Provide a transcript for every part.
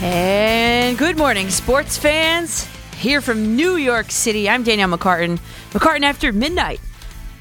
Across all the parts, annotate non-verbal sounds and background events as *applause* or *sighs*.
And good morning, sports fans. Here from New York City, I'm Danielle McCartan. McCartan after midnight.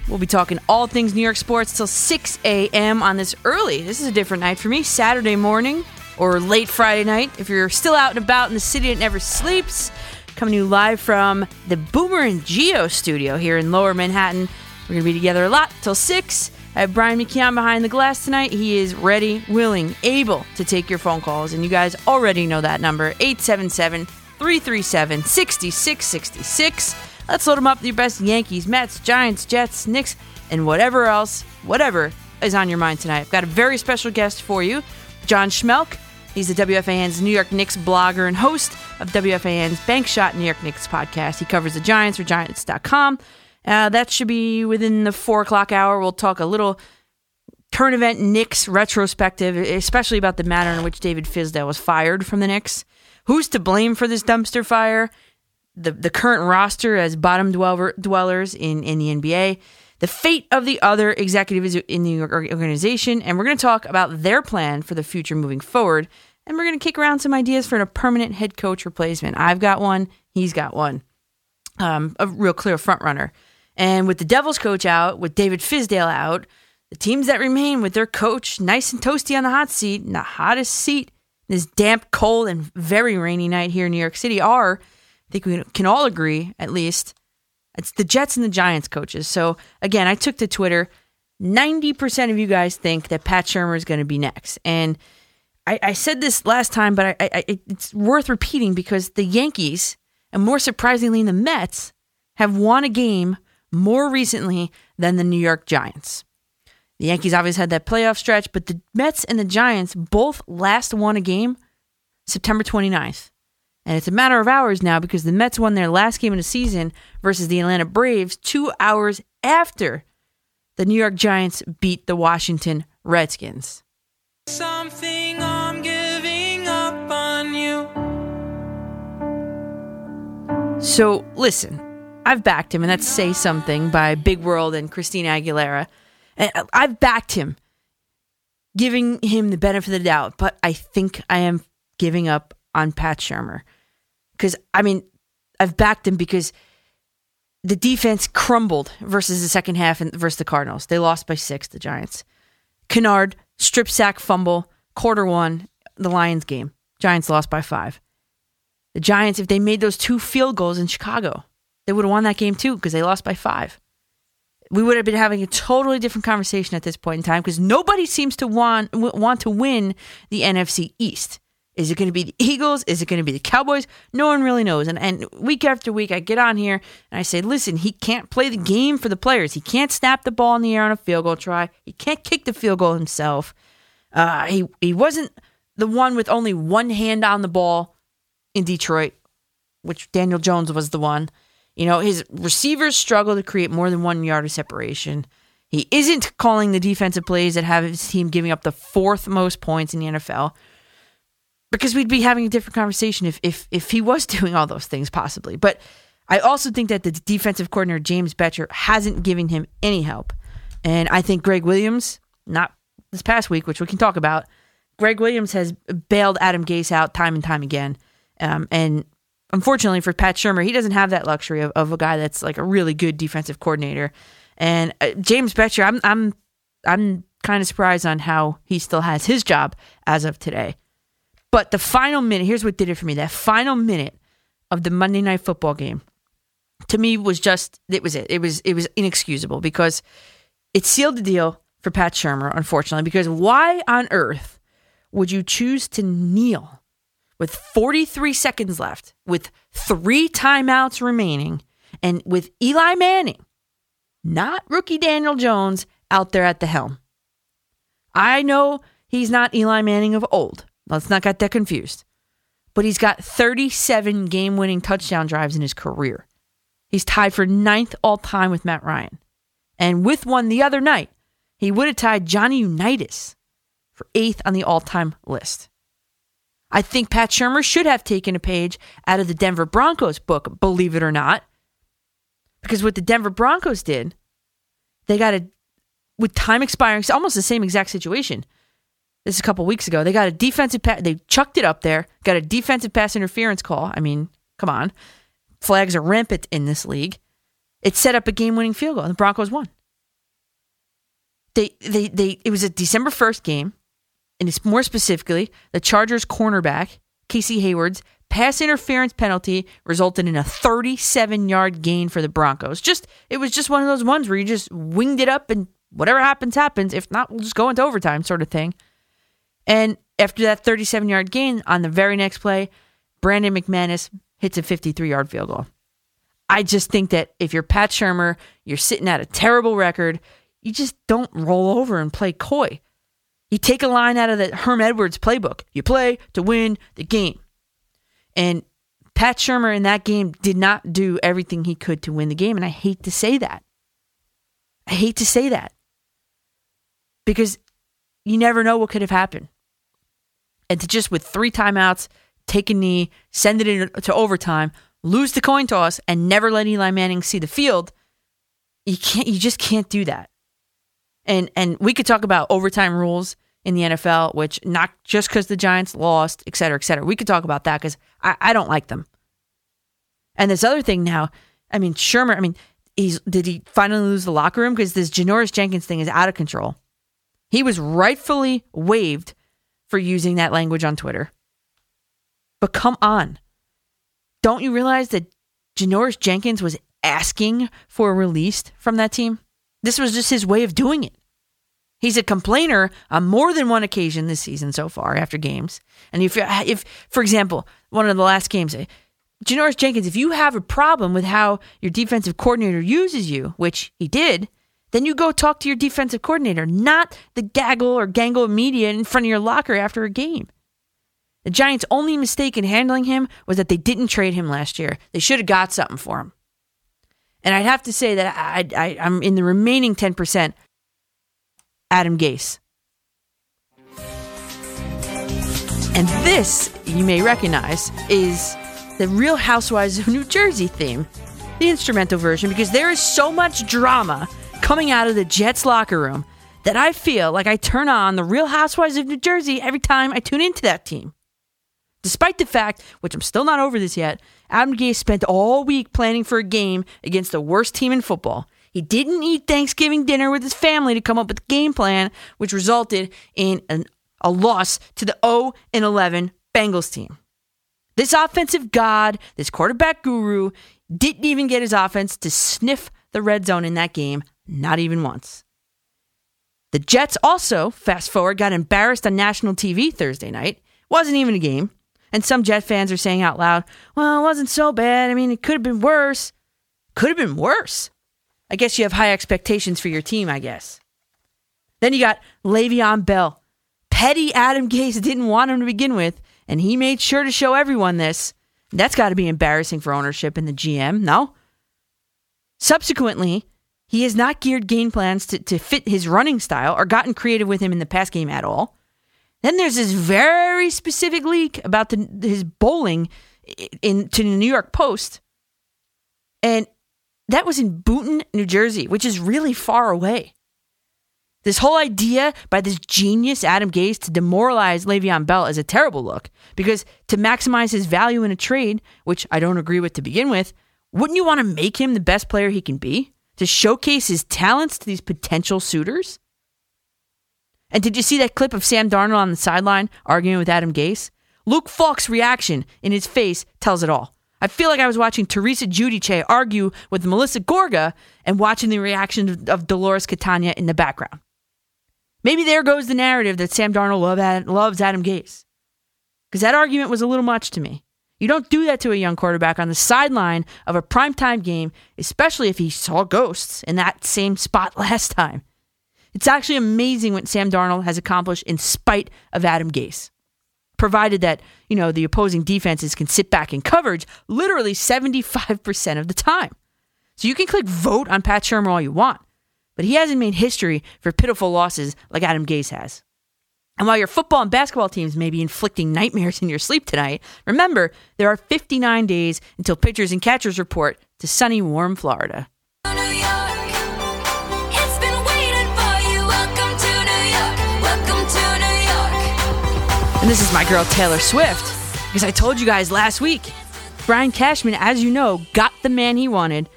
We'll be talking all things New York sports till 6 a.m. on this early. This is a different night for me. Saturday morning or late Friday night. If you're still out and about in the city that never sleeps, coming to you live from the Boomer and Gio studio here in Lower Manhattan. We're going to be together a lot till 6. I have Bryan McKeon behind the glass tonight. He is ready, willing, able to take your phone calls. And you guys already know that number 877 337 6666. Let's load them up with your best Yankees, Mets, Giants, Jets, Knicks, and whatever else, whatever is on your mind tonight. I've got a very special guest for you, John Schmeelk. He's the WFAN's New York Knicks blogger and host of WFAN's Bank Shot New York Knicks podcast. He covers the Giants for Giants.com. Uh, that should be within the four o'clock hour. We'll talk a little current event Knicks retrospective, especially about the manner in which David Fizdale was fired from the Knicks. Who's to blame for this dumpster fire? the, the current roster as bottom dweller, dwellers in, in the NBA, the fate of the other executives in the organization, and we're going to talk about their plan for the future moving forward. And we're going to kick around some ideas for a permanent head coach replacement. I've got one, he's got one. Um, a real clear front runner. And with the Devils coach out, with David Fizdale out, the teams that remain with their coach nice and toasty on the hot seat, in the hottest seat, this damp, cold, and very rainy night here in New York City are I think we can all agree, at least, it's the Jets and the Giants coaches. So again, I took to Twitter. 90% of you guys think that Pat Shurmur is going to be next. And I, I, said this last time, but I, I, it's worth repeating because the Yankees, and more surprisingly, the Mets, have won a game more recently than the New York Giants. The Yankees obviously had that playoff stretch, but the Mets and the Giants both last won a game September 29th. And it's a matter of hours now because the Mets won their last game of the season versus the Atlanta Braves two hours after the New York Giants beat the Washington Redskins. Something I'm giving up on you. So listen, I've backed him, and that's Say Something by Big World and Christina Aguilera. And I've backed him, giving him the benefit of the doubt, but I think I am giving up on Pat Shurmur because I mean, I've backed him because the defense crumbled versus the second half and versus the Cardinals. They lost by six, the Giants. Kennard, strip sack fumble, quarter one, the Lions game. Giants lost by five. The Giants, if they made those two field goals in Chicago, they would have won that game too because they lost by five. We would have been having a totally different conversation at this point in time because nobody seems to want want to win the NFC East. Is it going to be the Eagles? Is it going to be the Cowboys? No one really knows. And, and week after week, I get on here and I say, listen, he can't play the game for the players. He can't snap the ball in the air on a field goal try. He can't kick the field goal himself. Uh, he, he wasn't the one with only one hand on the ball in Detroit, which Daniel Jones was the one. You know, his receivers struggle to create more than one yard of separation. He isn't calling the defensive plays that have his team giving up the fourth most points in the NFL because we'd be having a different conversation if if if he was *laughs* doing all those things possibly. But I also think that the defensive coordinator James Bettcher hasn't given him any help, and I think Gregg Williams, not this past week, which we can talk about, Gregg Williams has bailed Adam Gase out time and time again, um, and unfortunately for Pat Shurmur, he doesn't have that luxury of, of a guy that's like a really good defensive coordinator. And uh, James Bettcher, I'm I'm I'm kind of surprised on how he still has his job as of today. But the final minute, here's what did it for me. That final minute of the Monday night football game to me was just it was it. It was it was inexcusable because it sealed the deal for Pat Shurmur, unfortunately, because why on earth would you choose to kneel with 43 seconds left, with three timeouts remaining, and with Eli Manning, not rookie Daniel Jones, out there at the helm? I know he's not Eli Manning of old, Let's not get that confused. But he's got 37 game winning touchdown drives in his career. He's tied for ninth all time with Matt Ryan. And with one the other night, he would have tied Johnny Unitas for eighth on the all time list. I think Pat Shurmur should have taken a page out of the Denver Broncos book, believe it or not. Because what the Denver Broncos did, they got a, with time expiring, it's almost the same exact situation. This is a couple weeks ago. They got a defensive pass. They chucked it up there. Got a defensive pass interference call. I mean, come on. Flags are rampant in this league. It set up a game-winning field goal, and the Broncos won. They, they, they. It was a December first game, and it's more specifically the Chargers cornerback Casey Hayward's pass interference penalty resulted in a 37 yard gain for the Broncos. Just it was just one of those ones where you just winged it up and whatever happens happens. If not, we'll just go into overtime sort of thing. And after that 37 yard gain on the very next play, Brandon McManus hits a 53 yard field goal. I just think that if you're Pat Shurmur, you're sitting at a terrible record, you just don't roll over and play coy. You take a line out of the Herm Edwards playbook. You play to win the game. And Pat Shurmur in that game did not do everything he could to win the game. And I hate to say that. I hate to say that. Because you never know what could have happened. And to just with three timeouts, take a knee, send it into overtime, lose the coin toss, and never let Eli Manning see the field, you can't you just can't do that and and we could talk about overtime rules in the NFL, which not just because the Giants lost, et cetera, et cetera. We could talk about that because I, I don't like them. And this other thing now, I mean, Shurmur, I mean, he's did he finally lose the locker room? Because this Janoris Jenkins thing is out of control. He was rightfully waived for using that language on Twitter. But come on. Don't you realize that Janoris Jenkins was asking for a release from that team? This was just his way of doing it. He's a complainer on more than one occasion this season so far after games. And if, if for example, one of the last games, eh, Janoris Jenkins, if you have a problem with how your defensive coordinator uses you, which he did, then you go talk to your defensive coordinator, not the gaggle or gangle of media in front of your locker after a game. The Giants' only mistake in handling him was that they didn't trade him last year. They should have got something for him. And I'd have to say that I, I, I'm in the remaining 10%, Adam Gase. And this, you may recognize, is the Real Housewives of New Jersey theme, the instrumental version, because there is so much drama coming out of the Jets locker room that I feel like I turn on the Real Housewives of New Jersey every time I tune into that team. Despite the fact, which I'm still not over this yet, Adam Gase spent all week planning for a game against the worst team in football. He didn't eat Thanksgiving dinner with his family to come up with a game plan, which resulted in an, a loss to the 0 and 11 Bengals team. This offensive god, this quarterback guru, didn't even get his offense to sniff the red zone in that game, not even once. The Jets also, fast forward, got embarrassed on national TV Thursday night. Wasn't even a game. And some Jet fans are saying out loud, well, it wasn't so bad. I mean, it could have been worse. Could have been worse. I guess you have high expectations for your team, I guess. Then you got Le'Veon Bell. Petty Adam Gase didn't want him to begin with, and he made sure to show everyone this. That's got to be embarrassing for ownership and the GM, no? Subsequently, he has not geared game plans to, to fit his running style or gotten creative with him in the pass game at all. Then there's this very specific leak about the, his bowling in to the New York Post, and that was in Boonton, New Jersey, which is really far away. This whole idea by this genius Adam Gase to demoralize Le'Veon Bell is a terrible look because to maximize his value in a trade, which I don't agree with to begin with, wouldn't you want to make him the best player he can be? To showcase his talents to these potential suitors? And did you see that clip of Sam Darnold on the sideline arguing with Adam Gase? Luke Falk's reaction in his face tells it all. I feel like I was watching Teresa Giudice argue with Melissa Gorga and watching the reaction of, Dolores Catania in the background. Maybe there goes the narrative that Sam Darnold love, loves Adam Gase. Because that argument was a little much to me. You don't do that to a young quarterback on the sideline of a primetime game, especially if he saw ghosts in that same spot *laughs* last time. It's actually amazing what Sam Darnold has accomplished in spite of Adam Gase. Provided that, you know, the opposing defenses can sit back in coverage literally 75% of the time. So you can click vote on Pat Shurmur all you want, but he hasn't made history for pitiful losses like Adam Gase has. And while your football and basketball teams may be inflicting nightmares in your sleep tonight, remember there are 59 days until pitchers and catchers report to sunny, warm Florida. And this is my girl Taylor Swift, because I told you guys last week, Brian Cashman, as you know, got the man he wanted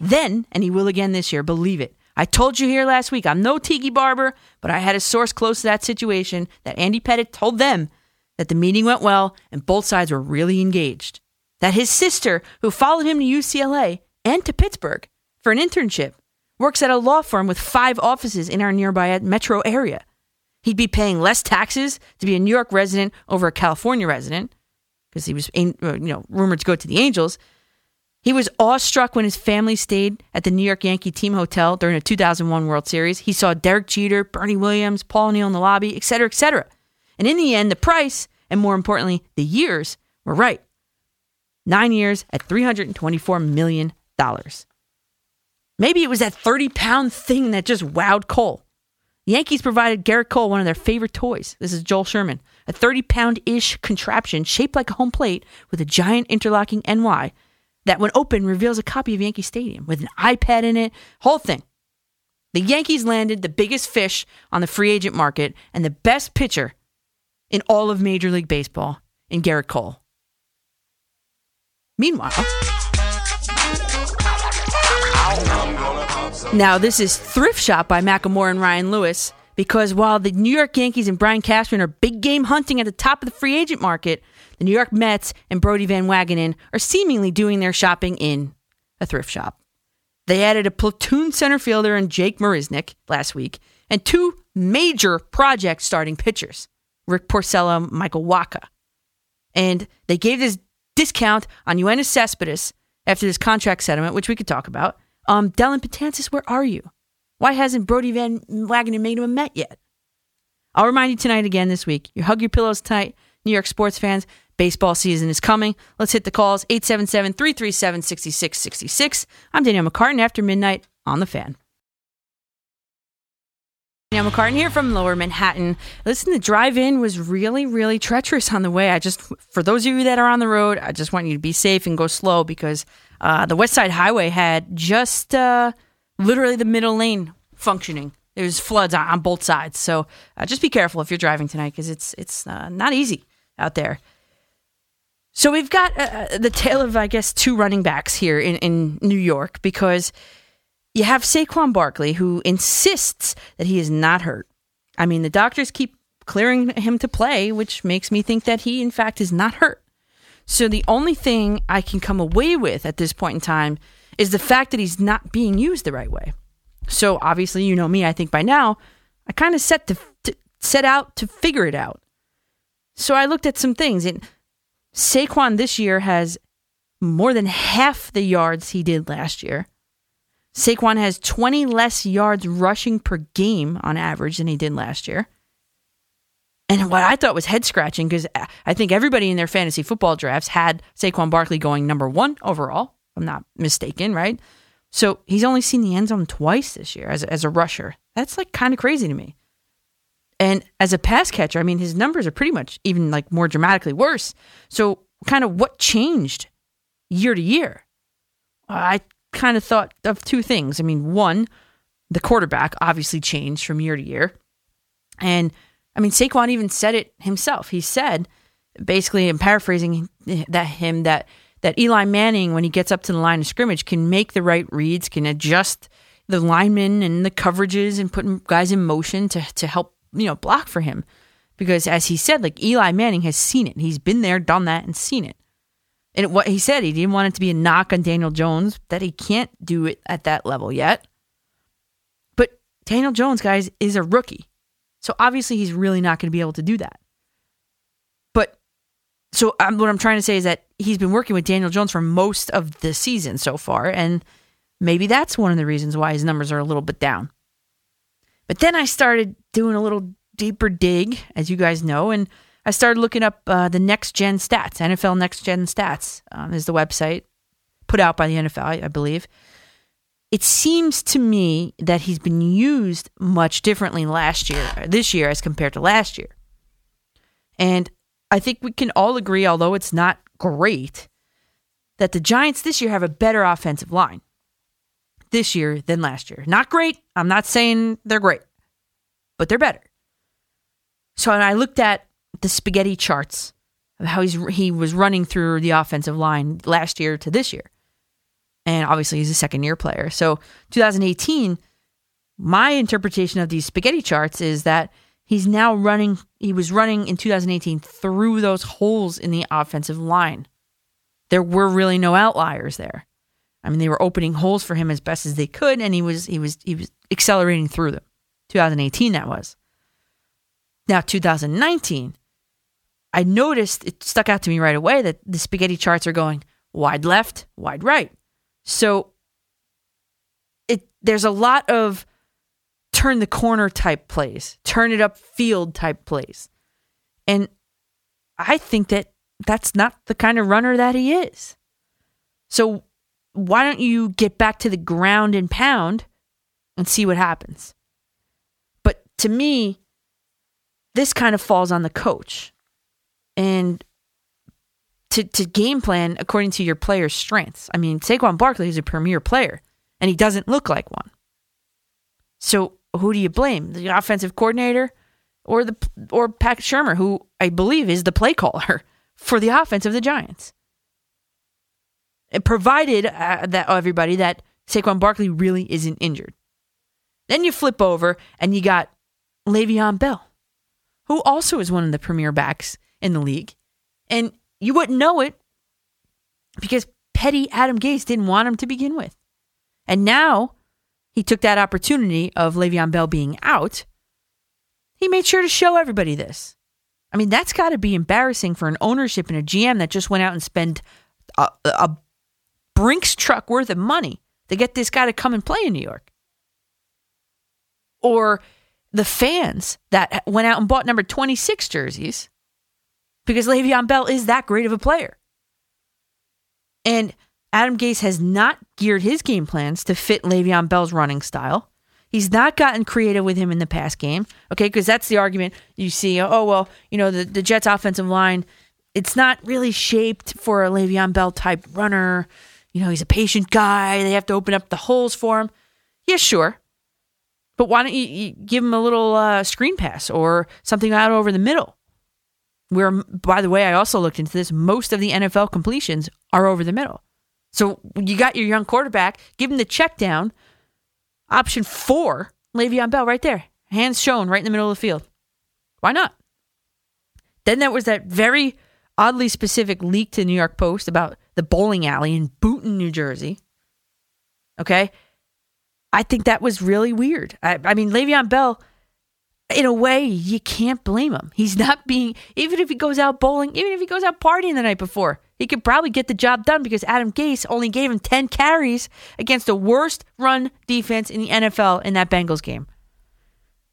then, and he will again this year, believe it. I told you here last week, I'm no Tiki Barber, but I had a source close to that situation that Andy Pettitte told them that the meeting went well and both sides were really engaged. That his sister, who followed him to UCLA and to Pittsburgh for an internship, works at a law firm with five offices in our nearby metro area. He'd be paying less taxes to be a New York resident over a California resident because he was, uh, you know, rumored to go to the Angels. He was awestruck when his family stayed at the New York Yankee team hotel during the 2001 World Series. He saw Derek Jeter, Bernie Williams, Paul O'Neill in the lobby, et cetera, et cetera. And in the end, the price, and more importantly, the years, were right. Nine years at $324 million. Maybe it was that 30 pound thing that just wowed Cole. The Yankees provided Gerrit Cole one of their favorite toys. This is Joel Sherman, a 30 pound ish contraption shaped like a home plate with a giant interlocking NY that, when open, reveals a copy of Yankee Stadium with an iPad in it, whole thing. The Yankees landed the biggest fish on the free agent market and the best pitcher in all of Major League Baseball in Gerrit Cole. Meanwhile, now this is Thrift Shop by Macklemore and Ryan Lewis because while the New York Yankees and Brian Cashman are big game hunting at the top of the free agent market, the New York Mets and Brodie Van Wagenen are seemingly doing their shopping in a thrift shop. They added a platoon center fielder in Jake Marisnick last week and two major project starting pitchers, Rick Porcello, Michael Wacha. And they gave this discount on Yoenis Cespedes after this contract settlement, which we could talk about. Um, Dellin Betances, where are you? Why hasn't Brodie Van Wagenen made him a Met yet? I'll remind you tonight again this week. You hug your pillows tight, New York sports fans. Baseball season is coming. Let's hit the calls 877 337 6666. I'm Danielle McCartan after midnight on the fan. Danielle McCartan here from Lower Manhattan. Listen, the drive in was really, really treacherous on the way. I just, for those of you that are on the road, I just want you to be safe and go slow because uh, the West Side Highway had just uh, literally the middle lane functioning. There's floods on, on both sides, so uh, just be careful if you're driving tonight because it's it's uh, not easy out there. So we've got uh, uh, the tale of, I guess, two running backs here in, in New York because you have Saquon Barkley who insists that he is not hurt. I mean, the doctors keep clearing him to play, which makes me think that he, in fact, is not hurt. So the only thing I can come away with at this point in time is the fact that he's not being used the right way. So obviously, you know me. I think by now, I kind of set to, to set out to figure it out. So I looked at some things and Saquon this year has more than half the yards he did last year. Saquon has 20 less yards rushing per game on average than he did last year. And what I thought was head scratching because uh, I think everybody in their fantasy football drafts had Saquon Barkley going number one overall, I'm not mistaken, right? So he's only seen the end zone twice this year as, as a rusher. That's like kind of crazy to me. And as a pass catcher, I mean, his numbers are pretty much even like more dramatically worse. So, kind of what changed year to year? I kind of thought of two things. I mean, one, the quarterback obviously changed from year to year. And I mean, Saquon even said it himself. He said, basically, I'm paraphrasing that him that that Eli Manning, when he gets up to the line of scrimmage, can make the right reads, can adjust the linemen and the coverages and put guys in motion to to help you know, block for him. Because as he said, like Eli Manning has seen it. He's been there, done that, and seen it. And what he said, he didn't want it to be a knock on Daniel Jones, that he can't do it at that level yet. But Daniel Jones, guys, is a rookie. So obviously he's really not going to be able to do that. But so um, what I'm trying to say is that he's been working with Daniel Jones for most of the season so far. And maybe that's one of the reasons why his numbers are a little bit down. But then I started doing a little deeper dig, as you guys know, and I started looking up uh, the next gen stats. NFL Next Gen Stats um, is the website put out by the NFL, I believe. It seems to me that he's been used much differently last year, this year, as compared to last year. And I think we can all agree, although it's not great, that the Giants this year have a better offensive line this year than last year. Not great. I'm not saying they're great, but they're better. So I looked at the spaghetti charts of how he's he was running through the offensive line last year to this year. And obviously he's a second year player. So 2018, my interpretation of these spaghetti charts is that he's now running he was running in 2018 through those holes in the offensive line. There were really no outliers there. I mean, they were opening holes for him as best as they could, and he was he was he was accelerating through them. 2018 that was. Now 2019, I noticed it stuck out to me right away that the spaghetti charts are going wide left, wide right. So it there's a lot of turn the corner type plays, turn it up field type plays. And I think that that's not the kind of runner that he is. So why don't you get back to the ground and pound and see what happens? But to me, this kind of falls on the coach. And to, to game plan according to your player's strengths. I mean, Saquon Barkley is a premier player, and he doesn't look like one. So who do you blame? The offensive coordinator or the or Pat Shurmur, who I believe is the play caller *laughs* for the offense of the Giants? It provided uh, that everybody that Saquon Barkley really isn't injured. Then you flip over and you got Le'Veon Bell, who also is one of the premier backs in the league. And you wouldn't know it because petty Adam Gase didn't want him to begin with. And now he took that opportunity of Le'Veon Bell being out. He made sure to show everybody this. I mean, that's got to be embarrassing for an ownership and a GM that just went out and spent a, a Brinks truck worth of money to get this guy to come and play in New York. Or the fans that went out and bought number 26 jerseys because Le'Veon Bell is that great of a player. And Adam Gase has not geared his game plans to fit Le'Veon Bell's running style. He's not gotten creative with him in the past game, okay? Because that's the argument you see. Oh, well, you know, the, the Jets' offensive line, it's not really shaped for a Le'Veon Bell type runner. You know, he's a patient guy. They have to open up the holes for him. Yeah, sure. But why don't you, you give him a little uh, screen pass or something out over the middle? Where, by the way, I also looked into this. Most of the NFL completions are over the middle. So you got your young quarterback, give him the check down. Option four, Le'Veon Bell right there. Hands shown right in the middle of the field. Why not? Then there was that very oddly specific leak to the New York Post about the bowling alley in Boonton, New Jersey. Okay. I think that was really weird. I, I mean, Le'Veon Bell in a way, you can't blame him. He's not being, even if he goes out bowling, even if he goes out partying the night before, he could probably get the job done because Adam Gase only gave him 10 carries against the worst run defense in the NFL in that Bengals game.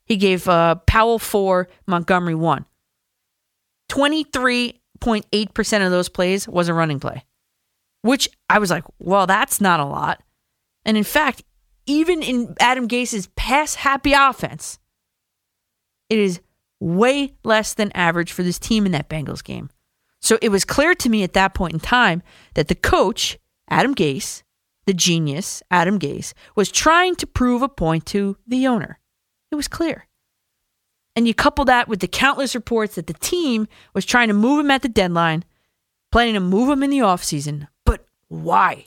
He gave uh, Powell four, Montgomery one. 23.8% of those plays was a running play, which I was like, well, that's not a lot. And in fact, even in Adam Gase's pass happy offense, it is way less than average for this team in that Bengals game. So it was clear to me at that point in time that the coach, Adam Gase, the genius, Adam Gase, was trying to prove a point to the owner. It was clear. And you couple that with the countless reports that the team was trying to move him at the deadline, planning to move him in the offseason. But why?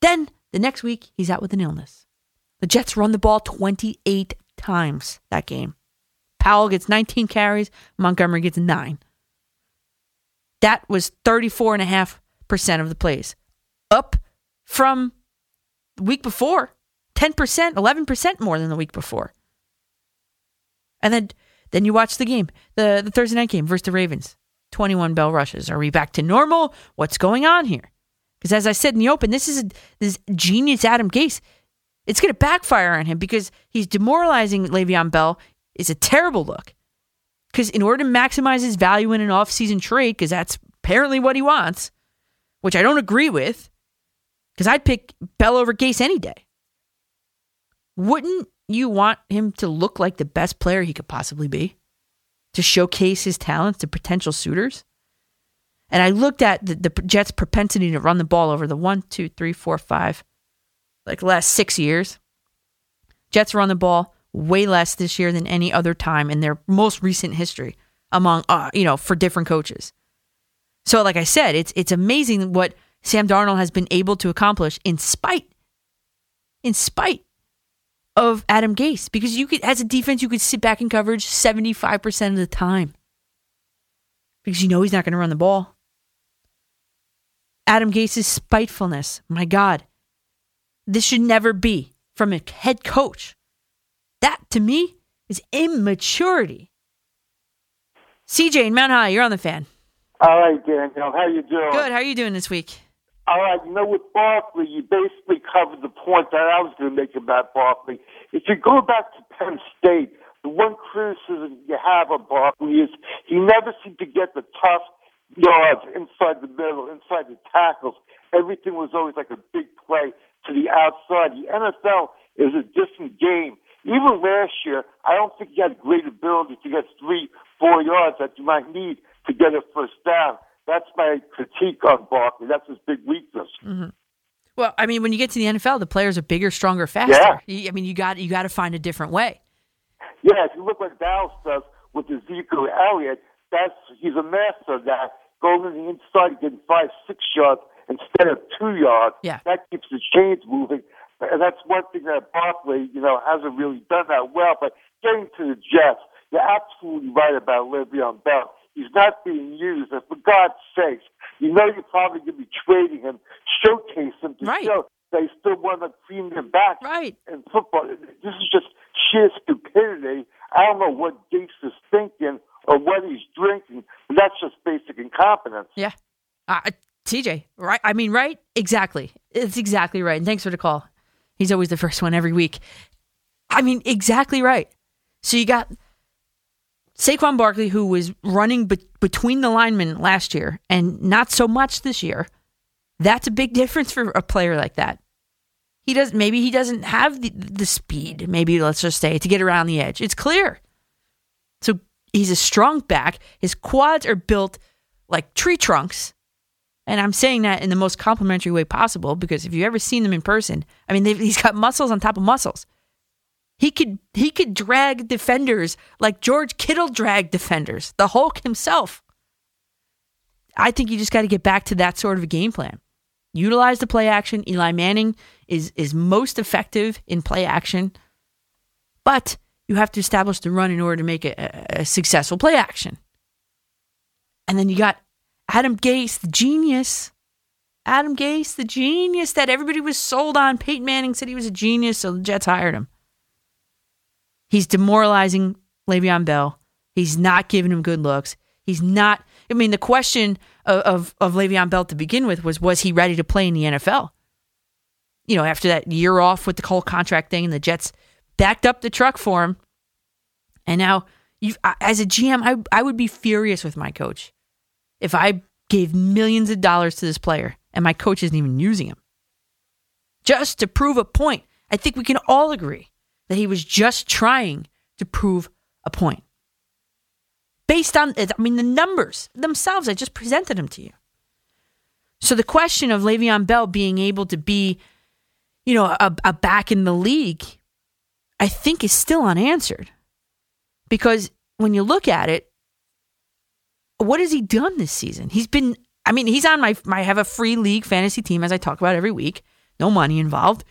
Then the next week, he's out with an illness. The Jets run the ball 28 times that game. Powell gets 19 carries, Montgomery gets nine. That was 34.5% of the plays. Up from the week before, 10%, 11% more than the week before. And then then you watch the game, the, the Thursday night game versus the Ravens. 21 bell rushes. Are we back to normal? What's going on here? Because as I said in the open, this is a, this genius Adam Gase it's going to backfire on him because he's demoralizing Le'Veon Bell. It's a terrible look. Because in order to maximize his value in an offseason trade, because that's apparently what he wants, which I don't agree with, because I'd pick Bell over Gase any day. Wouldn't you want him to look like the best player he could possibly be? To showcase his talents to potential suitors? And I looked at the, the Jets' propensity to run the ball over the one, two, three, four, five, like last six years. Jets run the ball way less this year than any other time in their most recent history. among uh, you know for different coaches. So like I said, it's it's amazing what Sam Darnold has been able to accomplish in spite in spite of Adam Gase because you could as a defense you could sit back in coverage 75% of the time. Because you know he's not going to run the ball. Adam Gase's spitefulness, my god. This should never be from a head coach. That to me is immaturity. CJ in Mount High, you're on the fan. All right, Daniel. How you doing? Good. How are you doing this week? All right. You know, with Barkley, you basically covered the point that I was going to make about Barkley. If you go back to Penn State, the one criticism you have of Barkley is he never seemed to get the tough yards inside the middle, inside the tackles. Everything was always like a big play to the outside. The NFL is a different game. Even last year, I don't think he had great ability to get three, four yards that you might need to get a first down. That's my critique on Barkley. That's his big weakness. Mm-hmm. Well, I mean, when you get to the NFL, the players are bigger, stronger, faster. Yeah. I mean, you got you got to find a different way. Yeah, if you look what Dallas does with Ezekiel Elliott, that's he's a master of that. Going in the inside, getting five, six yards instead of two yards. Yeah. That keeps the chains moving. And that's one thing that Barkley, you know, hasn't really done that well. But getting to the Jets, you're absolutely right about Le'Veon Bell. He's not being used. And for God's sakes, you know you're probably going to be trading him, showcase him to right. show they still want to cream them back right. in football. This is just sheer stupidity. I don't know what Gase is thinking or what he's drinking, but that's just basic incompetence. Yeah. Uh, TJ, right? I mean, right? Exactly. It's exactly right. And thanks for the call. He's always the first one every week. I mean, exactly right. So you got Saquon Barkley, who was running be- between the linemen last year and not so much this year. That's a big difference for a player like that. He does maybe he doesn't have the, the speed, maybe let's just say, to get around the edge. It's clear. So he's a strong back. His quads are built like tree trunks. And I'm saying that in the most complimentary way possible because if you've ever seen them in person, I mean, *laughs* he's got muscles on top of muscles. He could he could drag defenders like George Kittle dragged defenders, the Hulk himself. I think you just got to get back to that sort of a game plan. Utilize the play action. Eli Manning is is most effective in play action, but you have to establish the run in order to make a, a, a successful play action. And then you got Adam Gase, the genius. Adam Gase, the genius that everybody was sold on. Peyton Manning said he was a genius, so the Jets hired him. He's demoralizing Le'Veon Bell. He's not giving him good looks. He's not. I mean, the question of, of, of Le'Veon Bell to begin with was was he ready to play in the NFL? You know, after that year off with the whole contract thing, and the Jets backed up the truck for him, and now you, as a GM, I I would be furious with my coach if I gave millions of dollars to this player and my coach isn't even using him just to prove a point. I think we can all agree that he was just trying to prove a point. Based on, I mean, the numbers themselves, I just presented them to you. So the question of Le'Veon Bell being able to be, you know, a, a back in the league, I think is still unanswered. Because when you look at it, what has he done this season? He's been, I mean, he's on my, I have a free league fantasy team as I talk about every week. No money involved.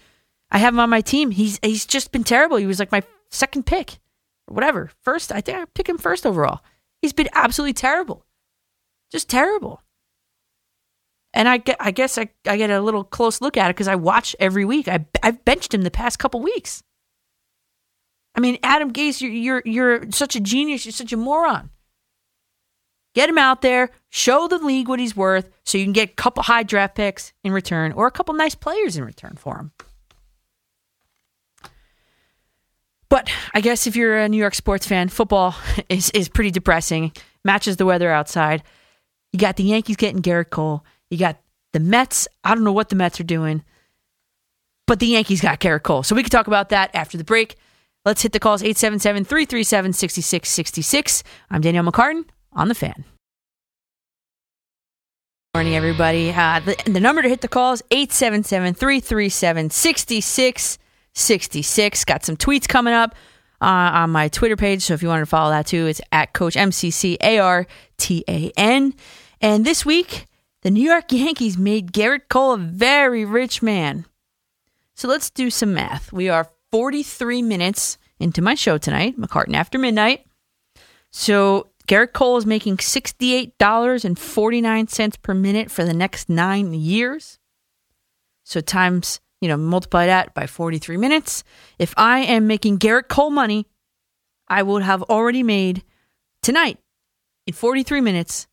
I have him on my team. He's he's just been terrible. He was like my second pick, whatever. First, I think I pick him first overall. He's been absolutely terrible, just terrible. And I get, I guess I, I get a little close look at it because I watch every week. I I've benched him the past couple weeks. I mean, Adam Gase, you're you're you're such a genius. You're such a moron. Get him out there, show the league what he's worth, so you can get a couple high draft picks in return or a couple nice players in return for him. But I guess if you're a New York sports fan, football *laughs* is, is pretty depressing. Matches the weather outside. You got the Yankees getting Gerrit Cole. You got the Mets. I don't know what the Mets are doing, but the Yankees got Gerrit Cole. So we can talk about that after the break. Let's hit the calls 877 337 6666. I'm Danielle McCartan on the fan. Morning, everybody. Uh, the, the number to hit the call is 877 337 6666. Got some tweets coming up. uh, on my Twitter page. So if you wanted to follow that too, it's at Coach M C C A R T A N. And this week, the New York Yankees made Gerrit Cole a very rich man. So let's do some math. We are 43 minutes into my show tonight, McCartan After Midnight. So Gerrit Cole is making $68.49 per minute for the next nine years. So times, you know, multiply that by 43 minutes. If I am making Gerrit Cole money, I would have already made tonight in 43 minutes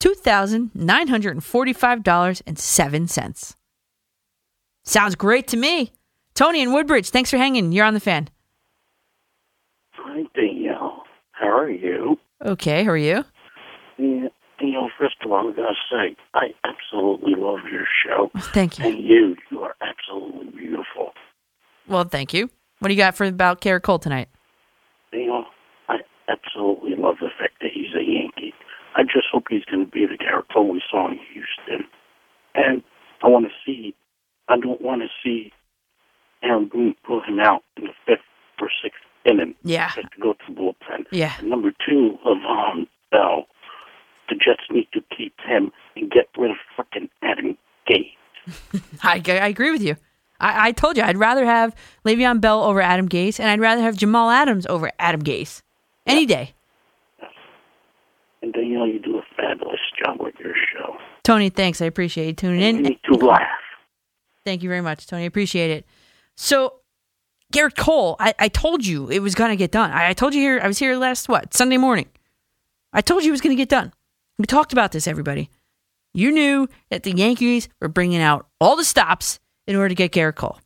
$2,945.07. Sounds great to me. Tony and Woodbridge, thanks for hanging. You're on the fan. Hi, Danielle. How are you? Okay, how are you? Yeah, you know, first of all, I gotta say, I absolutely love your show. Thank you. And you, you are absolutely beautiful. Well, thank you. What do you got for about Gerrit Cole tonight? You know, I absolutely love the fact that he's a Yankee. I just hope he's going to be the Gerrit Cole we saw in Houston. And I want to see, I don't want to see Aaron Boone pull him out in the fifth or sixth inning. Yeah. Just to go to the bullpen. Yeah. And number two, Levon Bell. The Jets need to keep him and get rid of fucking Adam Gase. *laughs* I, I agree with you. I, I told you I'd rather have Le'Veon Bell over Adam Gase, and I'd rather have Jamal Adams over Adam Gase any day. And Danielle, you know you do a fabulous job with your show. Tony, thanks. I appreciate you tuning You in. need to laugh. Thank you very much, Tony. I appreciate it. So, Gerrit Cole, I, I told you it was going to get done. I, I told you here, I was here last, what, Sunday morning. I told you it was going to get done. We talked about this, everybody. You knew that the Yankees were bringing out all the stops in order to get Gerrit Cole.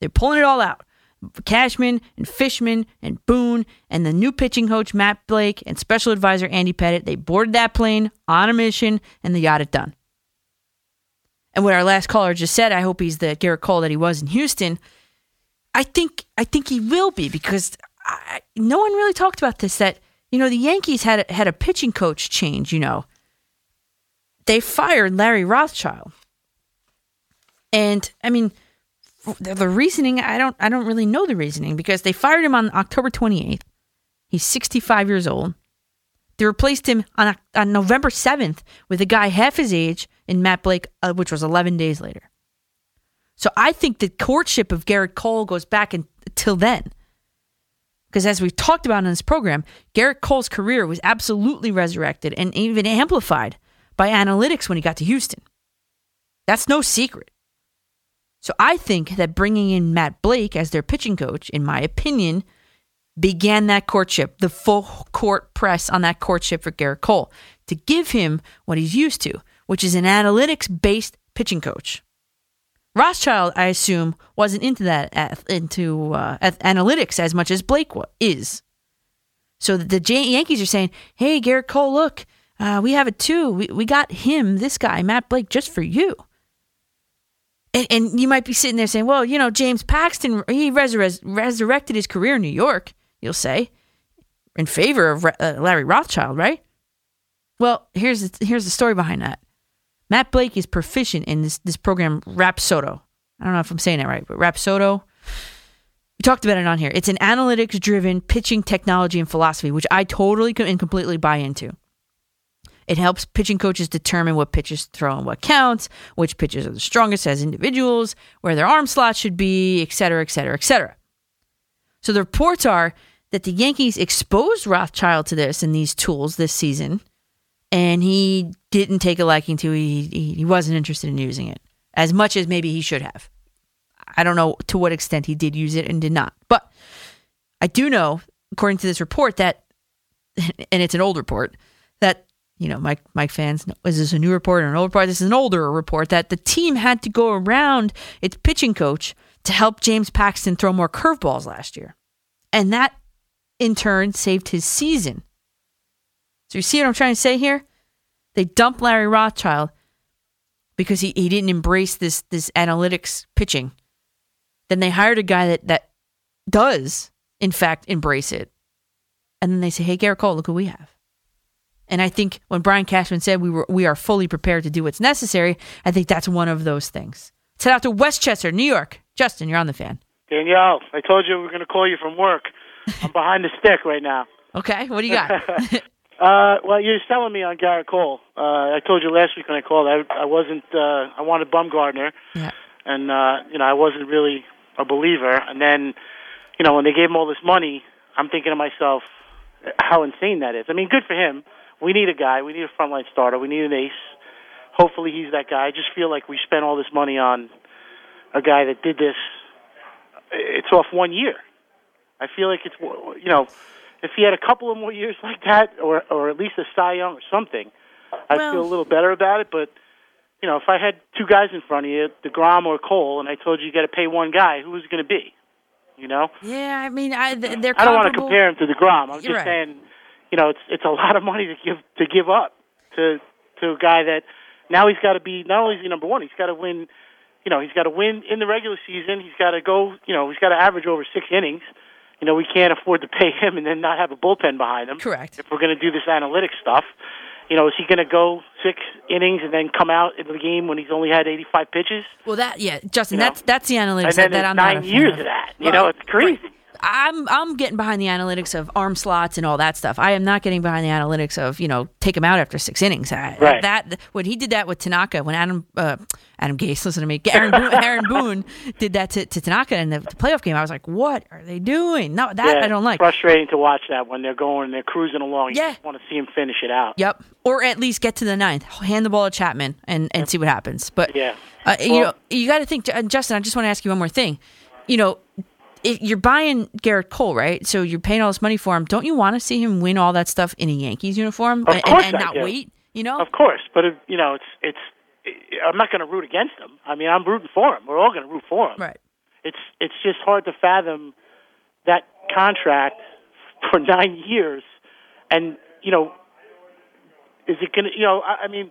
They're pulling it all out. Cashman and Fishman and Boone and the new pitching coach Matt Blake and special advisor Andy Pettitte. They boarded that plane on a mission and they got it done. And what our last caller just said, I hope he's the Garrett Cole that he was in Houston. I think I think he will be because I, no one really talked about this. That you know the Yankees had had a pitching coach change. You know, they fired Larry Rothschild, and I mean the, the reasoning. I don't I don't really know the reasoning because they fired him on October twenty eighth. He's sixty five years old. They replaced him on, on November 7th with a guy half his age in Matt Blake, uh, which was 11 days later. So I think the courtship of Gerrit Cole goes back until then. Because as we've talked about in this program, Gerrit Cole's career was absolutely resurrected and even amplified by analytics when he got to Houston. That's no secret. So I think that bringing in Matt Blake as their pitching coach, in my opinion, began that courtship, the full court press on that courtship for Gerrit Cole to give him what he's used to, which is an analytics based pitching coach. Rothschild, I assume, wasn't into that into uh, analytics as much as Blake is. So the Yankees are saying, "Hey, Gerrit Cole, look, uh, we have it too. We we got him, this guy, Matt Blake, just for you." And, and you might be sitting there saying, "Well, you know, James Paxton, he resur- resurrected his career in New York." You'll say, in favor of uh, Larry Rothschild, right? Well, here's the, here's the story behind that. Matt Blake is proficient in this this program Rapsodo. I don't know if I'm saying that right, but Rapsodo. We talked about it on here. It's an analytics driven pitching technology and philosophy, which I totally and completely buy into. It helps pitching coaches determine what pitches to throw and what counts, which pitches are the strongest as individuals, where their arm slots should be, et cetera, et cetera, et cetera. So the reports are that the Yankees exposed Rothschild to this and these tools this season, and he didn't take a liking to it. He, he wasn't interested in using it as much as maybe he should have. I don't know to what extent he did use it and did not. But I do know, according to this report, that, *laughs* and it's an old report, that, you know, Mike, Mike fans, is this a new report or an old report? This is an older report that the team had to go around its pitching coach to help James Paxton throw more curveballs last year. And that, in turn, saved his season. So you see what I'm trying to say here? They dumped Larry Rothschild because he, he didn't embrace this this analytics pitching. Then they hired a guy that, that does, in fact, embrace it. And then they say, Hey, Gerrit Cole, look who we have. And I think when Brian Cashman said we were we are fully prepared to do what's necessary, I think that's one of those things. Let's head out to Westchester, New York. Justin, you're on the fan. Danielle, I told you we were going to call you from work. I'm behind the stick right now. *laughs* Okay, what do you got? *laughs* Uh, well, you're selling me on Gerrit Cole. Uh, I told you last week when I called, I I wasn't. Uh, I wanted Bumgarner, yeah. and uh, you know I wasn't really a believer. And then, you know, when they gave him all this money, I'm thinking to myself, how insane that is. I mean, good for him. We need a guy. We need a frontline starter. We need an ace. Hopefully, he's that guy. I just feel like we spent all this money on a guy that did this. It's off one year. I feel like it's you know if he had a couple of more years like that, or or at least a Cy Young or something, I'd Well- feel a little better about it. But you know, if I had two guys in front of you, Degrom or Cole, and I told you you got to pay one guy, who was it going to be? You know, Yeah, I mean, I, th- they're I don't want to compare him to Degrom. I'm You're just right. saying, you know, it's it's a *laughs* lot of money to give to give up to to a guy that now he's got to be not only is he number one, he's got to win. You know, he's got to win in the regular season. He's got to go. You know, he's got to average over six innings. You know, we can't afford to pay him and then not have a bullpen behind him. Correct. If we're going to do this analytics stuff, you know, is he going to go six innings and then come out in the game when he's only had 85 pitches? Well, that yeah, Justin, You know? that's that's the analytics And then that, that I'm not nine years of. of that. You know, it's crazy. I'm I'm getting behind the analytics of arm slots and all that stuff. I am not getting behind the analytics of you know take him out after six innings. I, Right. That when he did that with Tanaka, when Adam uh, Adam Gase, *laughs* listen to me, Aaron Boone, *laughs* Aaron Boone did that to, to Tanaka in the, the playoff game. I was like, what are they doing? No, that Yeah, I don't like. Frustrating to watch that when they're going, they're cruising along. You Yeah. just want to see him finish it out. Yep. Or at least get to the ninth, hand the ball to Chapman, and, and see what happens. But Yeah. uh, you know, you got to think, uh, Justin. I just want to ask you one more thing. You know, if you're buying Gerrit Cole, right? So you're paying all this money for him. Don't you want to see him win all that stuff in a Yankees uniform Of and, course and I not do. wait? You know, Of course, but if, you know, it's it's. I'm not going to root against him. I mean, I'm rooting for him. We're all going to root for him. right? It's it's just hard to fathom that contract for nine years, and you know, is it going to? You know, I, I mean,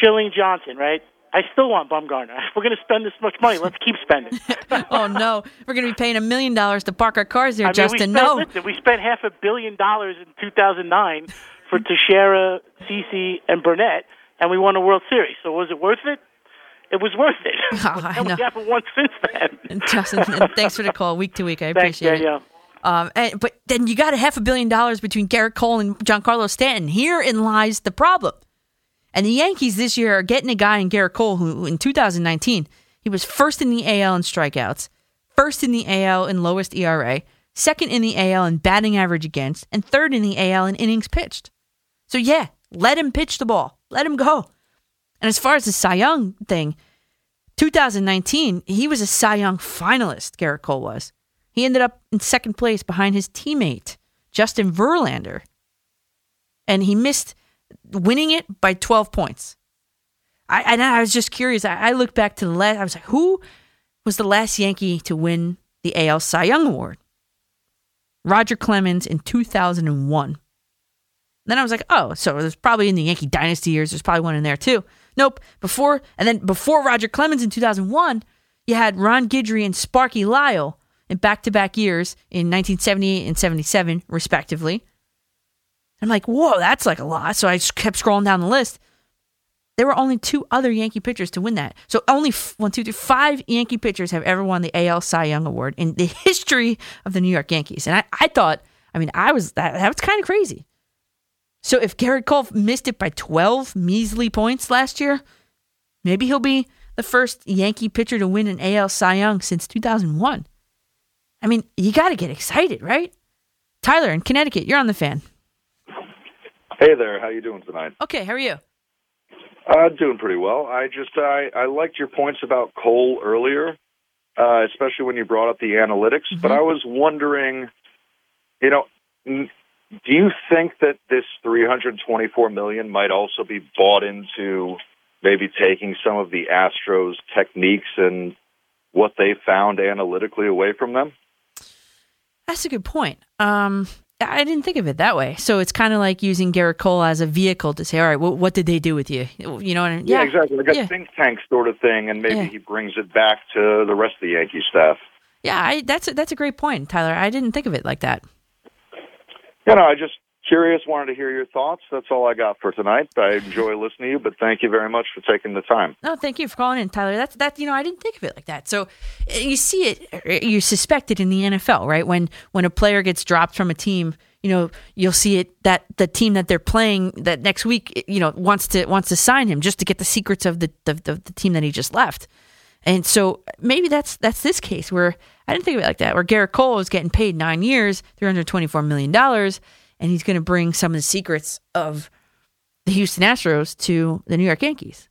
Schilling Johnson, right? I still want Bumgarner. If *laughs* we're going to spend this much money, let's keep spending. *laughs* oh no, we're going to be paying a million dollars to park our cars there, I mean, Justin. we spent, no, listen, we spent half a billion dollars in 2009 for Teixeira, CC, and Burnett, and we won a World Series. So was it worth it? It was worth it. *laughs* Oh, I and know. haven't won since then. Justin. thanks for the call, week to week. I Thanks, appreciate it. Um, and, but then you got a half a billion dollars between Gerrit Cole and Giancarlo Stanton. Herein lies the problem. And the Yankees this year are getting a guy in Gerrit Cole who, in 2019, he was first in the AL in strikeouts, first in the AL in lowest ERA, second in the AL in batting average against, and third in the AL in innings pitched. So yeah, let him pitch the ball. Let him go. And as far as the Cy Young thing, 2019, he was a Cy Young finalist, Gerrit Cole was. He ended up in second place behind his teammate, Justin Verlander. And he missed winning it by 12 points. I, and I was just curious. I, I looked back to the last, I was like, who was the last Yankee to win the AL Cy Young Award? Roger Clemens in 2001. Then I was like, oh, so there's probably in the Yankee dynasty years, there's probably one in there too. Nope. Before and then before Roger Clemens in 2001, you had Ron Guidry and Sparky Lyle in back-to-back years in 1978 and 77, respectively. I'm like, whoa, that's like a lot. So I just kept scrolling down the list. There were only two other Yankee pitchers to win that. So only f- one, two, three, five Yankee pitchers have ever won the AL Cy Young Award in the *laughs* history of the New York Yankees. And I, I thought, I mean, I was that that was kind of crazy. So if Gerrit Cole missed it by 12 measly points last year, maybe he'll be the first Yankee pitcher to win an AL Cy Young since 2001. I mean, you got to get excited, right? Tyler in Connecticut, you're on the fan. Hey there, how you doing tonight? Okay, how are you? Uh, doing pretty well. I just I I liked your points about Cole earlier, uh, especially when you brought up the analytics. But I was wondering, you know, do you think that this 324 million might also be bought into maybe taking some of the Astros techniques and what they found analytically away from them? That's a good point. Um, I didn't think of it that way. So it's kind of like using Gerrit Cole as a vehicle to say, all right, well, what did they do with you? You know, and, Yeah, exactly. Like a yeah. think tank sort of thing, and maybe Yeah. he brings it back to the rest of the Yankee staff. Yeah, I, that's a, that's a great point, Tyler. I didn't think of it like that. You know, I just curious, wanted to hear your thoughts. That's all I got for tonight. I enjoy listening to you, but thank you very much for taking the time. No, thank you for calling in, Tyler. That's that. You know, I didn't think of it like that. So uh, you see it, uh, you suspect it in the NFL, right? When when a player gets dropped from a team, you know, you'll see it that the team that they're playing that next week, you know, wants to wants to sign him just to get the secrets of the, the team that he just left. And so maybe that's that's this case where I didn't think of it like that. Where Gerrit Cole is getting paid nine years, three hundred twenty four million dollars and he's going to bring some of the secrets of the Houston Astros to the New York Yankees.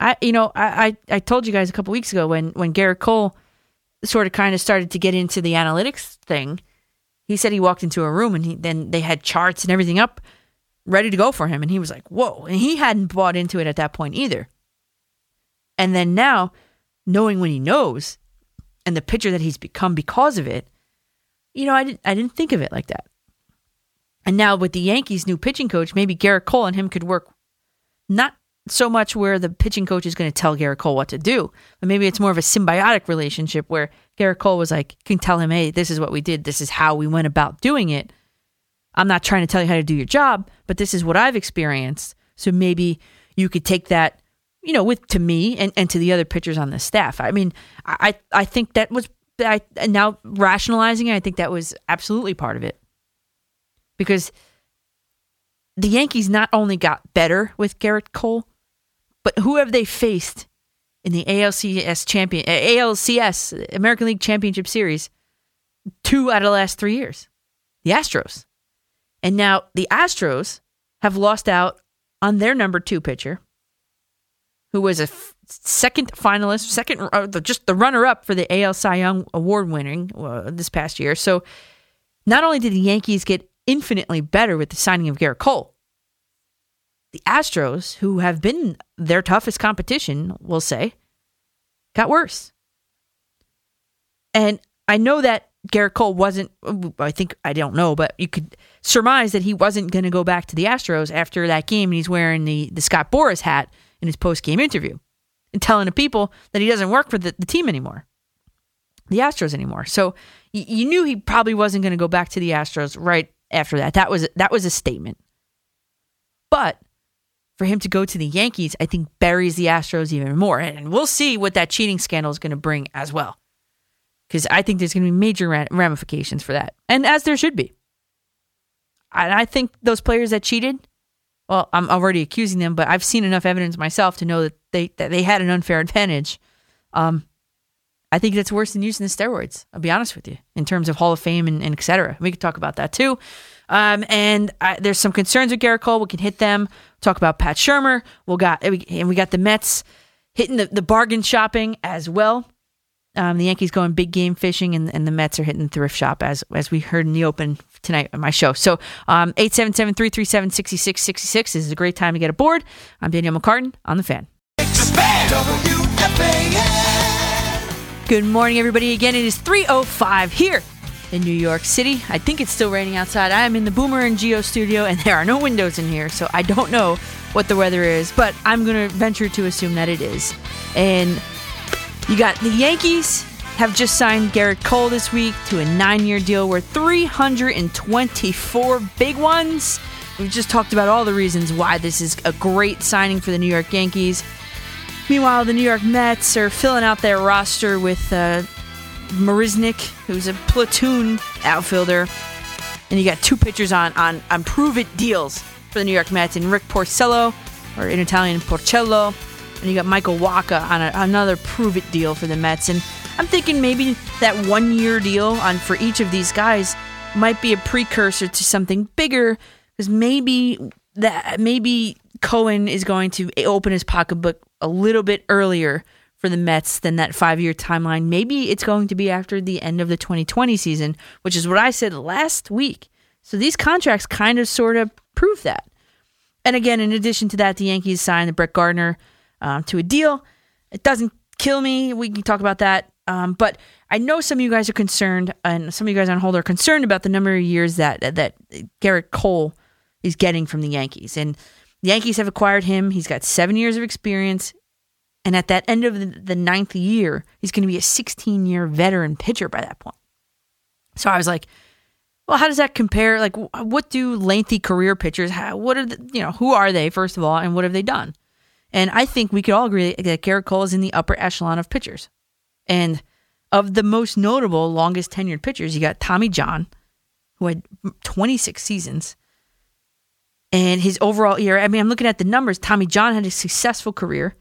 I, you know, I, I, I told you guys a couple weeks ago when when Gerrit Cole sort of kind of started to get into the analytics thing. He said he walked into a room and he, then they had charts and everything up ready to go for him, and he was like, "Whoa!" And he hadn't bought into it at that point either. And then now, knowing what he knows and the pitcher that he's become because of it, you know, I didn't I didn't think of it like that. And now with the Yankees' new pitching coach, maybe Gerrit Cole and him could work not so much where the pitching coach is going to tell Gerrit Cole what to do, but maybe it's more of a symbiotic relationship where Gerrit Cole was like, can tell him, hey, this is what we did. This is how we went about doing it. I'm not trying to tell you how to do your job, but this is what I've experienced. So maybe you could take that, you know, with to me and, and to the other pitchers on the staff. I mean, I I think that was I now rationalizing it, I think that was absolutely part of it because the Yankees not only got better with Gerrit Cole, but who have they faced in the ALCS champion ALCS American League Championship Series two out of the last three years? The Astros. And now the Astros have lost out on their number two pitcher, who was a f- second finalist, second uh, just the runner up for the AL Cy Young Award winning uh, this past year. So not only did the Yankees get infinitely better with the signing of Gerrit Cole. The Astros, who have been their toughest competition, we'll say, got worse. And I know that Gerrit Cole wasn't, I think, I don't know, but you could surmise that he wasn't going to go back to the Astros after that game and he's wearing the, the Scott Boras hat in his post game interview and telling the people that he doesn't work for the, the team anymore, the Astros anymore. So you knew he probably wasn't going to go back to the Astros right after that. That was that was a statement. But for him to go to the Yankees, I think buries the Astros even more. And we'll see what that cheating scandal is going to bring as well. Because I think there's going to be major ramifications for that. And as there should be. And I think those players that cheated, well, I'm already accusing them, but I've seen enough evidence myself to know that they that they had an unfair advantage. Um, I think that's worse than using the steroids. I'll be honest with you, in terms of Hall of Fame and, and et cetera. We could talk about that too. Um, and I, there's some concerns with Gerrit Cole. We can hit them. Talk about Pat Shurmur. We'll got and we got the Mets hitting the, the bargain shopping as well. Um, the Yankees going big game fishing, and, and the Mets are hitting the thrift shop as as we heard in the open tonight on my show. So um, 877-337-6666 is a great time to get aboard. I'm Daniel McCartan on the fan. Good morning, everybody. Again, it is 3.05 here in New York City. I think it's still raining outside. I am in the Boomer and Gio studio, and there are no windows in here, so I don't know what the weather is, but I'm going to venture to assume that it is. And you got the Yankees have just signed Gerrit Cole this week to a nine year deal worth 324 big ones. We've just talked about all the reasons why this is a great signing for the New York Yankees. Meanwhile, the New York Mets are filling out their roster with uh, Marisnick, who's a platoon outfielder, and you got two pitchers on on on prove it deals for the New York Mets, and Rick Porcello, or in Italian Porcello, and you got Michael Wacha on a, another prove it deal for the Mets. And I'm thinking maybe that one year deal on for each of these guys might be a precursor to something bigger, because maybe that maybe Cohen is going to open his pocketbook a little bit earlier for the Mets than that five year timeline. Maybe it's going to be after the end of the 2020 season, which is what I said last week. So these contracts kind of sort of prove that. And again, in addition to that, the Yankees signed the Brett Gardner um, to a deal. It doesn't kill me. We can talk about that. Um, but I know some of you guys are concerned, and some of you guys on hold are concerned about the number of years that that Gerrit Cole is getting from the Yankees. And the Yankees have acquired him. He's got seven years of experience. And at that end of the, ninth year, he's going to be a 16 year veteran pitcher by that point. So I was like, Well, how does that compare? Like, what do lengthy career pitchers? How, what are the, you know? Who are they first of all, and what have they done? And I think we could all agree that Gerrit Cole is in the upper echelon of pitchers. And of the most notable, longest tenured pitchers, you got Tommy John, who had 26 seasons. And his overall ERA, I mean, I'm looking at the numbers. Tommy John had a successful career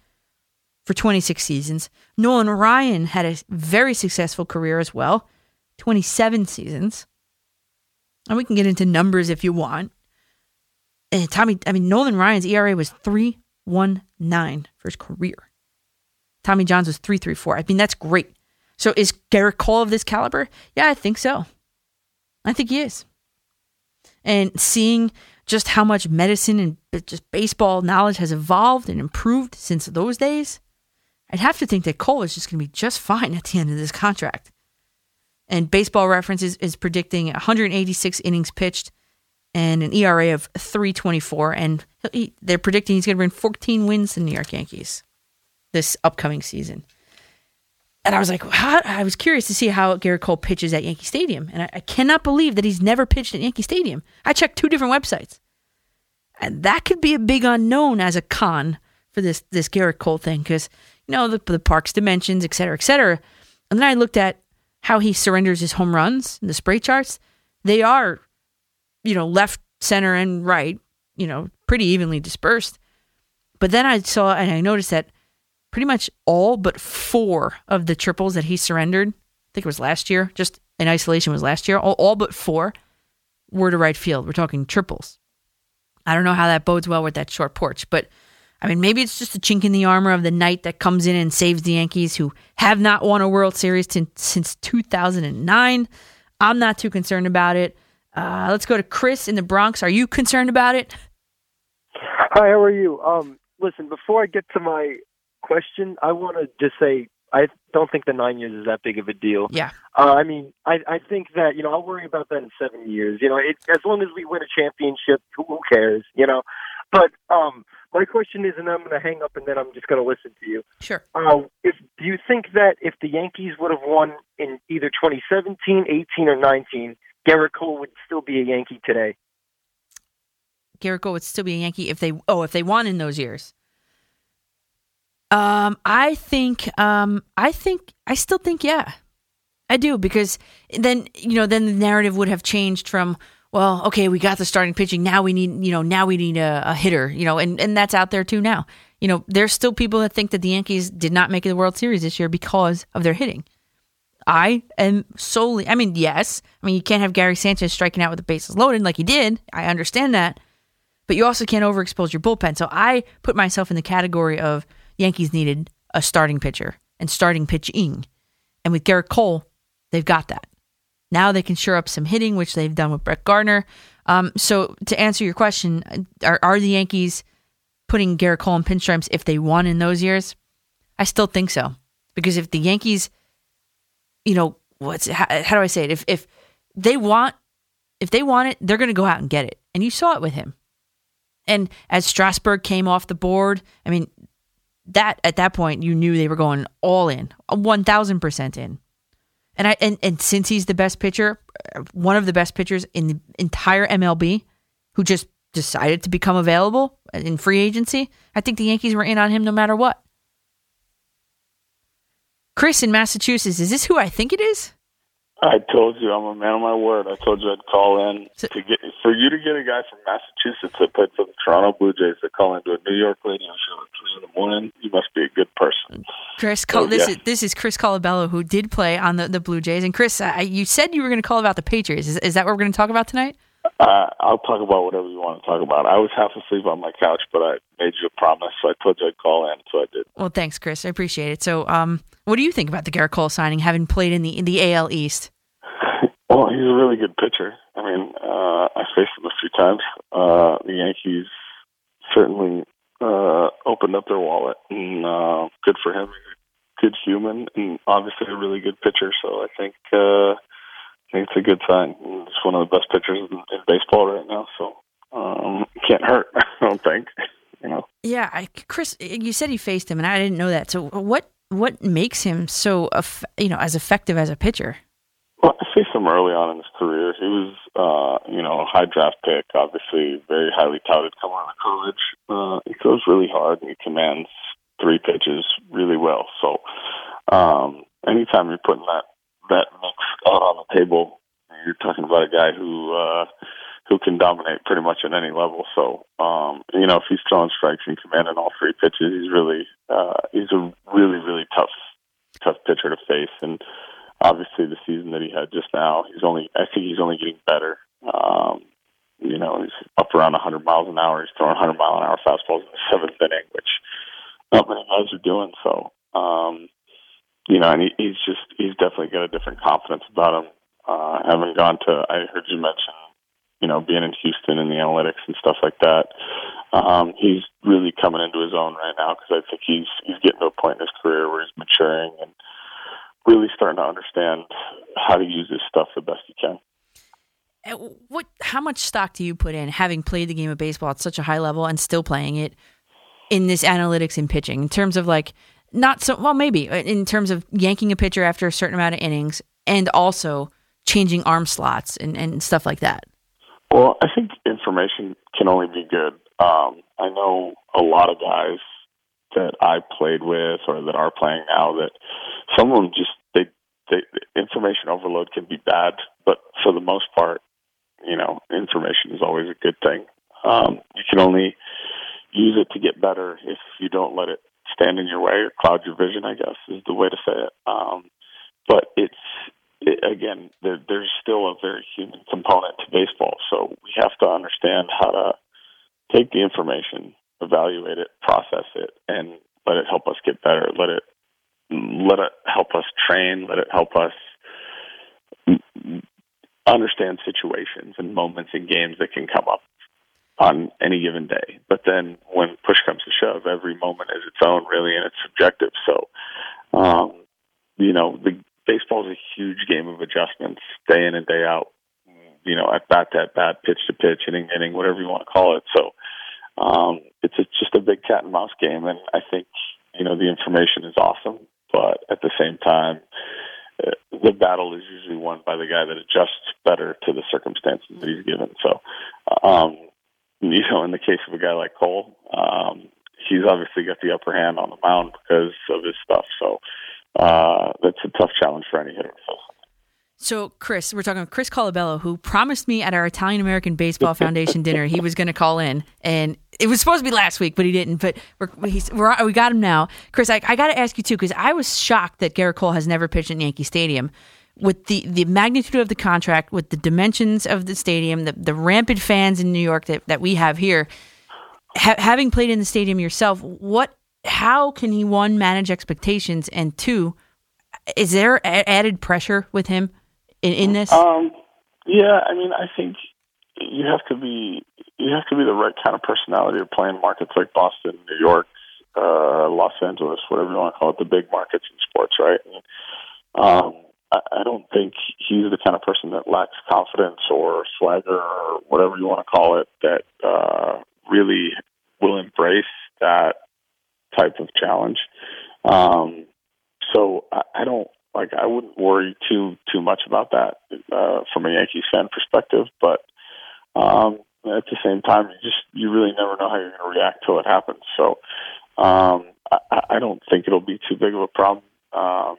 for 26 seasons. Nolan Ryan had a very successful career as well, 27 seasons. And we can get into numbers if you want. And Tommy, I mean, Nolan Ryan's ERA was 319 for his career. Tommy John's was 334. I mean, that's great. So is Gerrit Cole of this caliber? Yeah, I think so. I think he is. And seeing just how much medicine and just baseball knowledge has evolved and improved since those days, I'd have to think that Cole is just going to be just fine at the end of this contract. And Baseball Reference is, is predicting 186 innings pitched and an ERA of 324. And he, they're predicting he's going to win 14 wins to the New York Yankees this upcoming season. And I was like, how, I was curious to see how Gerrit Cole pitches at Yankee Stadium. And I, I cannot believe that he's never pitched at Yankee Stadium. I checked two different websites. And that could be a big unknown as a con for this this Gerrit Cole thing because, you know, the, the park's dimensions, et cetera, et cetera. And then I looked at how he surrenders his home runs in the spray charts. They are, you know, left, center, and right, you know, pretty evenly dispersed. But then I saw and I noticed that pretty much all but four of the triples that he surrendered, I think it was last year, just in isolation was last year, all, all but four were to right field. We're talking triples. I don't know how that bodes well with that short porch, but I mean, maybe it's just a chink in the armor of the knight that comes in and saves the Yankees, who have not won a World Series t- since 2009. I'm not too concerned about it. Uh, let's go to Chris in the Bronx. Are you concerned about it? Hi, how are you? Um, listen, before I get to my question, I want to just say I don't think the nine years is that big of a deal. Yeah. Uh, I mean, I, I think that you know I'll worry about that in seven years. You know, it, as long as we win a championship, who, cares? You know. But um, my question is, and I'm going to hang up and then I'm just going to listen to you. Sure. Uh, if do you think that if the Yankees would have won in either 2017, 18, or 19, Gerrit Cole would still be a Yankee today? Gerrit Cole would still be a Yankee if they oh if they won in those years. Um, I think um, I think I still think yeah, I do because then you know then the narrative would have changed from well okay we got the starting pitching now we need you know now we need a, a hitter you know and and that's out there too now you know there's still people that think that the Yankees did not make the World Series this year because of their hitting. I am solely. I mean, yes. I mean, you can't have Gary Sanchez striking out with the bases loaded like he did. I understand that, but you also can't overexpose your bullpen. So I put myself in the category of Yankees needed a starting pitcher and starting pitching, and with Gerrit Cole, they've got that. Now they can shore up some hitting, which they've done with Brett Gardner. Um, so to answer your question, are, are the Yankees putting Gerrit Cole in pinstripes if they won in those years? I still think so because if the Yankees you know what's how, how do I say it? If if they want if they want it, they're going to go out and get it. And you saw it with him. And as Strasburg came off the board, I mean that at that point you knew they were going all in, one thousand percent in. And I and, and since he's the best pitcher, uh, one of the best pitchers in the entire MLB, who just decided to become available in free agency, I think the Yankees were in on him no matter what. Chris in Massachusetts, is this who I think it is? I told you I'm a man of my word. I told you I'd call in So- to get for you to get a guy from Massachusetts that played for the Toronto Blue Jays to call into a New York radio show at three in the morning. You must be a good person. Chris, Col- Oh, this yeah. is this is Chris Colabello who did play on the, the Blue Jays. And Chris, I, you said you were going to call about the Patriots. Is, is that what we're going to talk about tonight? Uh, I'll talk about whatever you want to talk about. I was half asleep on my couch, but I made you a promise, so I told you I'd call in, so I did. Well, thanks, Chris. I appreciate it. So, um, what do you think about the Gerrit Cole signing, having played in the in the AL East? *laughs* Well, he's a really good pitcher. I mean, uh, I faced him a few times. Uh, the Yankees certainly uh, opened up their wallet, and uh, good for him. Good human, and obviously a really good pitcher. So I think uh, I think it's a good sign. He's one of the best pitchers in, in baseball right now. So um, can't hurt. *laughs* I don't think. You know. Yeah, I, Chris, you said you faced him, and I didn't know that. So, what what makes him so you know as effective as a pitcher? Well, I faced him early on in his career. He was uh, you know, a high draft pick, obviously very highly touted coming out of college. Uh, he throws really hard and he commands three pitches really well. So, um, anytime you're putting that that mix out on the table, you're talking about a guy who uh, who can dominate pretty much at any level. So, um, you know, if he's throwing strikes and commanding all three pitches, he's really uh, he's a really really tough tough pitcher to face. And obviously, the season that he had just now, he's only I think he's only getting better. Um, you know, he's up around 100 miles an hour. He's throwing 100 mile an hour fastballs in the seventh inning, which not many guys are doing. So, um, you know, and he, he's just he's definitely got a different confidence about him. Uh, having gone to, I heard you mention, you know, being in Houston and the analytics and stuff like that. Um, he's really coming into his own right now because I think he's he's getting to a point in his career where he's maturing and really starting to understand how to use his stuff the best he can. What? How much stock do you put in having played the game of baseball at such a high level and still playing it in this analytics and pitching in terms of like not so well maybe uh, in terms of yanking a pitcher after a certain amount of innings and also changing arm slots and, and stuff like that? Well, I think information can only be good. Um, I know a lot of guys that I played with or that are playing now that some of them just they, they information overload can be bad, but for the most part, you know, information is always a good thing. Um, you can only use it to get better if you don't let it stand in your way or cloud your vision. I guess is the way to say it. Um, but it's it, again, there, there's still a very human component to baseball, so we have to understand how to take the information, evaluate it, process it, and let it help us get better. Let it let it help us train. Let it help us understand situations and moments in games that can come up on any given day. But then when push comes to shove, every moment is its own, really, and it's subjective. So, um, you know, the baseball is a huge game of adjustments, day in and day out. You know, at bat to at bat, pitch to pitch, inning inning, whatever you want to call it. So, um, it's a, just a big cat and mouse game, and I think you know the information is awesome, but at the same time, uh, the battle is usually won by the guy that adjusts better to the circumstances that he's given. So, um, you know, in the case of a guy like Cole, um, he's obviously got the upper hand on the mound because of his stuff. So uh, that's a tough challenge for any hitter. So, Chris, we're talking about Chris Colabello, who promised me at our Italian American Baseball *laughs* Foundation dinner he was going to call in, and it was supposed to be last week, but he didn't. But we're, he's, we're we got him now, Chris. I, I got to ask you too because I was shocked that Gerrit Cole has never pitched in Yankee Stadium with the, the magnitude of the contract, with the dimensions of the stadium, the, the rampant fans in New York that, that we have here, ha- having played in the stadium yourself, what, how can he one manage expectations and two, is there a- added pressure with him in, in this? Um, yeah, I mean, I think you have to be you have to be the right kind of personality to play in markets like Boston, New York, uh, Los Angeles, whatever you want to call it, the big markets in sports, right? And, um, I don't think he's the kind of person that lacks confidence or swagger or whatever you want to call it that uh, really will embrace that type of challenge. Um, so I, I don't like I wouldn't worry too too much about that uh, from a Yankees fan perspective, but um, at the same time, you just you really never know how you're going to react till it happens. So um, I, I don't think it'll be too big of a problem. Um,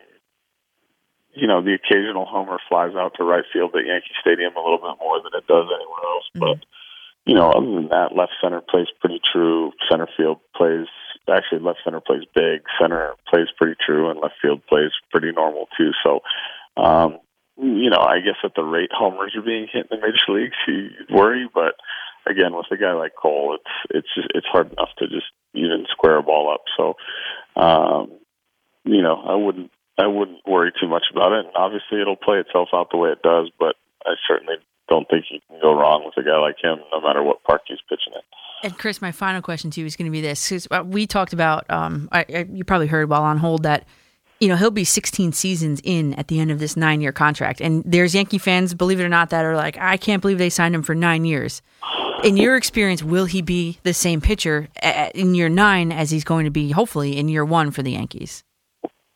you know, the occasional homer flies out to right field at Yankee Stadium a little bit more than it does anywhere else. Mm-hmm. But, you know, other than that, left center plays pretty true. Center field plays, actually, left center plays big. Center plays pretty true, and left field plays pretty normal, too. So, um, you know, I guess at the rate homers are being hit in the major leagues, you worry. But again, with a guy like Cole, it's it's just it's hard enough to just even square a ball up. So, um, you know, I wouldn't I wouldn't worry too much about it. And obviously, it'll play itself out the way it does. But I certainly don't think you can go wrong with a guy like him, no matter what park he's pitching in. And Chris, my final question to you is going to be this: uh, we talked about, um, I, I, you probably heard while on hold that you know he'll be 16 seasons in at the end of this nine-year contract, and there's Yankee fans, believe it or not, that are like, I can't believe they signed him for nine years. In your experience, will he be the same pitcher in year nine as he's going to be, hopefully, in year one for the Yankees?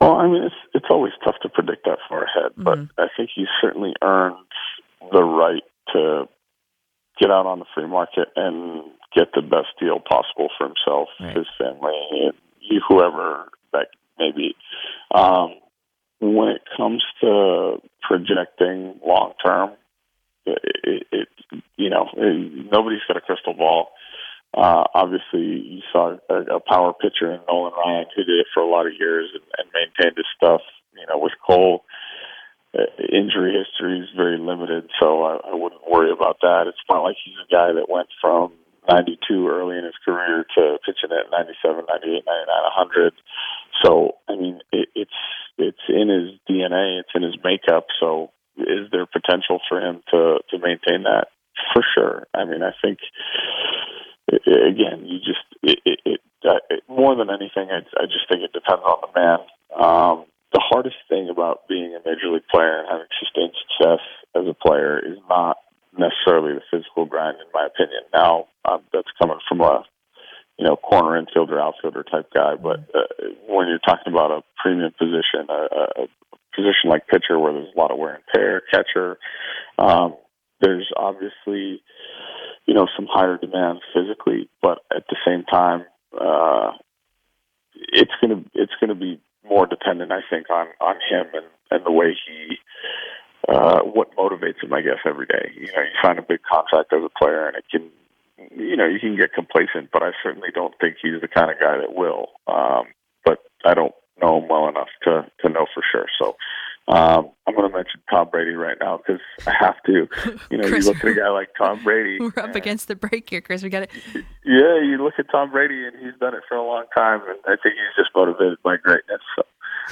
Well, I mean, it's always tough to predict that far ahead, but mm-hmm. I think he's certainly earned the right to get out on the free market and get the best deal possible for himself, Right. his family, whoever that may be. Um, when it comes to projecting long term, it, it, it you know it, nobody's got a crystal ball. Uh, obviously, you saw a, a power pitcher in Nolan Ryan who did it for a lot of years and, and maintained his stuff. You know, with Cole, uh, injury history is very limited, so I, I wouldn't worry about that. It's not like he's a guy that went from 92 early in his career to pitching at 97, 98, 99, 100. So, I mean, it, it's it's in his DNA, it's in his makeup. So, is there potential for him to to maintain that? For sure. I mean, I think again, you just it, it, it, it more than anything, I, I just think it depends on the man. Um, the hardest thing about being a major league player and having sustained success as a player is not necessarily the physical grind, in my opinion. Now, um, that's coming from a you know corner infielder, outfielder type guy, but uh, when you're talking about a premium position, a, a position like pitcher where there's a lot of wear and tear, catcher, um, there's obviously you know some higher demands physically, but at the same time, uh, it's gonna it's gonna be more dependent, I think, on on him and and the way he uh, what motivates him, I guess, every day. You know, you sign a big contract as a player, and it can, you know, you can get complacent. But I certainly don't think he's the kind of guy that will. Um, but I don't know him well enough to to know for sure. So. Um, I'm going to mention Tom Brady right now because I have to. *laughs* You know, Chris, you look at a guy like Tom Brady. *laughs* We're up and- against the break here, Chris. We got it. yeah, you look at Tom Brady, and he's done it for a long time, and I think he's just motivated by greatness.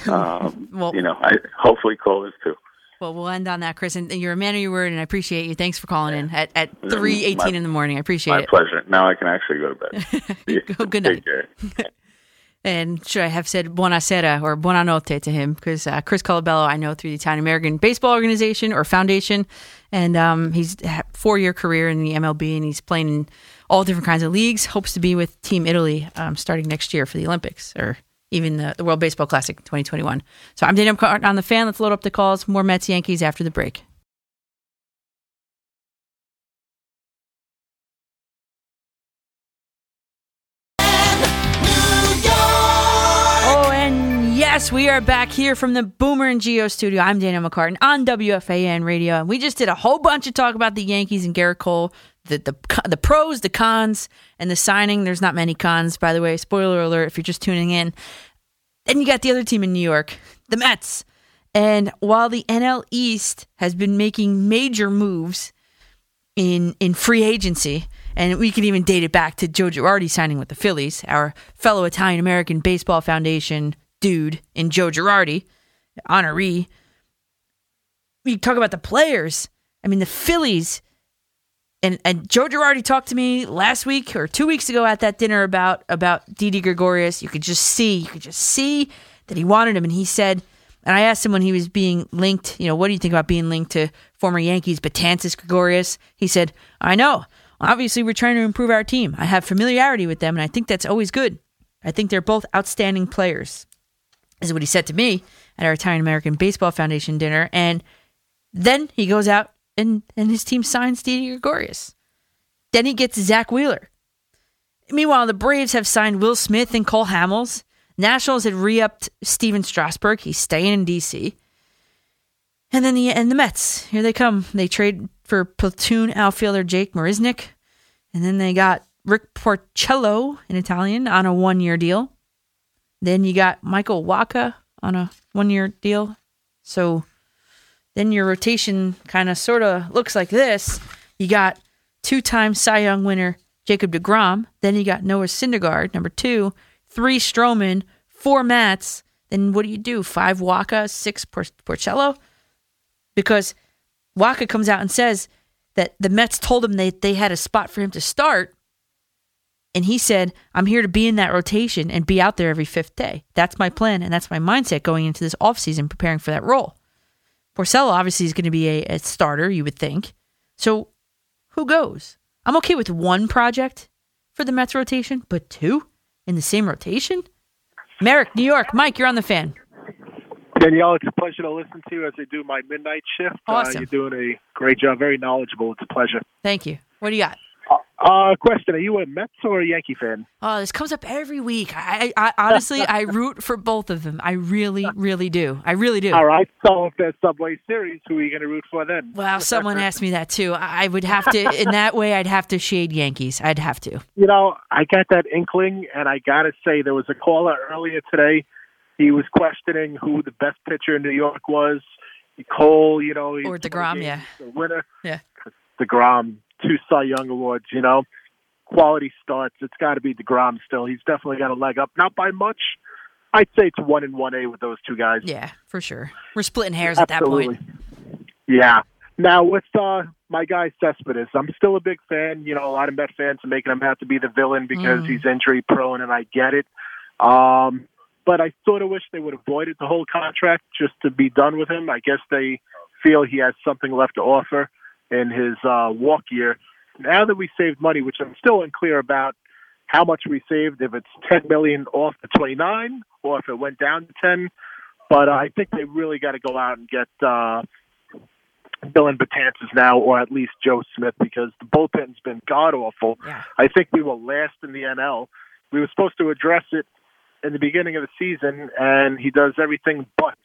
So, *laughs* um, Well- you know, I hopefully Cole is too. Well, we'll end on that, Chris. And you're a man of your word, and I appreciate you. Thanks for calling in at, at Yeah, three eighteen in the morning. I appreciate My it. My pleasure. Now I can actually go to bed. Good night. And should I have said buonasera or buonanotte to him? Because uh, Chris Colabello, I know through the Italian American Baseball Organization or Foundation, and um, he's had a four year career in the MLB, and he's playing in all different kinds of leagues. Hopes to be with Team Italy um, starting next year for the Olympics or even the, the World Baseball Classic 2021. So I'm Daniel Carton on the fan. Let's load up the calls. More Mets Yankees after the break. Yes, we are back here from the Boomer and Gio studio. I'm Daniel McCartan on WFAN radio, and we just did a whole bunch of talk about the Yankees and Gerrit Cole, the the the pros, the cons, and the signing. There's not many cons, by the way. Spoiler alert if you're just tuning in. Then you got the other team in New York, the Mets. And while the NL East has been making major moves in in free agency, and we can even date it back to Joe Girardi signing with the Phillies, our fellow Italian American Baseball Foundation dude in Joe Girardi, honoree. We talk about the players. I mean, the Phillies. And, and Joe Girardi talked to me last week or two weeks ago at that dinner about about Didi Gregorius. You could just see, you could just see that he wanted him, and he said, and I asked him when he was being linked, you know, what do you think about being linked to former Yankees Batanzas Gregorius? He said, I know. Obviously, we're trying to improve our team. I have familiarity with them, and I think that's always good. I think they're both outstanding players. This is what he said to me at our Italian American Baseball Foundation dinner. And then he goes out and, and his team signs Didi Gregorius. Then he gets Zack Wheeler. Meanwhile, the Braves have signed Will Smith and Cole Hamels. Nationals had re-upped Stephen Strasburg. He's staying in DC. And then the and the Mets, here they come. They trade for platoon outfielder Jake Marisnick, and then they got Rick Porcello in Italian on a one-year deal. Then you got Michael Wacha on a one-year deal. So then your rotation kind of sort of looks like this. You got two-time Cy Young winner Jacob DeGrom. Then you got Noah Syndergaard, number two, three Stroman, four Matz. Then what do you do? Five Wacha, six Por- Porcello? Because Wacha comes out and says that the Mets told him they, they had a spot for him to start. And he said, I'm here to be in that rotation and be out there every fifth day. That's my plan, and that's my mindset going into this offseason, preparing for that role. Porcello obviously is going to be a, a starter, you would think. So who goes? I'm okay with one project for the Mets rotation, but two in the same rotation? Merrick, New York. Mike, you're on the fan. Danielle, it's a pleasure to listen to you as I do my midnight shift. Awesome. Uh, you're doing a great job, very knowledgeable. It's a pleasure. Thank you. What do you got? Uh, question: Are you a Mets or a Yankee fan? Oh, this comes up every week. I, I honestly, I *laughs* root for both of them. I really, really do. I really do. All right. So if there's Subway Series, who are you going to root for then? Well, someone asked me that too. I I would have to, in that way, I'd have to shade Yankees. I'd have to. You know, I got that inkling, and I got to say, there was a caller earlier today. He was questioning who the best pitcher in New York was. Cole, you know, Or DeGrom, yeah. the winner. Yeah. DeGrom, two Cy Young awards. You know, quality starts. It's got to be DeGrom still. He's definitely got a leg up, not by much. I'd say it's one and one A with those two guys. Yeah, for sure. We're splitting hairs at that point. Yeah. Now with uh, my guy Cespedes, I'm still a big fan. You know, a lot of Met fans are making him out to be the villain because Mm. he's injury prone, and I get it. Um, but I sort of wish they would avoid it the whole contract just to be done with him. I guess they feel he has something left to offer in his uh, walk year. Now that we saved money, which I'm still unclear about how much we saved, if it's 10 million off the 29 or if it went down to 10. But uh, I think they really got to go out and get uh, Dellin Betances now, or at least Joe Smith, because the bullpen's been god awful. Yeah. I think we were last in the NL. We were supposed to address it in the beginning of the season, and he does everything but.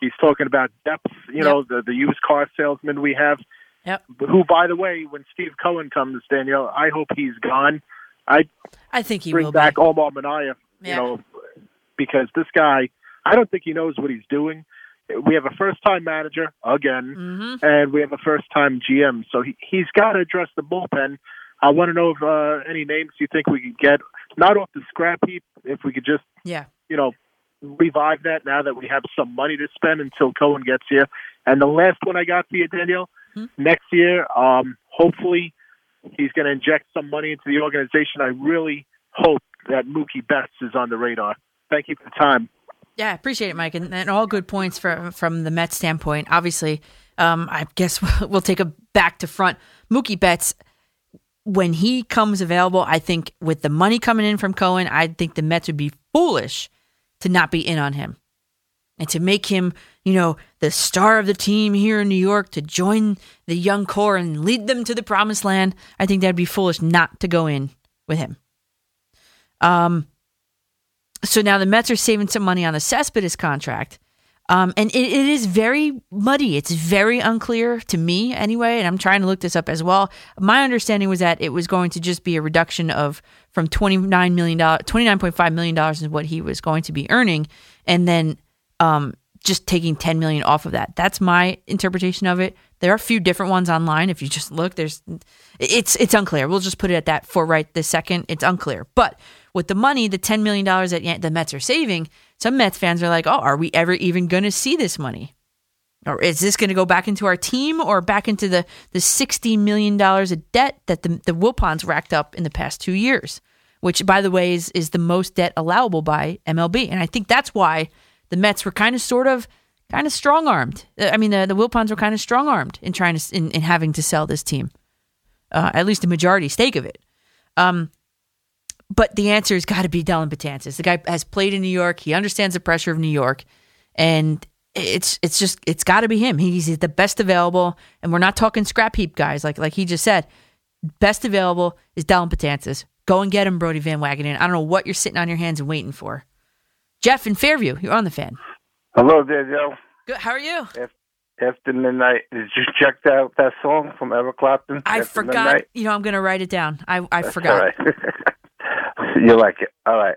He's talking about depth, you know, the the used car salesman we have. Yep. Who, by the way, when Steve Cohen comes, Danielle, I hope he's gone. I I think he bring will back be. Omar Minaya, you know, because this guy, I don't think he knows what he's doing. We have a first-time manager again, hmm and we have a first-time GM, so he, he's got to address the bullpen. I want to know if uh, any names you think we could get, not off the scrap heap, if we could just, Yeah. you know, revive that now that we have some money to spend until Cohen gets here. And the last one I got for you, Danielle, Hmm. next year, um, hopefully he's going to inject some money into the organization. I really hope that Mookie Betts is on the radar. Thank you for the time. Yeah, appreciate it, Mike, and, and all good points from from the Mets standpoint. Obviously, um, I guess *laughs* we'll take a back to front. Mookie Betts, when he comes available, I think with the money coming in from Cohen, I think the Mets would be foolish to not be in on him and to make him, you know, the star of the team here in New York to join the young core and lead them to the promised land. I think that'd be foolish not to go in with him. Um, so now the Mets are saving some money on the Cespedes contract. Um, and it, it is very muddy. It's very unclear to me, anyway. And I'm trying to look this up as well. My understanding was that it was going to just be a reduction of from twenty nine million dollars, twenty nine point five million dollars is what he was going to be earning, and then um, just taking ten million off of that. That's my interpretation of it. There are a few different ones online. If you just look, there's it's it's unclear. We'll just put it at that for right this second. It's unclear. But with the money, the ten million dollars that the Mets are saving, some Mets fans are like, "Oh, are we ever even going to see this money? Or is this going to go back into our team, or back into the the sixty million dollars of debt that the the Wilpons racked up in the past two years?" Which, by the way, is is the most debt allowable by MLB, and I think that's why the Mets were kind of, sort of, kind of strong armed. I mean, the the Wilpons were kind of strong armed in trying to in, in having to sell this team, uh, at least a majority stake of it. Um, but the answer has got to be Dellin Betances. The guy has played in New York. He understands the pressure of New York, and it's it's just it's got to be him. He's the best available, and we're not talking scrap heap guys like like he just said. Best available is Dellin Betances. Go and get him, Brodie Van Wagenen. I don't know what you're sitting on your hands and waiting for. Jeff in Fairview, you're on the fan. Hello, Danielle. Good. How are you? After midnight, did you check out that song from Eric Clapton? I After forgot. Midnight? You know, I'm going to write it down. I I That's forgot. all right. *laughs* you like it. All right.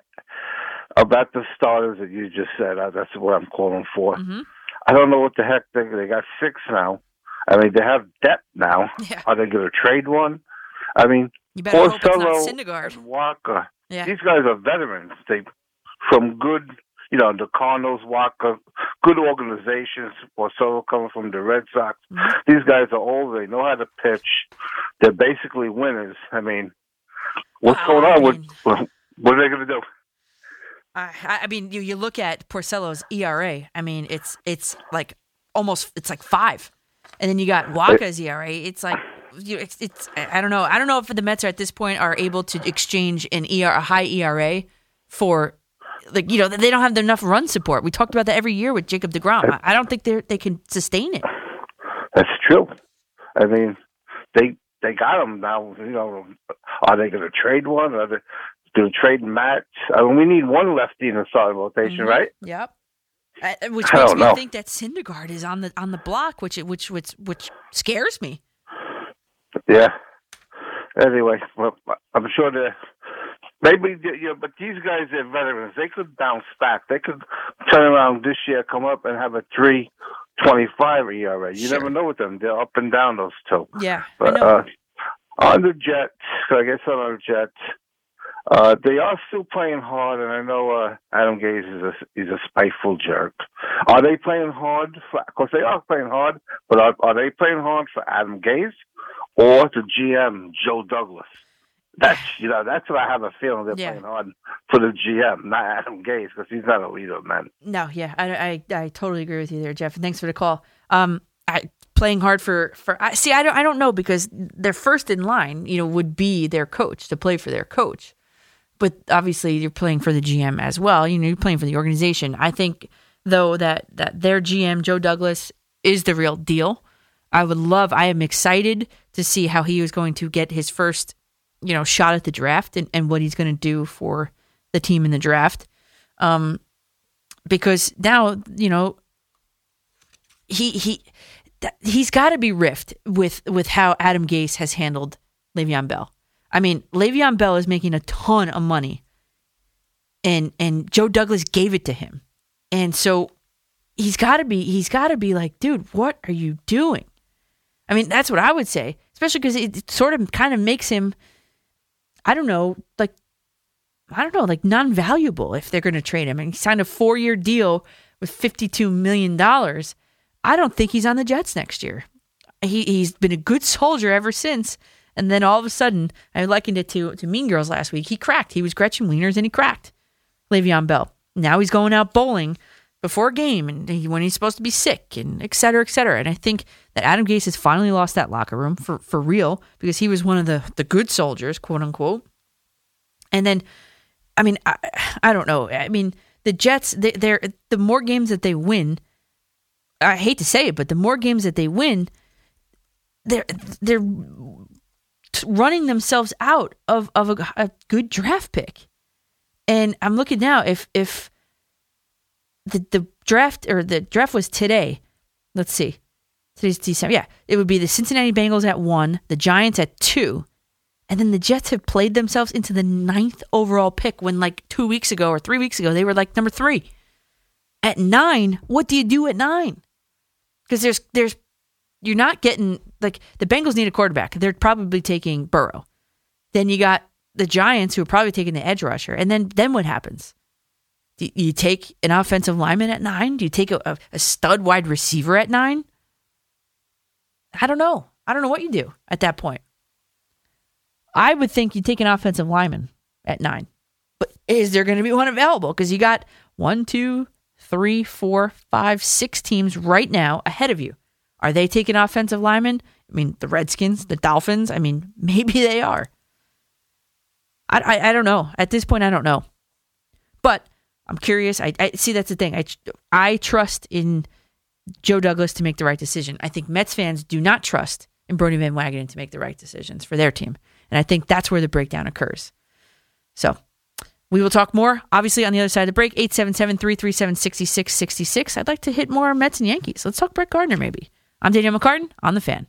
About the starters that you just said, uh, that's what I'm calling for. hmm I don't know what the heck they they got six now. I mean, they have depth now. Yeah. Are they going to trade one? I mean, You better hope it's not Porcello Syndergaard. Walker. Yeah. These guys are veterans. They from good, you know, the Cardinals, Walker, good organizations. Porcello coming from the Red Sox. Mhm. These guys are old. They know how to pitch. They're basically winners. I mean, what's going I on mean- with? What are they going to do? I, I mean, you, you look at Porcello's ERA. I mean, it's it's like almost it's like five, and then you got Wacha's ERA. It's like you, it's, it's I I don't know. I don't know if the Mets are at this point are able to exchange an ER a high ERA for like you know they don't have enough run support. We talked about that every year with Jacob Degrom. I, don't think they they can sustain it. That's true. I mean, they they got him now. You know, are they going to trade one? Are they do a trade Matt? I mean, we need one lefty in the starting rotation, Mhm. right? Yep. Uh, which I makes don't me know. think that Syndergaard is on the on the block, which which which which scares me. Yeah. Anyway, well, I'm sure they maybe you know, but these guys are veterans. They could bounce back. They could turn around this year, come up and have a three twenty five ERA. You Sure. never know with them. They're up and down those two. Yeah, I But know. uh, on the Jets, I guess on the Jets, uh, they are still playing hard, and I know uh, Adam Gase is a is a spiteful jerk. Are they playing hard? For, of course, they are playing hard, but are, are they playing hard for Adam Gase or the GM Joe Douglas? That's you know that's what I have a feeling they're Yeah. playing hard for the GM, not Adam Gase, because he's not a leader, man. No, yeah, I, I I totally agree with you there, Jeff. And thanks for the call. Um, I playing hard for for I see. I don't I don't know because their first in line, you know, would be their coach to play for their coach. But obviously, you're playing for the GM as well. You know, you're playing for the organization. I think though that that their GM Joe Douglas is the real deal. I would love. I am excited to see how he is going to get his first, you know, shot at the draft and, and what he's going to do for the team in the draft. Um, because now you know he he he's got to be riffed with with how Adam Gase has handled Le'Veon Bell. I mean, Le'Veon Bell is making a ton of money, and and Joe Douglas gave it to him, and so he's got to be he's got to be like, dude, what are you doing? I mean, that's what I would say, especially because it sort of kind of makes him, I don't know, like I don't know, like non valuable if they're going to trade him. And he signed a four year deal with $52 million. I don't think he's on the Jets next year. He, he's been a good soldier ever since. And then all of a sudden, I likened it to, to Mean Girls last week. He cracked. He was Gretchen Wieners and he cracked Le'Veon Bell. Now he's going out bowling before a game and he, when he's supposed to be sick and et cetera, et cetera. And I think that Adam Gase has finally lost that locker room for, for real because he was one of the, the good soldiers, quote unquote. And then I mean, I, I don't know. I mean, the Jets, they, they're the more games that they win. I hate to say it, but the more games that they win, they're they're running themselves out of of a, a good draft pick. And I'm looking now if if the the draft or the draft was today. Let's see. Today's December. Yeah, it would be the Cincinnati Bengals at one, the Giants at two, and then the Jets have played themselves into the ninth overall pick when, like, two weeks ago or three weeks ago, they were like number three. At nine, what do you do at nine? Because there's, there's, you're not getting, like, the Bengals need a quarterback. They're probably taking Burrow. Then you got the Giants who are probably taking the edge rusher. And then, then what happens? Do you take an offensive lineman at nine? Do you take a, a, stud wide receiver at nine? I don't know. I don't know what you do at that point. I would think you take an offensive lineman at nine. But is there going to be one available? Because you got one, two, three, four, five, six teams right now ahead of you. Are they taking offensive linemen? I mean, the Redskins, the Dolphins. I mean, *laughs* maybe they are. I, I, I don't know. At this point, I don't know. But I'm curious. I, I see that's the thing. I, I trust in Joe Douglas to make the right decision. I think Mets fans do not trust in Brodie Van Wagenen to make the right decisions for their team. And I think that's where the breakdown occurs. So we will talk more, obviously, on the other side of the break. 877 337 6666. I'd like to hit more Mets and Yankees. Let's talk Brett Gardner, maybe. I'm Danielle McCartan on The Fan.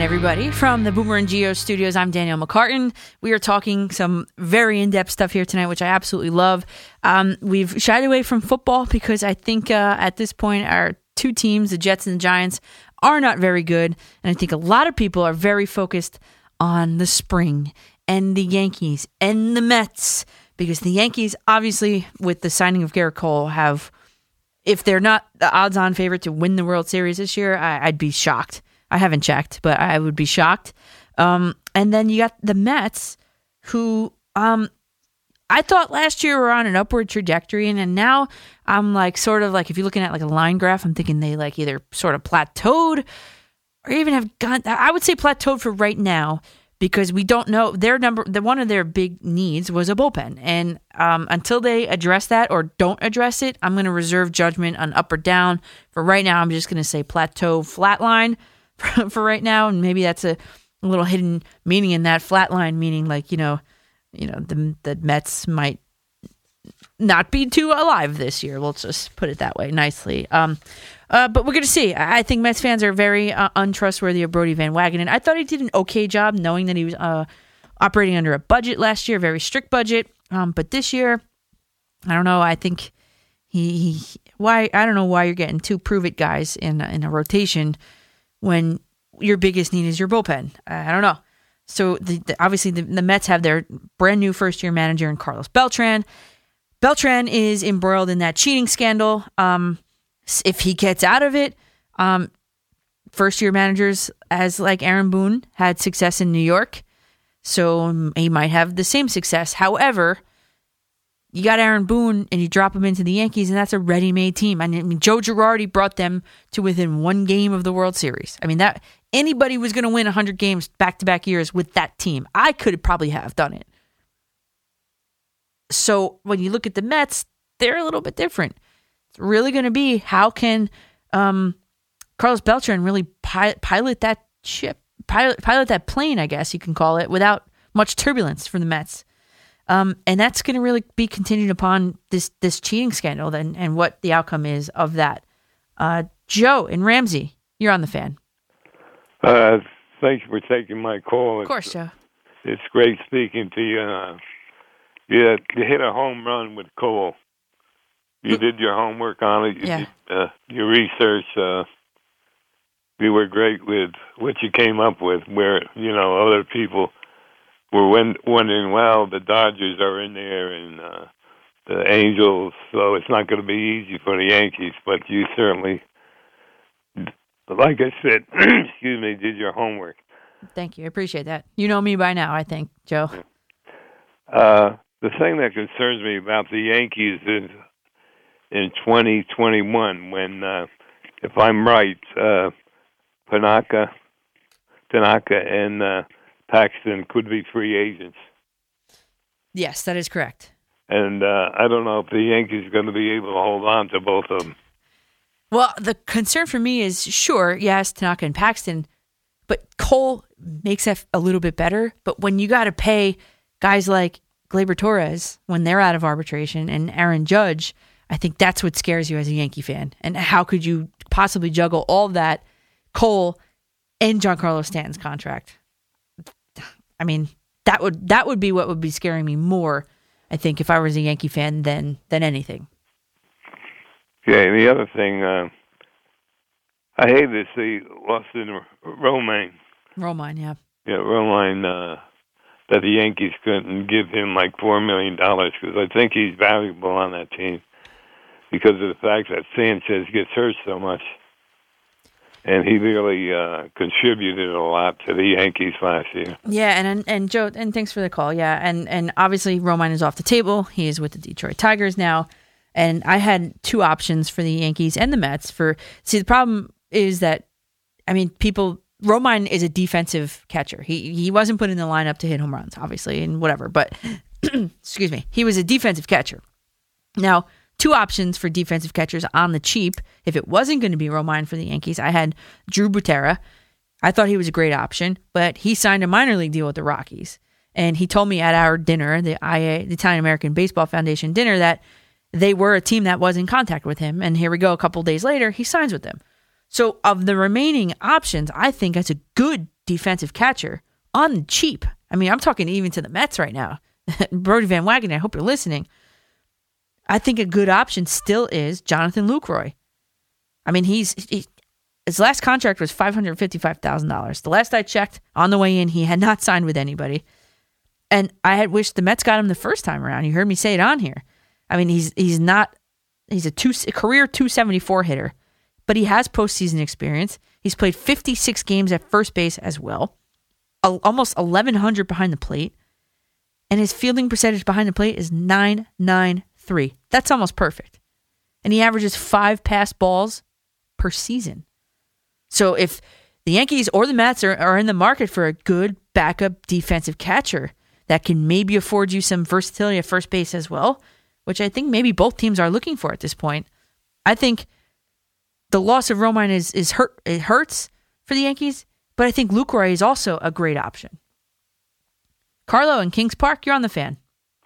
Everybody from the Boomer and Gio studios, I'm Danielle McCartan. We are talking some very in depth stuff here tonight, which I absolutely love. Um, we've shied away from football because I think uh, at this point, our two teams, the Jets and the Giants, are not very good. And I think a lot of people are very focused on the spring and the Yankees and the Mets because the Yankees, obviously, with the signing of Gerrit Cole, have, if they're not the odds on favorite to win the World Series this year, I, I'd be shocked. I haven't checked, but I would be shocked. Um, and then you got the Mets, who um, I thought last year were on an upward trajectory, and, and now I'm like sort of like if you're looking at like a line graph, I'm thinking they like either sort of plateaued or even have gone. I would say plateaued for right now because we don't know their number. The one of their big needs was a bullpen, and um, until they address that or don't address it, I'm going to reserve judgment on up or down. For right now, I'm just going to say plateau, flatline *laughs* for, right now, and maybe that's a, little hidden meaning in that flatline, meaning like you know, you know the the Mets might not be too alive this year. We'll just put it that way nicely. Um, uh, but we're going to see. I I think Mets fans are very uh, untrustworthy of Brodie Van Wagenen. I thought he did an okay job, knowing that he was uh, operating under a budget last year, very strict budget. Um, but this year, I don't know. I think he, he why I don't know why you're getting two prove it guys in in a rotation when your biggest need is your bullpen. I don't know. So the, the, obviously the, the Mets have their brand new first year manager in Carlos Beltran. Beltran is embroiled in that cheating scandal. Um, if he gets out of it, um, first year managers as like Aaron Boone had success in New York, so he might have the same success. However, you got Aaron Boone and you drop him into the Yankees, and that's a ready-made team. I mean, Joe Girardi brought them to within one game of the World Series. I mean, that anybody was going to win 100 games back-to-back years with that team. I could probably have done it. So when you look at the Mets, they're a little bit different. It's really going to be how can um, Carlos Beltran really pilot, pilot that ship, pilot pilot that plane, I guess you can call it, without much turbulence from the Mets. Um, and that's going to really be continued upon this this cheating scandal and, and what the outcome is of that. Uh, Joe and Ramsey, you're on the fan. Uh, thank you for taking my call. Of course, Joe. It's great speaking to you. Uh, you, you hit a home run with Cole. You did your homework on it. You Yeah. did, uh, your research. Uh, you were great with what you came up with. Where you know other people were won- wondering, well, the Dodgers are in there and uh, the Angels, so it's not going to be easy for the Yankees. But you certainly, like I said, *clears throat* excuse me, did your homework. Thank you. I appreciate that. You know me by now, I think, Joe. Uh, the thing that concerns me about the Yankees is in 2021 when, uh, if I'm right, uh, Tanaka, Tanaka and uh, Paxton could be free agents. Yes, that is correct. And uh, I don't know if the Yankees are going to be able to hold on to both of them. Well, the concern for me is sure, yes, Tanaka and Paxton, but Cole makes that a little bit better. But when you got to pay guys like Gleyber Torres when they're out of arbitration and Aaron Judge, I think that's what scares you as a Yankee fan. And how could you possibly juggle all that, Cole and Giancarlo Stanton's contract? I mean, that would that would be what would be scaring me more. I think if I was a Yankee fan than than anything. Yeah, the other thing, uh, I hate to see Austin Romaine. Romine, yeah. Yeah, Romine, uh, that the Yankees couldn't give him like four million dollars because I think he's valuable on that team because of the fact that Sanchez gets hurt so much, and he really uh, contributed a lot to the Yankees last year. Yeah, and, and and Joe, and thanks for the call. Yeah, and and obviously Romine is off the table. He is with the Detroit Tigers now, and I had two options for the Yankees and the Mets. For see, the problem is that, I mean, people. Romine is a defensive catcher. He he wasn't put in the lineup to hit home runs, obviously, and whatever. But *clears throat* excuse me, he was a defensive catcher. Now, two options for defensive catchers on the cheap. If it wasn't going to be Romine for the Yankees, I had Drew Butera. I thought he was a great option, but he signed a minor league deal with the Rockies. And he told me at our dinner, the IA, the Italian American Baseball Foundation dinner, that they were a team that was in contact with him. And here we go, a couple days later, he signs with them. So, of the remaining options, I think that's a good defensive catcher on the cheap. I mean, I'm talking even to the Mets right now. *laughs* Brodie Van Wagenen, I hope you're listening. I think a good option still is Jonathan Lucroy. I mean, he's he, his last contract was five hundred fifty-five thousand dollars. The last I checked, on the way in, he had not signed with anybody, and I had wished the Mets got him the first time around. You heard me say it on here. I mean, he's he's not he's a two a career two seventy-four hitter, but he has postseason experience. He's played fifty-six games at first base as well, almost eleven hundred behind the plate, and his fielding percentage behind the plate is nine nine three. That's almost perfect, and he averages five pass balls per season. So if the Yankees or the Mets are, are in the market for a good backup defensive catcher that can maybe afford you some versatility at first base as well, which I think maybe both teams are looking for at this point. I think the loss of Romine is is hurt. It hurts for the Yankees, but I think Lucroy is also a great option. Carlo in Kings Park, you're on the fan.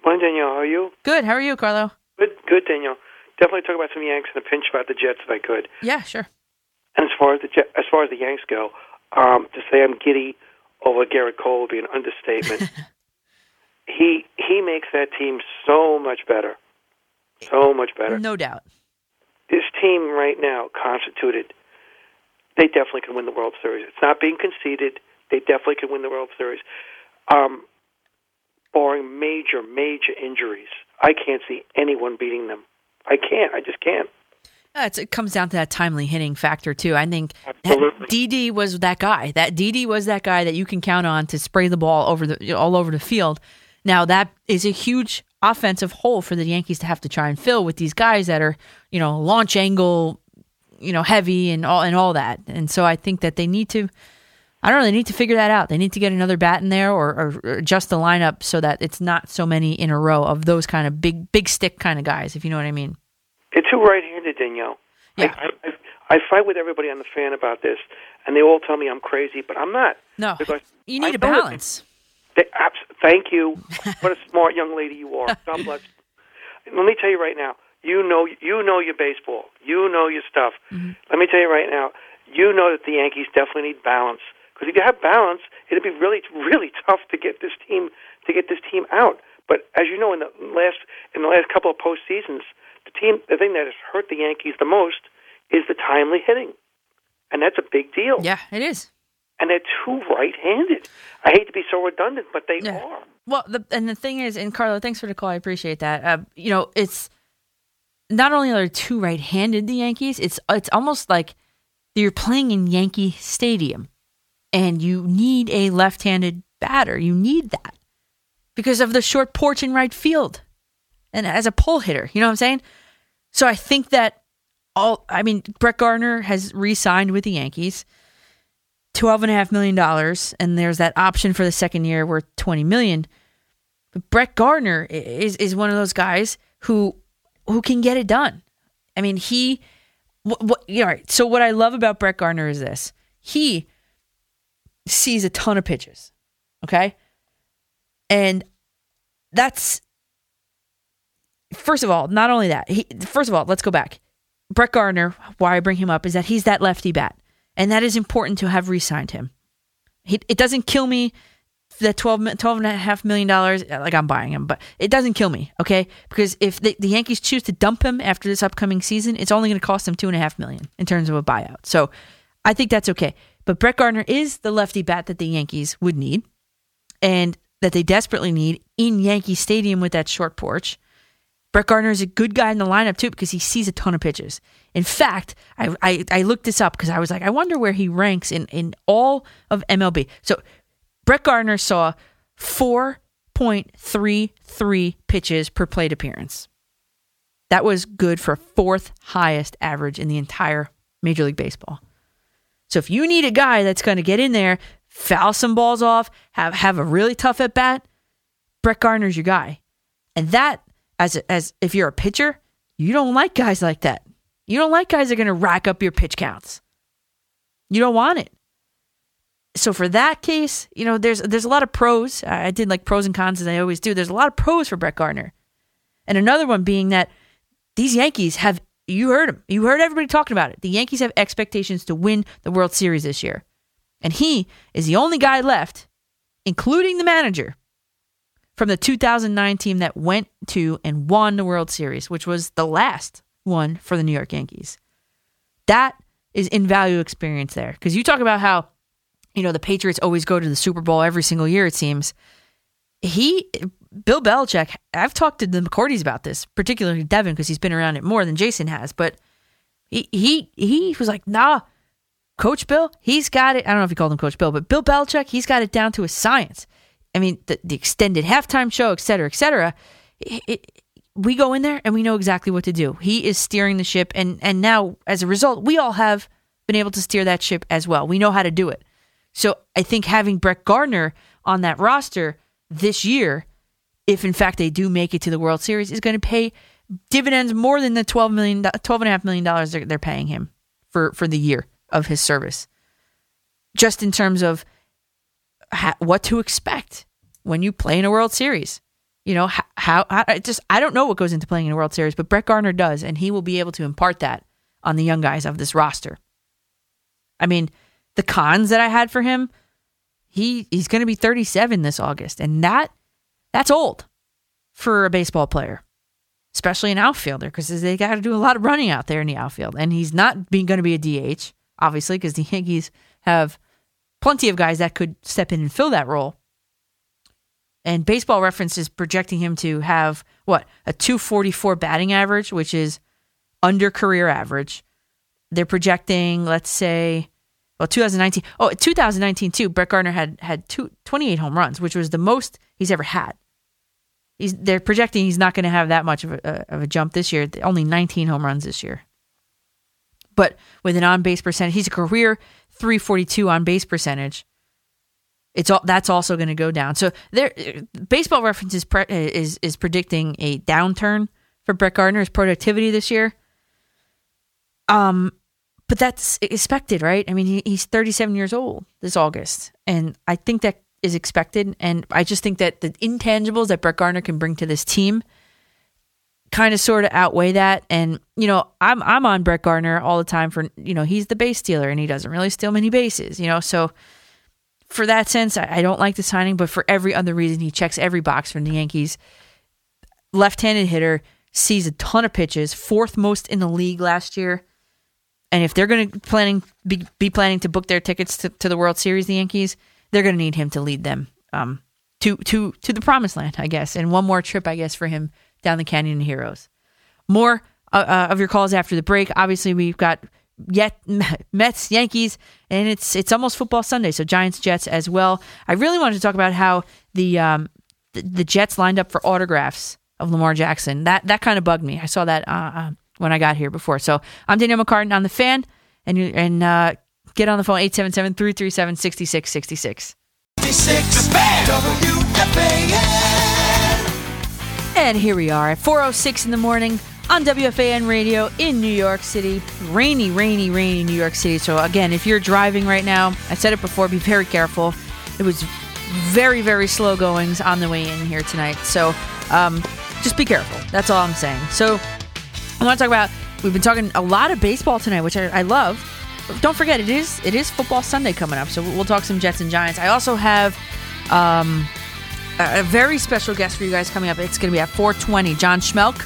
Morning, Danielle. How are you? Good. How are you, Carlo? Good, good, Danielle. Definitely talk about some Yanks and a pinch about the Jets if I could. Yeah, sure. And as far as the as far as the Yanks go, um, to say I'm giddy over Gerrit Cole would be an understatement. *laughs* he he makes that team so much better, so much better. No doubt. This team right now constituted, they definitely can win the World Series. It's not being conceded. They definitely can win the World Series. Um, barring major, major injuries, I can't see anyone beating them. I can't. I just can't. Uh, it's, it comes down to that timely hitting factor too. I think. Didi was that guy. That Didi was that guy that you can count on to spray the ball over the all over the field. Now that is a huge offensive hole for the Yankees to have to try and fill with these guys that are you know launch angle, you know heavy and all and all that. And so I think that they need to. I don't know. They need to figure that out. They need to get another bat in there or, or, or adjust the lineup so that it's not so many in a row of those kind of big big stick kind of guys. If you know what I mean. They're too right-handed, Danielle. Yeah. I, I, I fight with everybody on the fan about this, and they all tell me I'm crazy, but I'm not. No, Because you need a balance. They, abs- thank you. *laughs* what a smart young lady you are. God *laughs* bless. Let me tell you right now. You know, you know your baseball. You know your stuff. Mm-hmm. Let me tell you right now. You know that the Yankees definitely need balance. Because if you have balance, it'd be really, really tough to get this team to get this team out. But as you know, in the last in the last couple of postseasons, the team the thing that has hurt the Yankees the most is the timely hitting, and that's a big deal. Yeah, it is. And they're too right-handed. I hate to be so redundant, but they Yeah. are. Well, the, and the thing is, and Carlo, thanks for the call. I appreciate that. Uh, you know, it's not only are they two right-handed, the Yankees. It's it's almost like you're playing in Yankee Stadium, and you need a left-handed batter. You need that because of the short porch in right field, and as a pull hitter, you know what I'm saying. So I think that all. I mean, Brett Gardner has re-signed with the Yankees. Twelve and a half million dollars, and there's that option for the second year worth twenty million. But Brett Gardner is is one of those guys who who can get it done. I mean, he. What, what, all right. So what I love about Brett Gardner is this: he sees a ton of pitches. Okay, and that's first of all. Not only that, he first of all, let's go back. Brett Gardner. Why I bring him up is that he's that lefty bat, and that is important to have re-signed him. He, it doesn't kill me that 12, 12 and a half million dollars uh, like i'm buying him but it doesn't kill me okay because if the, the yankees choose to dump him after this upcoming season it's only going to cost them two and a half million in terms of a buyout so i think that's okay but brett gardner is the lefty bat that the yankees would need and that they desperately need in yankee stadium with that short porch Brett Gardner is a good guy in the lineup too because he sees a ton of pitches. In fact, I I, I looked this up because I was like, I wonder where he ranks in in all of MLB. So Brett Gardner saw four point three three pitches per plate appearance. That was good for fourth highest average in the entire Major League Baseball. So if you need a guy that's going to get in there, foul some balls off, have have a really tough at bat, Brett Gardner's your guy. And that as as if you're a pitcher, you don't like guys like that. You don't like guys that are going to rack up your pitch counts. You don't want it. So for that case, you know, there's there's a lot of pros. I did like pros and cons as I always do. There's a lot of pros for Brett Gardner, and another one being that these Yankees have. You heard him. You heard everybody talking about it. The Yankees have expectations to win the World Series this year, and he is the only guy left, including the manager, from the 2009 team that went to and won the World Series, which was the last one for the New York Yankees. That is invaluable experience there. Because you talk about how, you know, the Patriots always go to the Super Bowl every single year, it seems. He, Bill Belichick, I've talked to the McCourties about this, particularly Devin, because he's been around it more than Jason has, but he, he, he was like, nah, Coach Bill, he's got it. I don't know if he called him Coach Bill, but Bill Belichick, he's got it down to a science. I mean, the, the extended halftime show, et cetera, et cetera. It, it, we go in there and we know exactly what to do. He is steering the ship, and and now as a result, we all have been able to steer that ship as well. We know how to do it. So I think having Brett Gardner on that roster this year, if in fact they do make it to the World Series, is going to pay dividends more than the $12 million, $12.5 million they're, they're paying him for, for the year of his service. Just in terms of ha- what to expect when you play in a World Series. You know, how, how, I just, I don't know what goes into playing in a World Series, but Brett Gardner does, and he will be able to impart that on the young guys of this roster. I mean, the cons that I had for him, he he's going to be 37 this August, and that that's old for a baseball player, especially an outfielder, because they got to do a lot of running out there in the outfield, and he's not going to be a DH, obviously, because the Yankees have plenty of guys that could step in and fill that role. And Baseball Reference is projecting him to have what a 244 batting average, which is under career average. They're projecting, let's say, well, 2019. Oh, 2019 too. Brett Gardner had had two, 28 home runs, which was the most he's ever had. He's they're projecting he's not going to have that much of a, uh, of a jump this year. Only 19 home runs this year. But with an on base percentage, he's a career 342 on base percentage. It's all that's also going to go down. So there, uh, Baseball Reference is, pre, uh, is is predicting a downturn for Brett Gardner's productivity this year. Um, but that's expected, right? I mean, he, he's 37 years old this August, and I think that is expected. And I just think that the intangibles that Brett Gardner can bring to this team kind of sort of outweigh that. And you know, I'm I'm on Brett Gardner all the time for you know he's the base stealer and he doesn't really steal many bases, you know. So for that sense, I, I don't like the signing, but for every other reason, he checks every box from the Yankees. Left-handed hitter sees a ton of pitches, fourth most in the league last year. And if they're going to planning be, be planning to book their tickets to, to the World Series, the Yankees, they're going to need him to lead them um, to to to the promised land, I guess, and one more trip, I guess, for him down the Canyon of Heroes. More uh, uh, of your calls after the break. Obviously, we've got yet *laughs* Mets, Yankees, and it's it's almost football Sunday, so Giants, Jets as well. I really wanted to talk about how the um, the, the Jets lined up for autographs of Lamar Jackson. That that kind of bugged me. I saw that uh, uh, when I got here before. So I'm Danielle McCartan on the fan, and and uh, get on the phone 877-337-6666. And here we are at 4:06 in the morning on WFAN radio in New York City. Rainy, rainy, rainy New York City. So again, if you're driving right now, I said it before, be very careful. It was very, very slow goings on the way in here tonight. So um, just be careful. That's all I'm saying. So I want to talk about. We've been talking a lot of baseball tonight, which I, I love. Don't forget, it is it is football Sunday coming up, so we'll talk some Jets and Giants. I also have um, a, very special guest for you guys coming up. It's going to be at 4:20. John Schmeelk,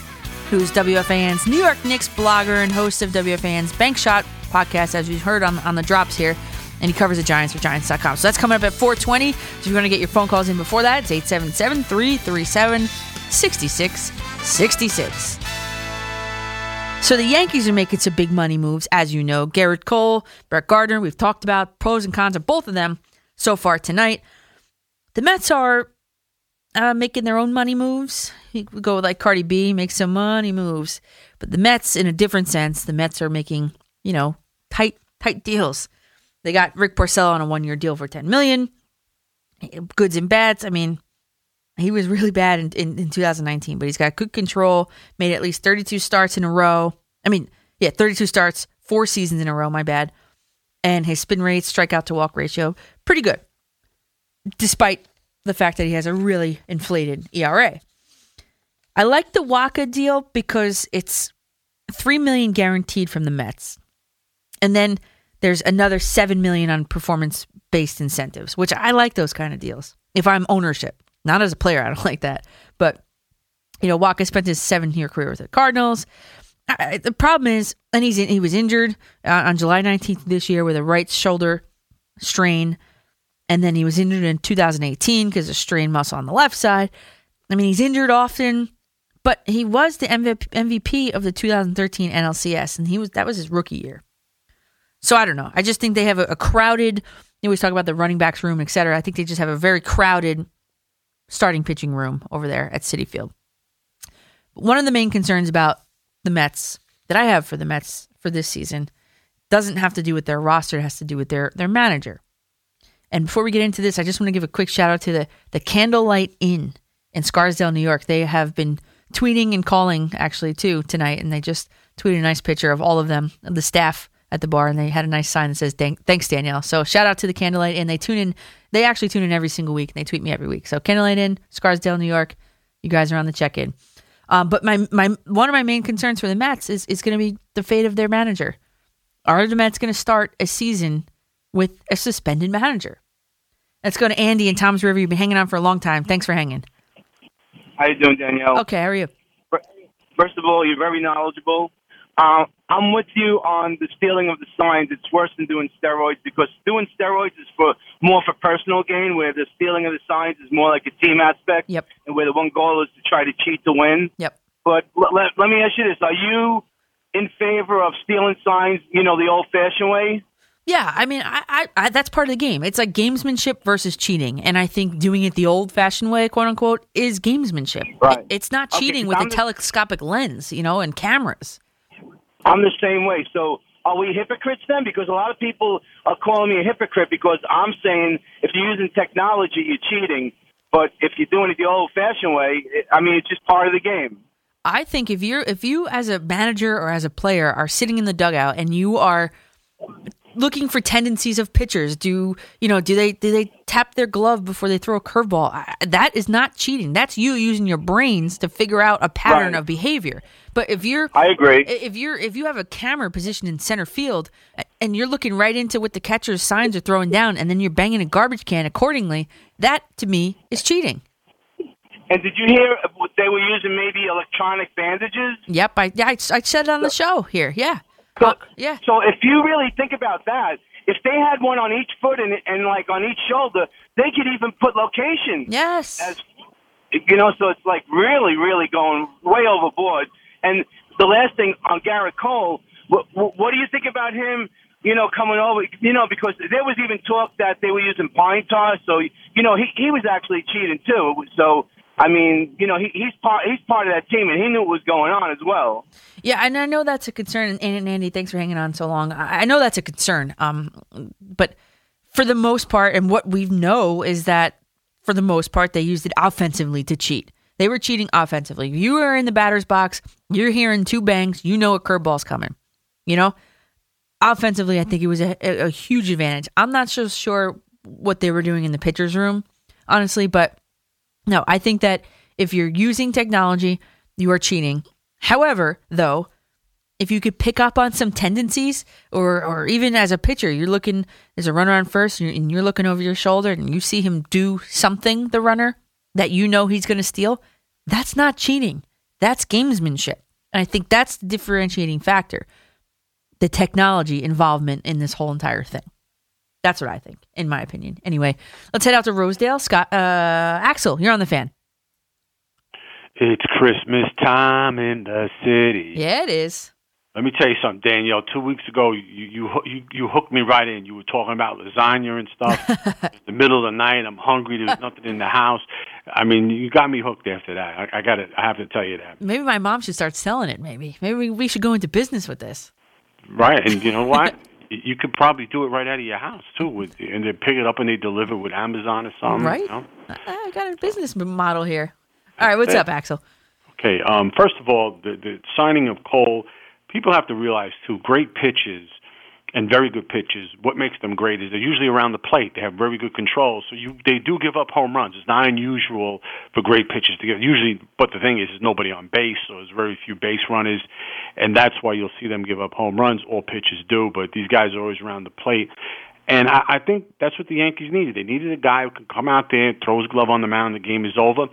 who's WFAN's New York Knicks blogger and host of WFAN's Bank Shot podcast, as you heard on on the drops here, and he covers the Giants for Giants.com. So that's coming up at 4:20. So if you want to get your phone calls in before that, it's 877-337-6666. So the Yankees are making some big money moves, as you know. Gerrit Cole, Brett Gardner, we've talked about pros and cons of both of them so far tonight. The Mets are uh, making their own money moves. We go with like Cardi B, make some money moves. But the Mets, in a different sense, the Mets are making, you know, tight, tight deals. They got Rick Porcello on a one year deal for ten million. Goods and bads. I mean, he was really bad in, in, in 2019, but he's got good control, made at least 32 starts in a row. I mean, yeah, 32 starts, four seasons in a row, my bad. And his spin rate, strikeout to walk ratio, pretty good, despite the fact that he has a really inflated ERA. I like the Wacha deal because it's three million guaranteed from the Mets, and then there's another seven million on performance based incentives, which I like those kind of deals. If I'm ownership, not as a player, I don't like that. But you know, Wacha spent his seven year career with the Cardinals. I, the problem is, and he's he was injured uh, on July 19th this year with a right shoulder strain, and then he was injured in 2018 because of strained muscle on the left side. I mean, he's injured often, but he was the MVP of the 2013 NLCS, and he was that was his rookie year. So I don't know. I just think they have a, a crowded. You always talk about the running backs room, et cetera. I think they just have a very crowded starting pitching room over there at Citi Field. One of the main concerns about the Mets that I have for the Mets for this season doesn't have to do with their roster; it has to do with their their manager. And before we get into this, I just want to give a quick shout out to the the Candlelight Inn in Scarsdale, New York. They have been tweeting and calling actually too tonight, and they just tweeted a nice picture of all of them, the staff at the bar, and they had a nice sign that says "Thanks, Danielle." So shout out to the Candlelight Inn. They tune in. They actually tune in every single week. And they tweet me every week. So Candlelight Inn, Scarsdale, New York. You guys are on the check in. Um, but my my one of my main concerns for the Mets is is going to be the fate of their manager. Are the Mets going to start a season with a suspended manager? Let's go to Andy and Tom's River. You've been hanging on for a long time. Thanks for hanging. How you doing, Danielle? Okay, how are you? First of all, you're very knowledgeable. Uh, I'm with you on the stealing of the signs. It's worse than doing steroids because doing steroids is for more for personal gain, where the stealing of the signs is more like a team aspect. Yep. And where the one goal is to try to cheat to win. Yep. But let, let, let me ask you this: Are you in favor of stealing signs? You know, the old-fashioned way. Yeah, I mean, I, I, I, that's part of the game. It's like gamesmanship versus cheating, and I think doing it the old-fashioned way, quote unquote, is gamesmanship. Right. It- it's not Okay, with I'm a telescopic lens, you know, and cameras. I'm the same way. So are we hypocrites then? Because a lot of people are calling me a hypocrite because I'm saying if you're using technology, you're cheating. But if you're doing it the old-fashioned way, I mean, it's just part of the game. I think if you're if you as a manager or as a player are sitting in the dugout and you are looking for tendencies of pitchers, do you know? Do they do they tap their glove before they throw a curveball? That is not cheating. That's you using your brains to figure out a pattern Right. of behavior. But if you're I agree. If you're if you have a camera positioned in center field and you're looking right into what the catcher's signs are throwing down, and then you're banging a garbage can accordingly, that to me is cheating. And did you hear they were using maybe electronic bandages? Yep, I yeah, I, I said it on the show here. Yeah. So, uh, yeah. So if you really think about that, if they had one on each foot and, and like on each shoulder, they could even put locations. Yes. As you know, so it's like really, really going way overboard. And the last thing on Gerrit Cole, what, what do you think about him? You know, coming over. You know, because there was even talk that they were using pine tar. So you know, he he was actually cheating too. So. I mean, you know, he, he's part he's part of that team, and he knew what was going on as well. Yeah, and I know that's a concern. And, and Andy, thanks for hanging on so long. I, I know that's a concern. Um, but for the most part, and what we know is that for the most part, they used it offensively to cheat. They were cheating offensively. You are in the batter's box. You're hearing two bangs. You know a curveball's coming. You know, offensively, I think it was a, a, a huge advantage. I'm not so sure what they were doing in the pitcher's room, honestly, but no, I think that if you're using technology, you are cheating. However, though, if you could pick up on some tendencies, or or even as a pitcher, you're looking there's a runner on first, and you're, and you're looking over your shoulder, and you see him do something, the runner that you know he's going to steal. That's not cheating. That's gamesmanship, and I think that's the differentiating factor. The technology involvement in this whole entire thing. That's what I think, in my opinion. Anyway, let's head out to Rosedale. Scott, uh, Axel, you're on the fan. It's Christmas time in the city. Yeah, it is. Let me tell you something, Danielle. Two weeks ago, you you you, you hooked me right in. You were talking about lasagna and stuff. *laughs* it's the middle of the night. I'm hungry. There's *laughs* nothing in the house. I mean, you got me hooked after that. I, I got to I have to tell you that. Maybe my mom should start selling it. Maybe, maybe we should go into business with this. Right, and you know what? *laughs* you could probably do it right out of your house too, with and they pick it up and they deliver with Amazon or something. Right. you know? I got a business model here. All right, what's Yeah. up, Axel? Okay. Um, first of all, the, the signing of Cole, people have to realize too, great pitches and very good pitches. What makes them great is they're usually around the plate. They have very good control, so you they do give up home runs. It's not unusual for great pitchers to get usually. But the thing is, there's nobody on base, so there's very few base runners, and that's why you'll see them give up home runs. All pitchers do, but these guys are always around the plate. And I, I think that's what the Yankees needed. They needed a guy who can come out there, throw his glove on the mound, the game is over.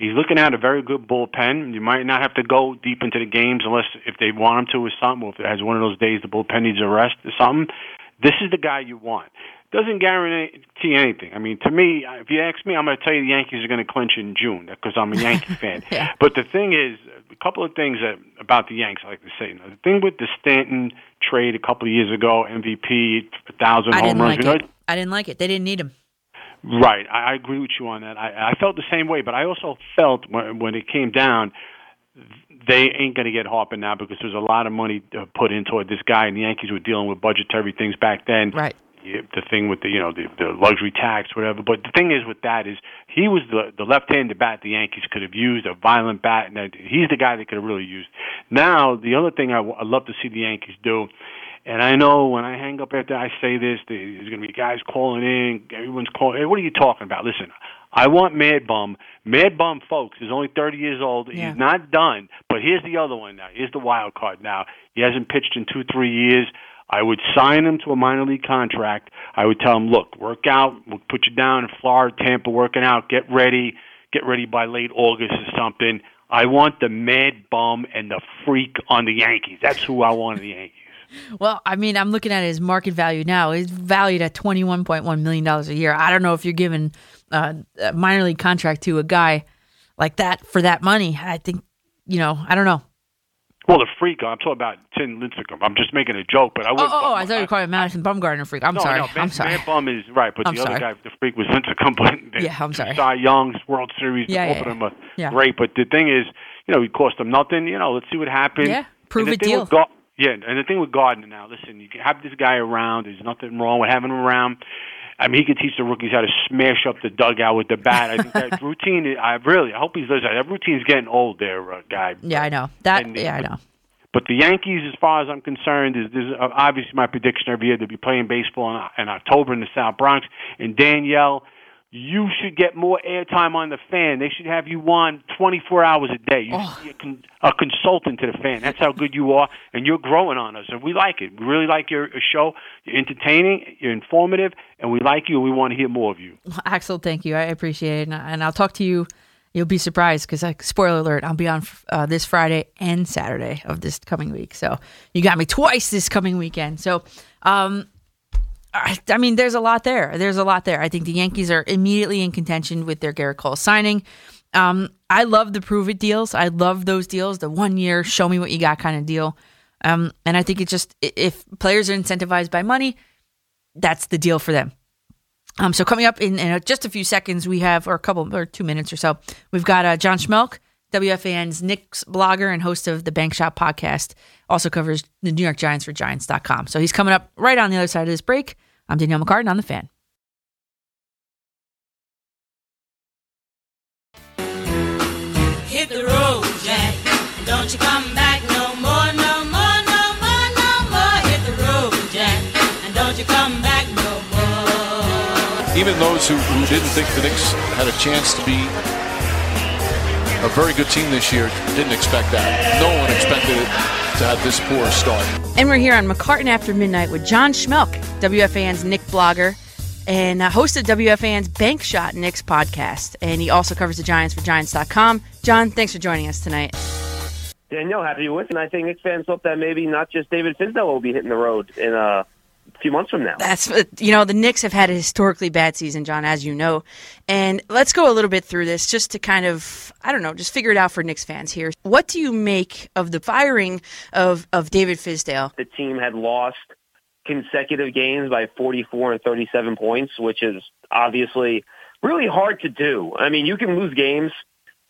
He's looking at a very good bullpen. You might not have to go deep into the games unless if they want him to or something, or if it has one of those days the bullpen needs a rest or something. This is the guy you want. Doesn't guarantee anything. I mean, to me, if you ask me, I'm going to tell you the Yankees are going to clinch in June because I'm a Yankee *laughs* fan. But the thing is, a couple of things that, about the Yanks, I like to say. The thing with the Stanton trade a couple of years ago, MVP, a thousand home runs. like you know. I didn't like it. They didn't need him. Right, I, I agree with you on that. I, I felt the same way, but I also felt when, when it came down, they ain't going to get Harper now because there's a lot of money uh, put into it. This guy, and the Yankees were dealing with budgetary things back then. Right. The thing with the you know the, the luxury tax, whatever. But the thing is with that is he was the the left-handed bat the Yankees could have used a violent bat, and he's the guy they could have really used. Now the other thing I, I love to see the Yankees do. And I know when I hang up after I say this, there's going to be guys calling in. Everyone's calling. Hey, what are you talking about? Listen, I want Mad Bum. Mad Bum, folks, is only 30 years old. Yeah. He's not done. But here's the other one now. Here's the wild card now. He hasn't pitched in two, three years. I would sign him to a minor league contract. I would tell him, look, work out. We'll put you down in Florida, Tampa, working out. Get ready. Get ready by late August or something. I want the Mad Bum and the freak on the Yankees. That's who I want in the Yankees. Well, I mean, I'm looking at his market value now. It's valued at $21.1 million a year. I don't know if you're giving uh, a minor league contract to a guy like that for that money. I think, you know, I don't know. Well, the freak. I'm talking about Tim Lincecum. I'm just making a joke, but I would. Oh, oh, oh, I thought you were calling Madison Bumgarner freak. I'm no, sorry. No, I'm sorry. Bum is right, but I'm the other guy, the freak, was Lincecum. *laughs* But Yeah, I'm sorry. Cy Young's World Series, Yeah, yeah, of them yeah. great. But the thing is, you know, he cost them nothing. You know, let's see what happens. Yeah, prove a deal. Yeah, and the thing with Gardner now, listen, you can have this guy around. There's nothing wrong with having him around. I mean, he can teach the rookies how to smash up the dugout with the bat. I think that *laughs* routine. I really, I hope he's listening. That routine's getting old, there, uh, guy. Yeah, I know. That, And- yeah, I know. But the Yankees, as far as I'm concerned, is, is uh, obviously my prediction every year they'll be playing baseball in, in October in the South Bronx. And Danielle, you should get more airtime on the fan. They should have you on 24 hours a day. You should be a, con- a consultant to the fan. That's how good you are, and you're growing on us, and we like it. We really like your, your show. You're entertaining, you're informative, and we like you, and we want to hear more of you. Axel, thank you. I appreciate it. And, and I'll talk to you. You'll be surprised because, like, spoiler alert, I'll be on uh, this Friday and Saturday of this coming week. So you got me twice this coming weekend. So, um, I, mean, there's a lot there. There's a lot there. I think the Yankees are immediately in contention with their Gerrit Cole signing. Um, I love the prove it deals. I love those deals. The one year, show me what you got kind of deal. Um, and I think it just if players are incentivized by money, that's the deal for them. Um, so coming up in, in just a few seconds, we have or a couple or two minutes or so, we've got uh, John Schmeelk, WFAN's Knicks blogger and host of the Bank Shot podcast. Also covers the New York Giants for Giants.com. So he's coming up right on the other side of this break. I'm Danielle McCartan on the Fan. Hit the road, Jack. Don't you come back no more, no more, no more, no more. Hit the road, Jack. And don't you come back no more. Even those who, who didn't think the Knicks had a chance to be a very good team this year didn't expect that. No one expected it to have this poor start. And we're here on McCartan After Midnight with John Schmeelk, WFAN's Nick blogger and uh, host of WFAN's Bank Shot Knicks podcast. And he also covers the Giants for Giants.com. John, thanks for joining us tonight. Danielle, happy to listen. I think Knicks fans hope that maybe not just David Fizdale will be hitting the road in uh, a few months from now. That's uh, you know the Knicks have had a historically bad season, John, as you know. And let's go a little bit through this just to kind of I don't know, just figure it out for Knicks fans here. What do you make of the firing of of David Fizdale? the team had lost consecutive games by 44 and 37 points, which is obviously really hard to do. I mean, you can lose games.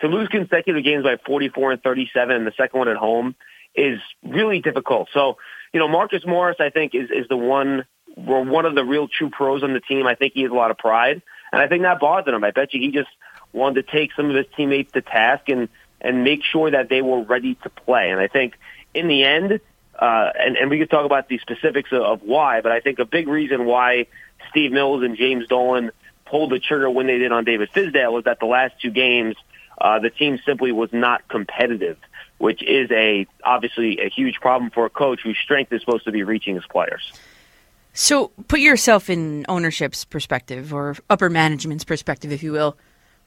To lose consecutive games by 44 and 37 and the second one at home is really difficult. So, you know, Marcus Morris, I think, is, is the one, or one of the real true pros on the team. I think he has a lot of pride. And I think that bothered him. I bet you he just wanted to take some of his teammates to task and, and make sure that they were ready to play. And I think in the end, uh, and, and we could talk about the specifics of, of why, but I think a big reason why Steve Mills and James Dolan pulled the trigger when they did on David Fizdale was that the last two games, uh, the team simply was not competitive, which is a obviously a huge problem for a coach whose strength is supposed to be reaching his players. So put yourself in ownership's perspective or upper management's perspective, if you will.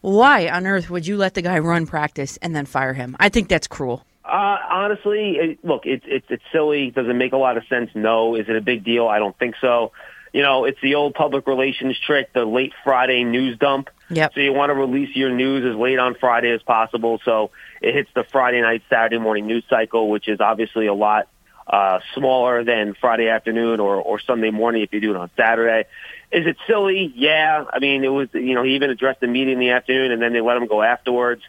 Why on earth would you let the guy run practice and then fire him? I think that's cruel. Uh, honestly, it, look, it's it's it's silly. Does it make a lot of sense? No. Is it a big deal? I don't think so. You know, it's the old public relations trick, the late Friday news dump. Yep. So you want to release your news as late on Friday as possible, so it hits the Friday night, Saturday morning news cycle, which is obviously a lot uh, smaller than Friday afternoon or or Sunday morning if you do it on Saturday. Is it silly? Yeah. I mean, it was. You know, he even addressed the media in the afternoon, and then they let him go afterwards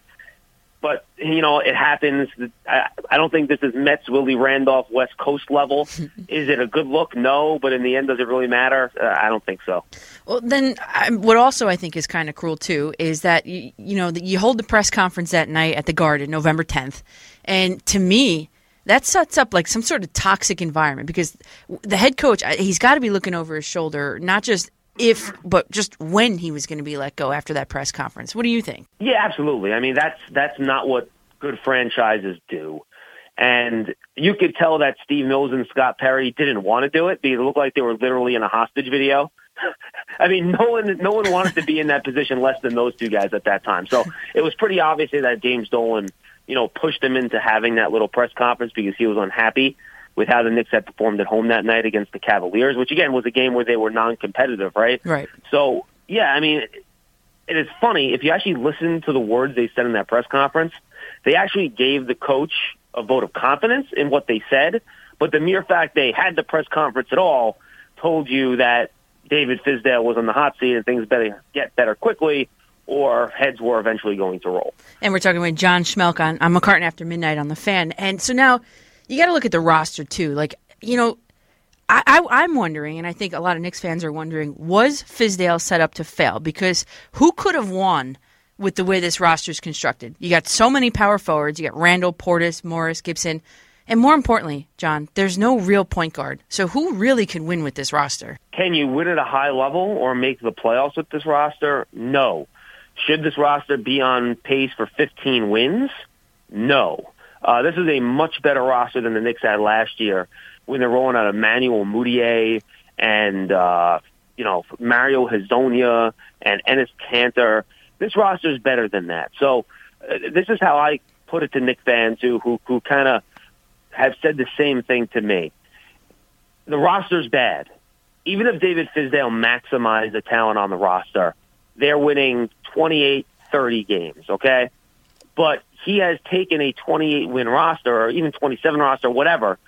but you know it happens. I, I don't think this is Mets Willie Randolph West Coast level. *laughs* is it a good look? No, but in the end, does it really matter? Uh, I don't think so. Well, then, I, what also I think is kind of cruel too is that you, you know that you hold the press conference that night at the Garden, November tenth, and to me, that sets up like some sort of toxic environment because the head coach he's got to be looking over his shoulder, not just if, but just when he was going to be let go after that press conference. What do you think? Yeah, absolutely. I mean, that's that's not what good franchises do. And you could tell that Steve Mills and Scott Perry didn't want to do it because it looked like they were literally in a hostage video. *laughs* I mean, no one no one wanted to be in that position less than those two guys at that time. So it was pretty obvious that James Dolan, you know, pushed him into having that little press conference because he was unhappy with how the Knicks had performed at home that night against the Cavaliers, which again was a game where they were non-competitive, right? Right. So yeah, I mean, it is funny if you actually listen to the words they said in that press conference. They actually gave the coach a vote of confidence in what they said, but the mere fact they had the press conference at all told you that David Fizdale was on the hot seat and things better get better quickly, or heads were eventually going to roll. And we're talking with John Schmeelk on, on McCartan After Midnight on the Fan. And so now you got to look at the roster too. Like you know, I, I'm wondering, and I think a lot of Knicks fans are wondering, was Fizdale set up to fail? Because who could have won with the way this roster is constructed? You got so many power forwards. You got Randle, Portis, Morris, Gibson. And more importantly, John, there's no real point guard. So who really can win with this roster? Can you win at a high level or make the playoffs with this roster? No. Should this roster be on pace for 15 wins? No. Uh, this is a much better roster than the Knicks had last year when they're rolling out Emmanuel Mudiay and, uh, you know, Mario Hezonja and Enes Kanter. This roster is better than that. So uh, this is how I put it to Knick fans who, who, who kind of have said the same thing to me. The roster's bad. Even if David Fizdale maximized the talent on the roster, they're winning 28, 30 games, okay? But he has taken a 28 win roster or even 27 roster, whatever,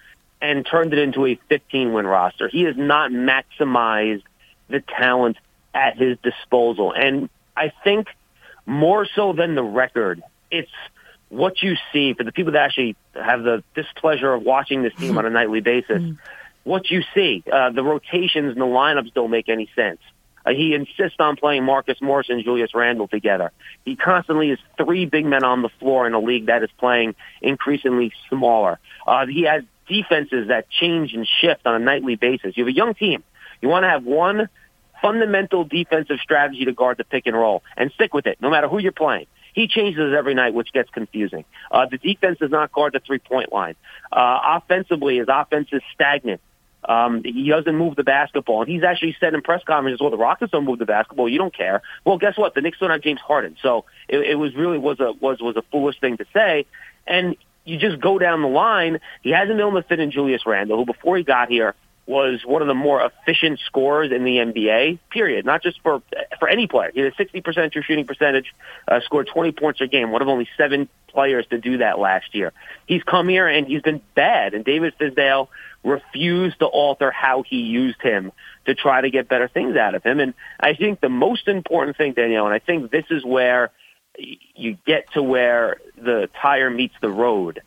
and turned it into a 15 win roster. He has not maximized the talent at his disposal. And I think more so than the record, it's what you see for the people that actually have the displeasure of watching this team on a nightly basis. What you see, uh, the rotations and the lineups don't make any sense. Uh, he insists on playing Marcus Morris and Julius Randle together. He constantly has three big men on the floor in a league that is playing increasingly smaller. Uh, he has defenses that change and shift on a nightly basis. You have a young team. You want to have one fundamental defensive strategy to guard the pick and roll and stick with it, no matter who you're playing. He changes every night, which gets confusing. Uh, the defense does not guard the three-point line. Uh, offensively, his offense is stagnant. Um, he doesn't move the basketball, and he's actually said in press conferences, "Well, the Rockets don't move the basketball. You don't care." Well, guess what? The Knicks don't have James Harden, so it, it was really was a was was a foolish thing to say. And you just go down the line. He hasn't been able to fit in Julius Randle, who before he got here was one of the more efficient scorers in the NBA. Period. Not just for for any player. He had a sixty percent true shooting percentage, uh, scored twenty points a game. One of only seven players to do that last year. He's come here and he's been bad. And David Fizdale refused to alter how he used him to try to get better things out of him. And I think the most important thing, Danielle, and I think this is where you get to where the tire meets the road.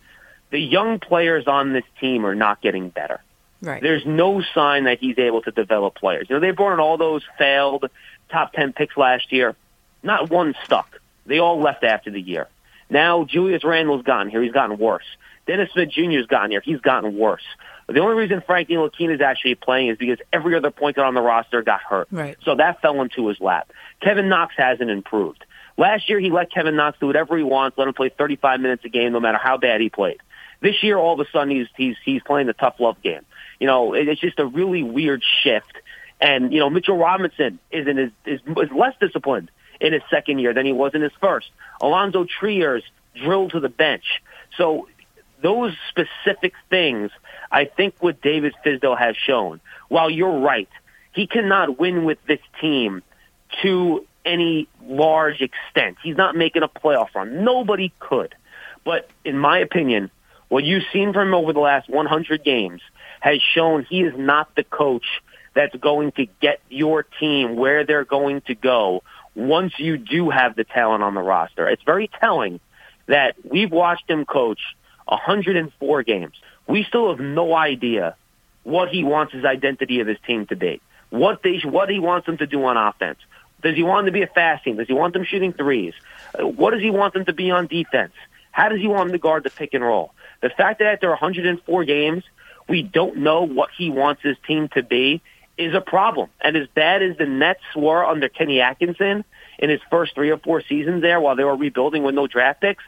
The young players on this team are not getting better. Right. There's no sign that he's able to develop players. You know, they brought in all those failed top 10 picks last year. Not one stuck. They all left after the year. Now Julius Randle's gotten here. He's gotten worse. Dennis Smith Jr.'s gotten here. He's gotten worse. The only reason Frank Ntilikina is actually playing is because every other point guard on the roster got hurt. Right. So that fell into his lap. Kevin Knox hasn't improved. Last year, he let Kevin Knox do whatever he wants, let him play 35 minutes a game, no matter how bad he played. This year, all of a sudden, he's he's he's playing the tough love game. You know, it, it's just a really weird shift. And you know, Mitchell Robinson is in his is, is less disciplined in his second year than he was in his first. Alonzo Trier's drilled to the bench. So those specific things, I think what David Fizdale has shown, while you're right, he cannot win with this team to any large extent. He's not making a playoff run. Nobody could. But in my opinion, what you've seen from him over the last 100 games has shown he is not the coach that's going to get your team where they're going to go once you do have the talent on the roster. It's very telling that we've watched him coach 104 games. We still have no idea what he wants his identity of his team to be. What they, what he wants them to do on offense. Does he want them to be a fast team? Does he want them shooting threes? What does he want them to be on defense? How does he want them to guard the pick and roll? The fact that after 104 games, we don't know what he wants his team to be is a problem. And as bad as the Nets were under Kenny Atkinson in his first three or four seasons there while they were rebuilding with no draft picks,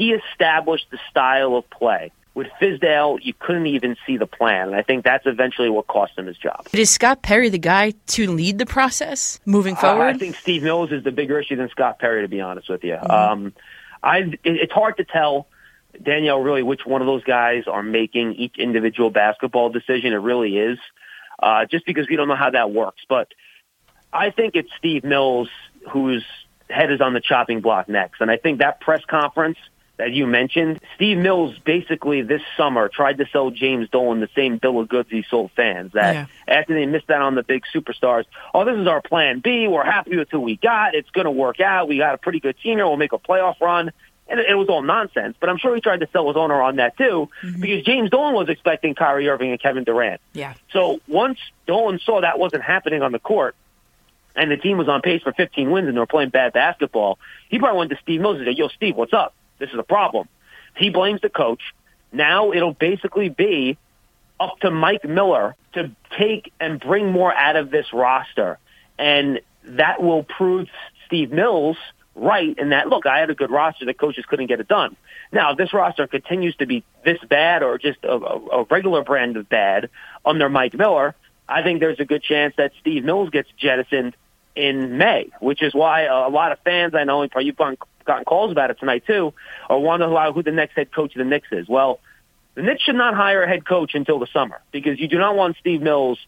he established the style of play. With Fizdale, you couldn't even see the plan. And I think that's eventually what cost him his job. Is Scott Perry the guy to lead the process moving Uh, forward? I think Steve Mills is the bigger issue than Scott Perry, to be honest with you. Um, I it, it's hard to tell Danielle really which one of those guys are making each individual basketball decision. It really is, uh, just because we don't know how that works. But I think it's Steve Mills whose head is on the chopping block next, and I think that press conference that you mentioned, Steve Mills basically this summer tried to sell James Dolan the same bill of goods he sold fans. That Yeah. after they missed out on the big superstars, oh, this is our plan B. We're happy with who we got. It's going to work out. We got a pretty good team here. We'll make a playoff run. And it, was all nonsense. But I'm sure he tried to sell his owner on that too, mm-hmm. because James Dolan was expecting Kyrie Irving and Kevin Durant. Yeah. So once Dolan saw that wasn't happening on the court, and the team was on pace for 15 wins and they were playing bad basketball, he probably went to Steve Mills and said, "Yo, Steve, what's up? This is a problem." He blames the coach. Now it'll basically be up to Mike Miller to take and bring more out of this roster, and that will prove Steve Mills right in that. Look, I had a good roster. The coaches couldn't get it done. Now, if this roster continues to be this bad or just a, a, regular brand of bad under Mike Miller, I think there's a good chance that Steve Mills gets jettisoned in May, which is why a lot of fans I know, and you've gotten, gotten calls about it tonight too, are wondering who who the next head coach of the Knicks is. Well, the Knicks should not hire a head coach until the summer because you do not want Steve Mills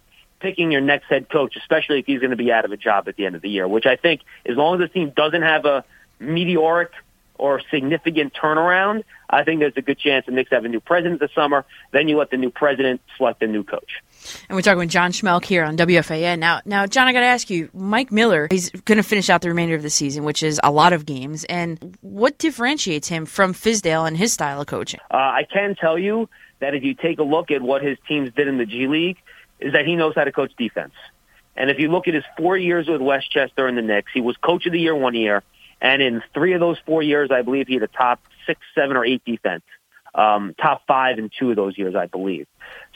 picking your next head coach, especially if he's going to be out of a job at the end of the year, which I think as long as the team doesn't have a meteoric or significant turnaround, I think there's a good chance the Knicks have a new president this summer. Then you let the new president select a new coach. And we're talking with John Schmeelk here on WFAN. Now, now, John, I got to ask you, Mike Miller, he's going to finish out the remainder of the season, which is a lot of games. And what differentiates him from Fizdale and his style of coaching? Uh, I can tell you that if you take a look at what his teams did in the G League, is that he knows how to coach defense. And if you look at his four years with Westchester and the Knicks, he was coach of the year one year, and in three of those four years, I believe he had a top six, seven, or eight defense, um, top five in two of those years, I believe.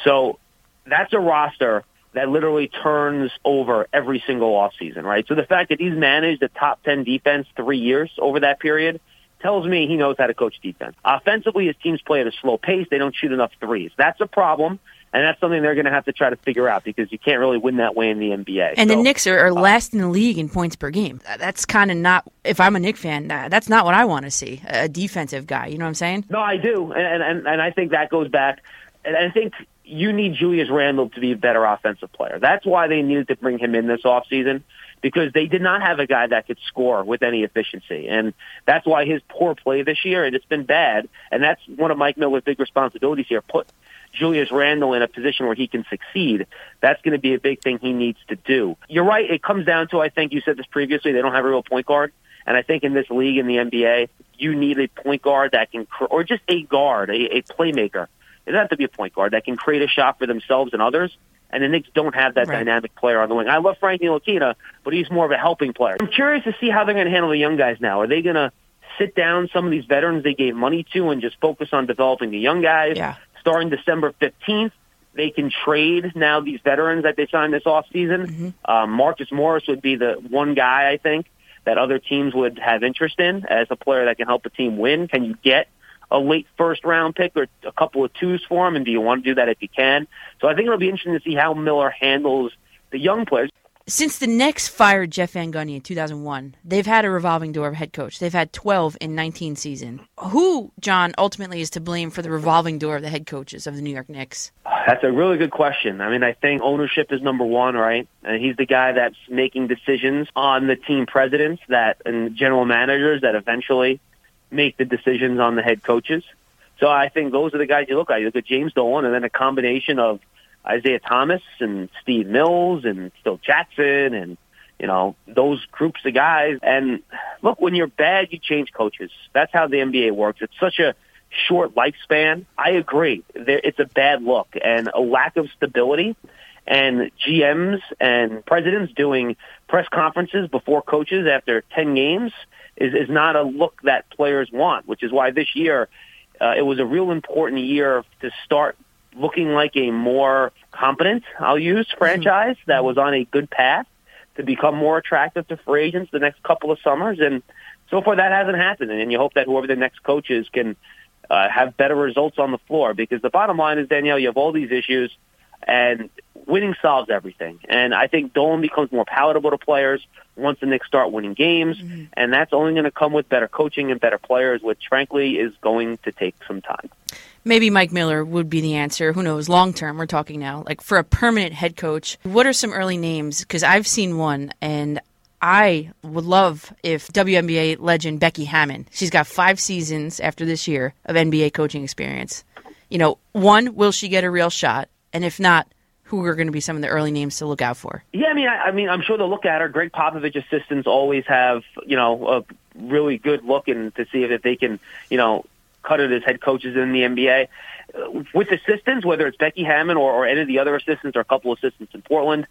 So that's a roster that literally turns over every single offseason, right? So the fact that he's managed a top 10 defense three years over that period tells me he knows how to coach defense. Offensively, his teams play at a slow pace. They don't shoot enough threes. That's a problem, and that's something they're going to have to try to figure out because you can't really win that way in the NBA. And So- the Knicks are, are uh, last in the league in points per game. That's kind of not, if I'm a Knick fan, that- that's not what I want to see. A defensive guy, you know what I'm saying? No, I do, and and and I think that goes back. And I think you need Julius Randle to be a better offensive player. That's why they needed to bring him in this offseason because they did not have a guy that could score with any efficiency, and that's why his poor play this year and it's been bad. And that's one of Mike Miller's big responsibilities here. Put Julius Randle in a position where he can succeed. That's going to be a big thing he needs to do. You're right. It comes down to I think you said this previously. They don't have a real point guard. And I think in this league, in the NBA, you need a point guard that can, or just a guard, a, a playmaker. It doesn't have to be a point guard that can create a shot for themselves and others. And the Knicks don't have that Right. dynamic player on the wing. I love Frank Ntilikina, but he's more of a helping player. I'm curious to see how they're going to handle the young guys now. Are they going to sit down some of these veterans they gave money to and just focus on developing the young guys? Yeah. Starting December 15th, they can trade now these veterans that they signed this offseason. Um, Marcus Morris would be the one guy, I think, that other teams would have interest in as a player that can help a team win. Can you get a late first round pick or a couple of twos for him? And do you want to do that if you can? So I think it'll be interesting to see how Miller handles the young players. Since the Knicks fired Jeff Van Gundy in 2001, they've had a revolving door of head coach. They've had 12 in 19 season. Who, John, ultimately is to blame for the revolving door of the head coaches of the New York Knicks? That's a really good question. I mean, I think ownership is number one, right? And he's the guy that's making decisions on the team presidents that and general managers that eventually make the decisions on the head coaches. So I think those are the guys you look at. You look at James Dolan and then a combination of Isiah Thomas and Steve Mills and Phil Jackson and you know, those groups of guys. And look, when you're bad, you change coaches. That's how the NBA works. It's such a short lifespan. I agree. There, it's a bad look and a lack of stability. And GMs and presidents doing press conferences before coaches after 10 games is, is not a look that players want, which is why this year uh, it was a real important year to start looking like a more competent, I'll use, franchise that was on a good path to become more attractive to free agents the next couple of summers. And so far that hasn't happened. And you hope that whoever the next coach is can uh, have better results on the floor because the bottom line is, Danielle, you have all these issues and winning solves everything. And I think Dolan becomes more palatable to players once the Knicks start winning games, mm-hmm. and that's only going to come with better coaching and better players, which frankly is going to take some time. Maybe Mike Miller would be the answer. Who knows? Long term, we're talking now. Like for a permanent head coach, what are some early names? Because I've seen one, and I would love if WNBA legend Becky Hammon. She's got five seasons after this year of NBA coaching experience. You know, one, will she get a real shot? And if not, who are going to be some of the early names to look out for? Yeah, I mean, I, I mean, I'm sure they'll look at her. Gregg Popovich assistants always have, you know, a really good look and to see if they can, you know, cut it as head coaches in the NBA. With assistants, whether it's Becky Hammon or, or any of the other assistants or a couple assistants in Portland,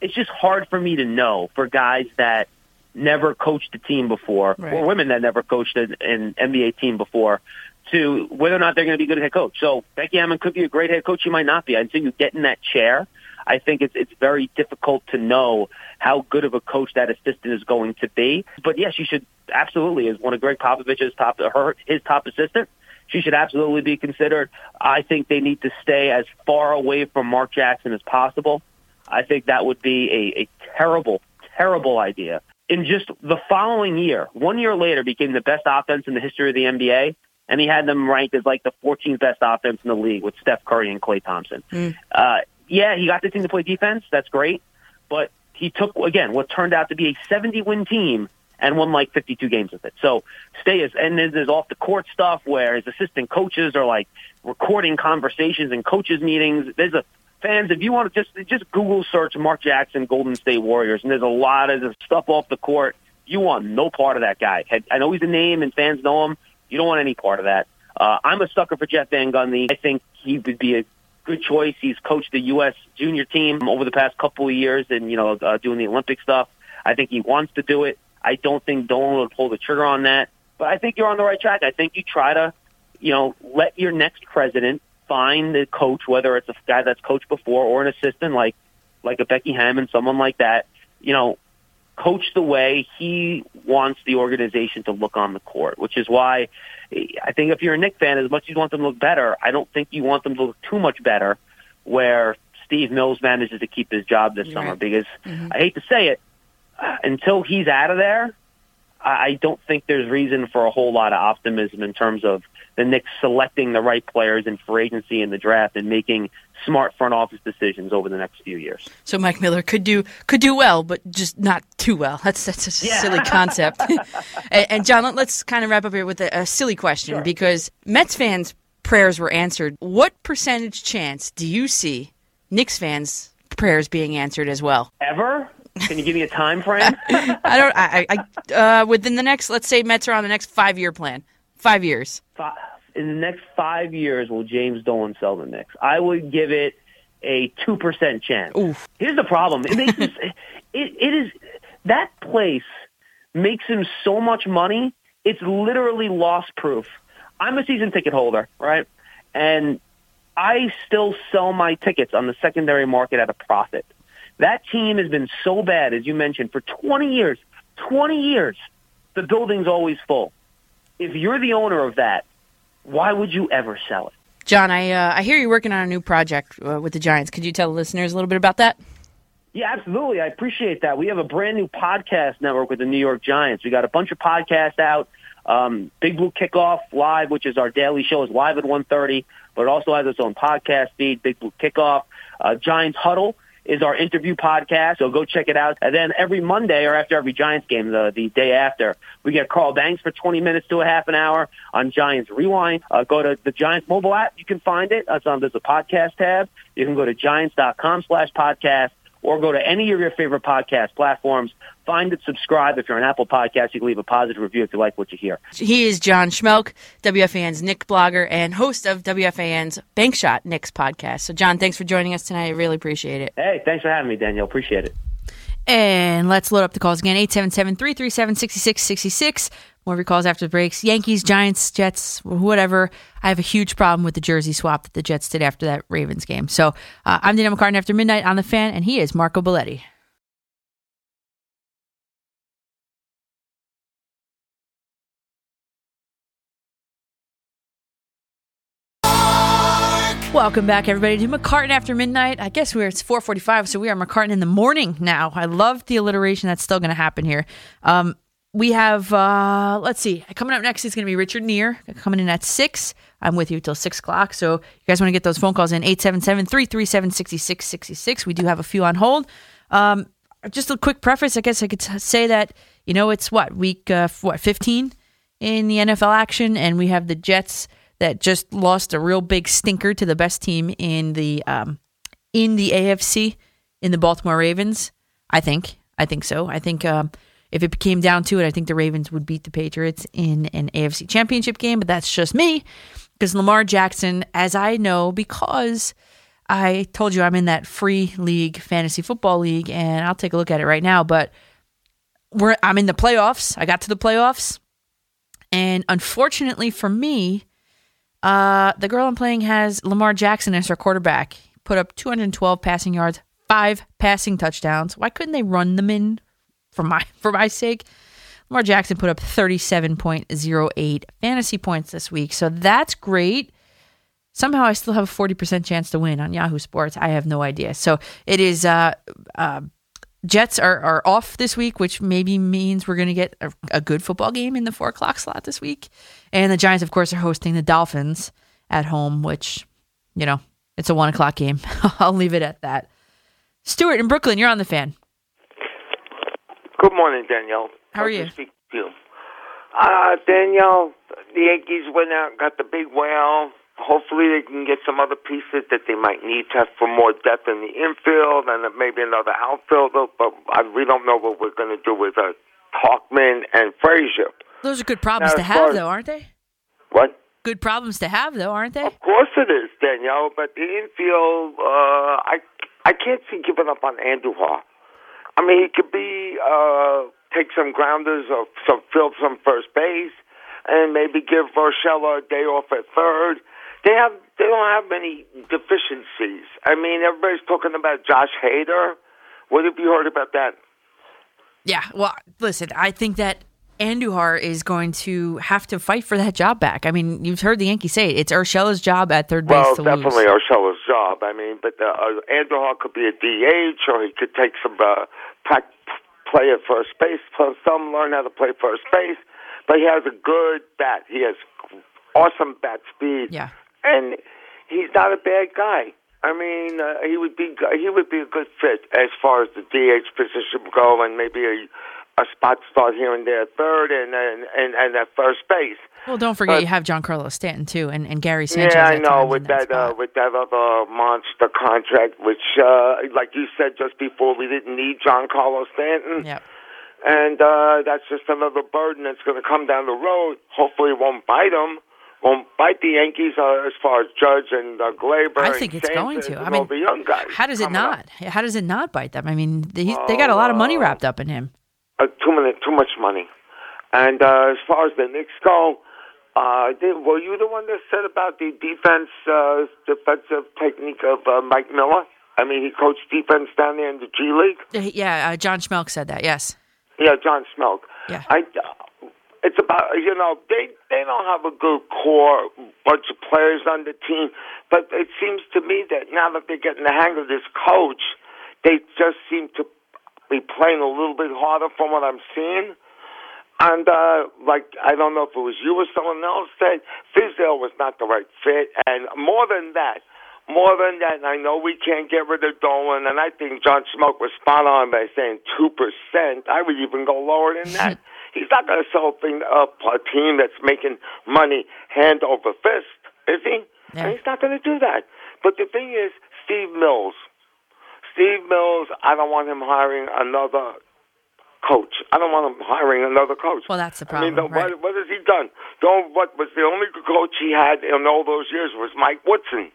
it's just hard for me to know for guys that never coached a team before Right. or women that never coached an, an NBA team before to whether or not they're going to be good head coach. So Becky Hammon could be a great head coach. She might not be until you get in that chair. I think it's it's very difficult to know how good of a coach that assistant is going to be. But yes, she should absolutely as one of Gregg Popovich's top her his top assistant. She should absolutely be considered. I think they need to stay as far away from Mark Jackson as possible. I think that would be a, a terrible, terrible idea. In just the following year, one year later, became the best offense in the history of the NBA, and he had them ranked as like the 14th best offense in the league with Steph Curry and Klay Thompson. Uh, yeah, he got the team to play defense. That's great. But he took, again, what turned out to be a 70 win team and won like 52 games with it. So stay as, and then there's off the court stuff where his assistant coaches are like recording conversations and coaches meetings. There's a, fans, if you want to just, just Google search Mark Jackson, Golden State Warriors, and there's a lot of stuff off the court. You want no part of that guy. I know he's a name and fans know him. You don't want any part of that. Uh, I'm a sucker for Jeff Van Gundy. I think he would be a good choice. He's coached the U.S. junior team over the past couple of years and, you know, uh, doing the Olympic stuff. I think he wants to do it. I don't think Dolan would pull the trigger on that. But I think you're on the right track. I think you try to, you know, let your next president find the coach, whether it's a guy that's coached before or an assistant like like a Becky Hammon, someone like that, you know, coach the way he wants the organization to look on the court, which is why I think if you're a Knick fan, as much as you want them to look better, I don't think you want them to look too much better where Steve Mills manages to keep his job this summer. because mm-hmm. I hate to say it, until he's out of there, I don't think there's reason for a whole lot of optimism in terms of the Knicks selecting the right players in free agency in the draft and making smart front office decisions over the next few years. So Mike Miller could do could do well, but just not too well. That's that's a silly concept. *laughs* and, and John, let, us kind of wrap up here with a, a silly question because Mets fans' prayers were answered. What percentage chance do you see Knicks fans' prayers being answered as well? Ever? Can you give me a time frame? *laughs* I don't. I, I uh, within the next, let's say Mets are on the next five year plan. Five years. Fi- In the next five years, will James Dolan sell the Knicks? I would give it a two percent chance. Here's the problem: it makes him, *laughs* it, it is that place makes him so much money. It's literally loss proof. I'm a season ticket holder, right? And I still sell my tickets on the secondary market at a profit. That team has been so bad, as you mentioned, for 20 years. 20 years. The building's always full. If you're the owner of that, why would you ever sell it? John, I uh, I hear you're working on a new project uh, with the Giants. Could you tell the listeners a little bit about that? Yeah, absolutely. I appreciate that. We have a brand new podcast network with the New York Giants. We got a bunch of podcasts out. Um, Big Blue Kickoff Live, which is our daily show, is live at 1.30, but it also has its own podcast feed, Big Blue Kickoff. Uh, Giants Huddle is our interview podcast, so go check it out. And then every Monday or after every Giants game, the, the day after, we get Carl Banks for 20 minutes to a half an hour on Giants Rewind. Uh, go to the Giants mobile app. You can find it. It's on, there's a podcast tab. You can go to giants.com slash podcast or go to any of your favorite podcast platforms. Find it, subscribe. If you're on Apple Podcasts, you can leave a positive review if you like what you hear. He is John Schmeelk, WFAN's Knick blogger and host of WFAN's Bank Shot Knicks podcast. So, John, thanks for joining us tonight. I really appreciate it. Hey, thanks for having me, Danielle. Appreciate it. And let's load up the calls again 877 337 6666. More of your calls after the breaks. Yankees, Giants, Jets, whatever. I have a huge problem with the jersey swap that the Jets did after that Ravens game. So uh, I'm Danielle McCartan after midnight on the fan, and he is Marco Belletti. Welcome back, everybody, to McCartan after midnight. I guess we're it's 4:45, so we are McCartan in the morning now. I love the alliteration that's still going to happen here. Um, we have uh, let's see, coming up next is going to be Richard Neer coming in at six. I'm with you till six o'clock. So you guys want to get those phone calls in 877-337-6666. We do have a few on hold. Um, just a quick preface, I guess I could t- say that you know it's what week uh, what 15 in the NFL action, and we have the Jets that just lost a real big stinker to the best team in the um, in the AFC in the Baltimore Ravens. I think. I think so. I think um, if it came down to it, I think the Ravens would beat the Patriots in an AFC Championship game. But that's just me because Lamar Jackson, as I know, because I told you I'm in that free league, fantasy football league, and I'll take a look at it right now. But we're I'm in the playoffs. I got to the playoffs, and unfortunately for me, uh, the girl I'm playing has Lamar Jackson as her quarterback. Put up 212 passing yards, five passing touchdowns. Why couldn't they run them in for my *laughs* for my sake? Lamar Jackson put up 37.08 fantasy points this week, so that's great. Somehow I still have a 40% chance to win on Yahoo Sports. I have no idea. So it is uh, uh, Jets are, are off this week, which maybe means we're going to get a, a good football game in the four o'clock slot this week. And the Giants, of course, are hosting the Dolphins at home, which, you know, it's a one o'clock game. *laughs* I'll leave it at that. Stuart in Brooklyn, you're on the fan. Good morning, Danielle. How are Nice you? to speak to you. Uh, Danielle, the Yankees went out and got the big whale. Hopefully, they can get some other pieces that they might need to have for more depth in the infield and maybe another outfielder. But I, we don't know what we're going to do with uh, Tauchman and Frazier. Those are good problems Now, to as have, as- though, aren't they? What? Good problems to have, though, aren't they? Of course it is, Danielle. But the infield, uh, I I can't see giving up on Andujar. I mean, he could be uh, take some grounders or some field some first base, and maybe give Urshela a day off at third. They have they don't have many deficiencies. I mean, everybody's talking about Josh Hader. What have you heard about that? Yeah. Well, listen, I think that Andujar is going to have to fight for that job back. I mean, you've heard the Yankees say it. It's Urshela's job at third base Well, definitely lose. Urshela's job. I mean, but uh, uh, Andujar could be a DH, or he could take some uh, play at first base. Some learn how to play first base, but he has a good bat. He has awesome bat speed. Yeah. and he's not a bad guy. I mean, uh, he would be he would be a good fit as far as the DH position would go, and maybe a a spot start here and there third, and and and, and at first base. Well, don't forget But- you have Giancarlo Stanton too, and, and Gary Sanchez. Yeah, I know with in that, uh, with that other monster contract, which, uh, like you said just before, we didn't need Giancarlo Stanton. Yep. And uh, that's just another burden that's going to come down the road. Hopefully, it won't bite them. Won't bite the Yankees uh, as far as Judge and uh, Gleyber. I and think it's going to. I mean, the young guys. How does it coming up. not? How does it not bite them? I mean, they, they got a lot of money Oh. wrapped up in him. Uh, too many, too much money. And uh, as far as the Knicks go, uh, did, were you the one that said about the defense, uh, defensive technique of uh, Mike Miller? I mean, he coached defense down there in the G League. Yeah, uh, John Schmeelk said that. Yes. Yeah, John Smelk. Yeah. I, uh, it's about you know they they don't have a good core bunch of players on the team, but it seems to me that now that they're getting the hang of this coach, they just seem to be playing a little bit harder from what I'm seeing. And uh like I don't know if it was you or someone else said Fizdale was not the right fit, and more than that, more than that, and I know we can't get rid of Dolan, and I think John Smoke was spot on by saying two percent. I would even go lower than that. *laughs* He's not going to sell thing up a team that's making money hand over fist, is he? And he's not going to do that. But the thing is, Steve Mills. Steve Mills, I don't want him hiring another coach. I don't want him hiring another coach. Well, that's the I mean, problem. the, what, what has he done? Don't, what was the only coach he had in all those years was Mike Woodson.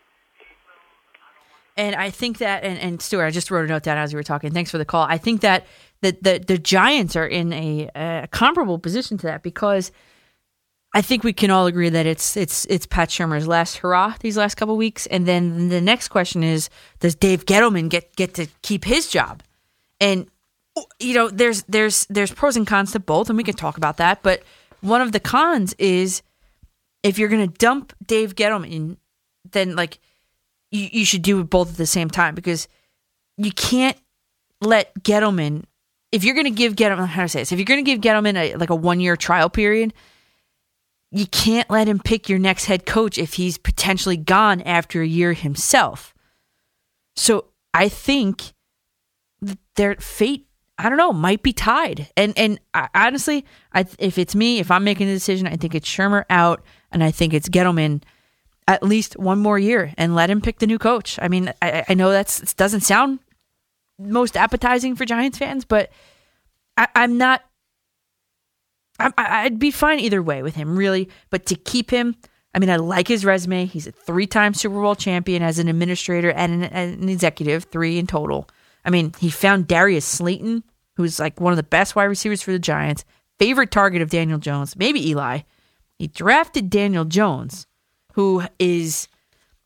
And I think that, and, and Stuart, I just wrote a note down as you were talking. Thanks for the call. I think that the the, the Giants are in a, a comparable position to that because I think we can all agree that it's it's it's Pat Shurmur's last hurrah these last couple weeks, and then the next question is, does Dave Gettleman get get to keep his job? And you know, there's there's there's pros and cons to both, and we can talk about that. But one of the cons is if you're going to dump Dave Gettleman, then like you, you should do both at the same time because you can't let Gettleman. If you're going to give Gettleman, how to say this? If you're going to give Gettleman a, like a one year trial period, you can't let him pick your next head coach if he's potentially gone after a year himself. So I think their fate, I don't know, might be tied. And and I, honestly, I if it's me, if I'm making the decision, I think it's Shurmur out, and I think it's Gettleman at least one more year and let him pick the new coach. I mean, I, I know that's doesn't sound most appetizing for Giants fans, but I, I'm not. I- I'd be fine either way with him, really. But to keep him, I mean, I like his resume. He's a three-time Super Bowl champion as an administrator and an, an executive, three in total. I mean, he found Darius Slayton, who's like one of the best wide receivers for the Giants, favorite target of Daniel Jones, maybe Eli. He drafted Daniel Jones, who is,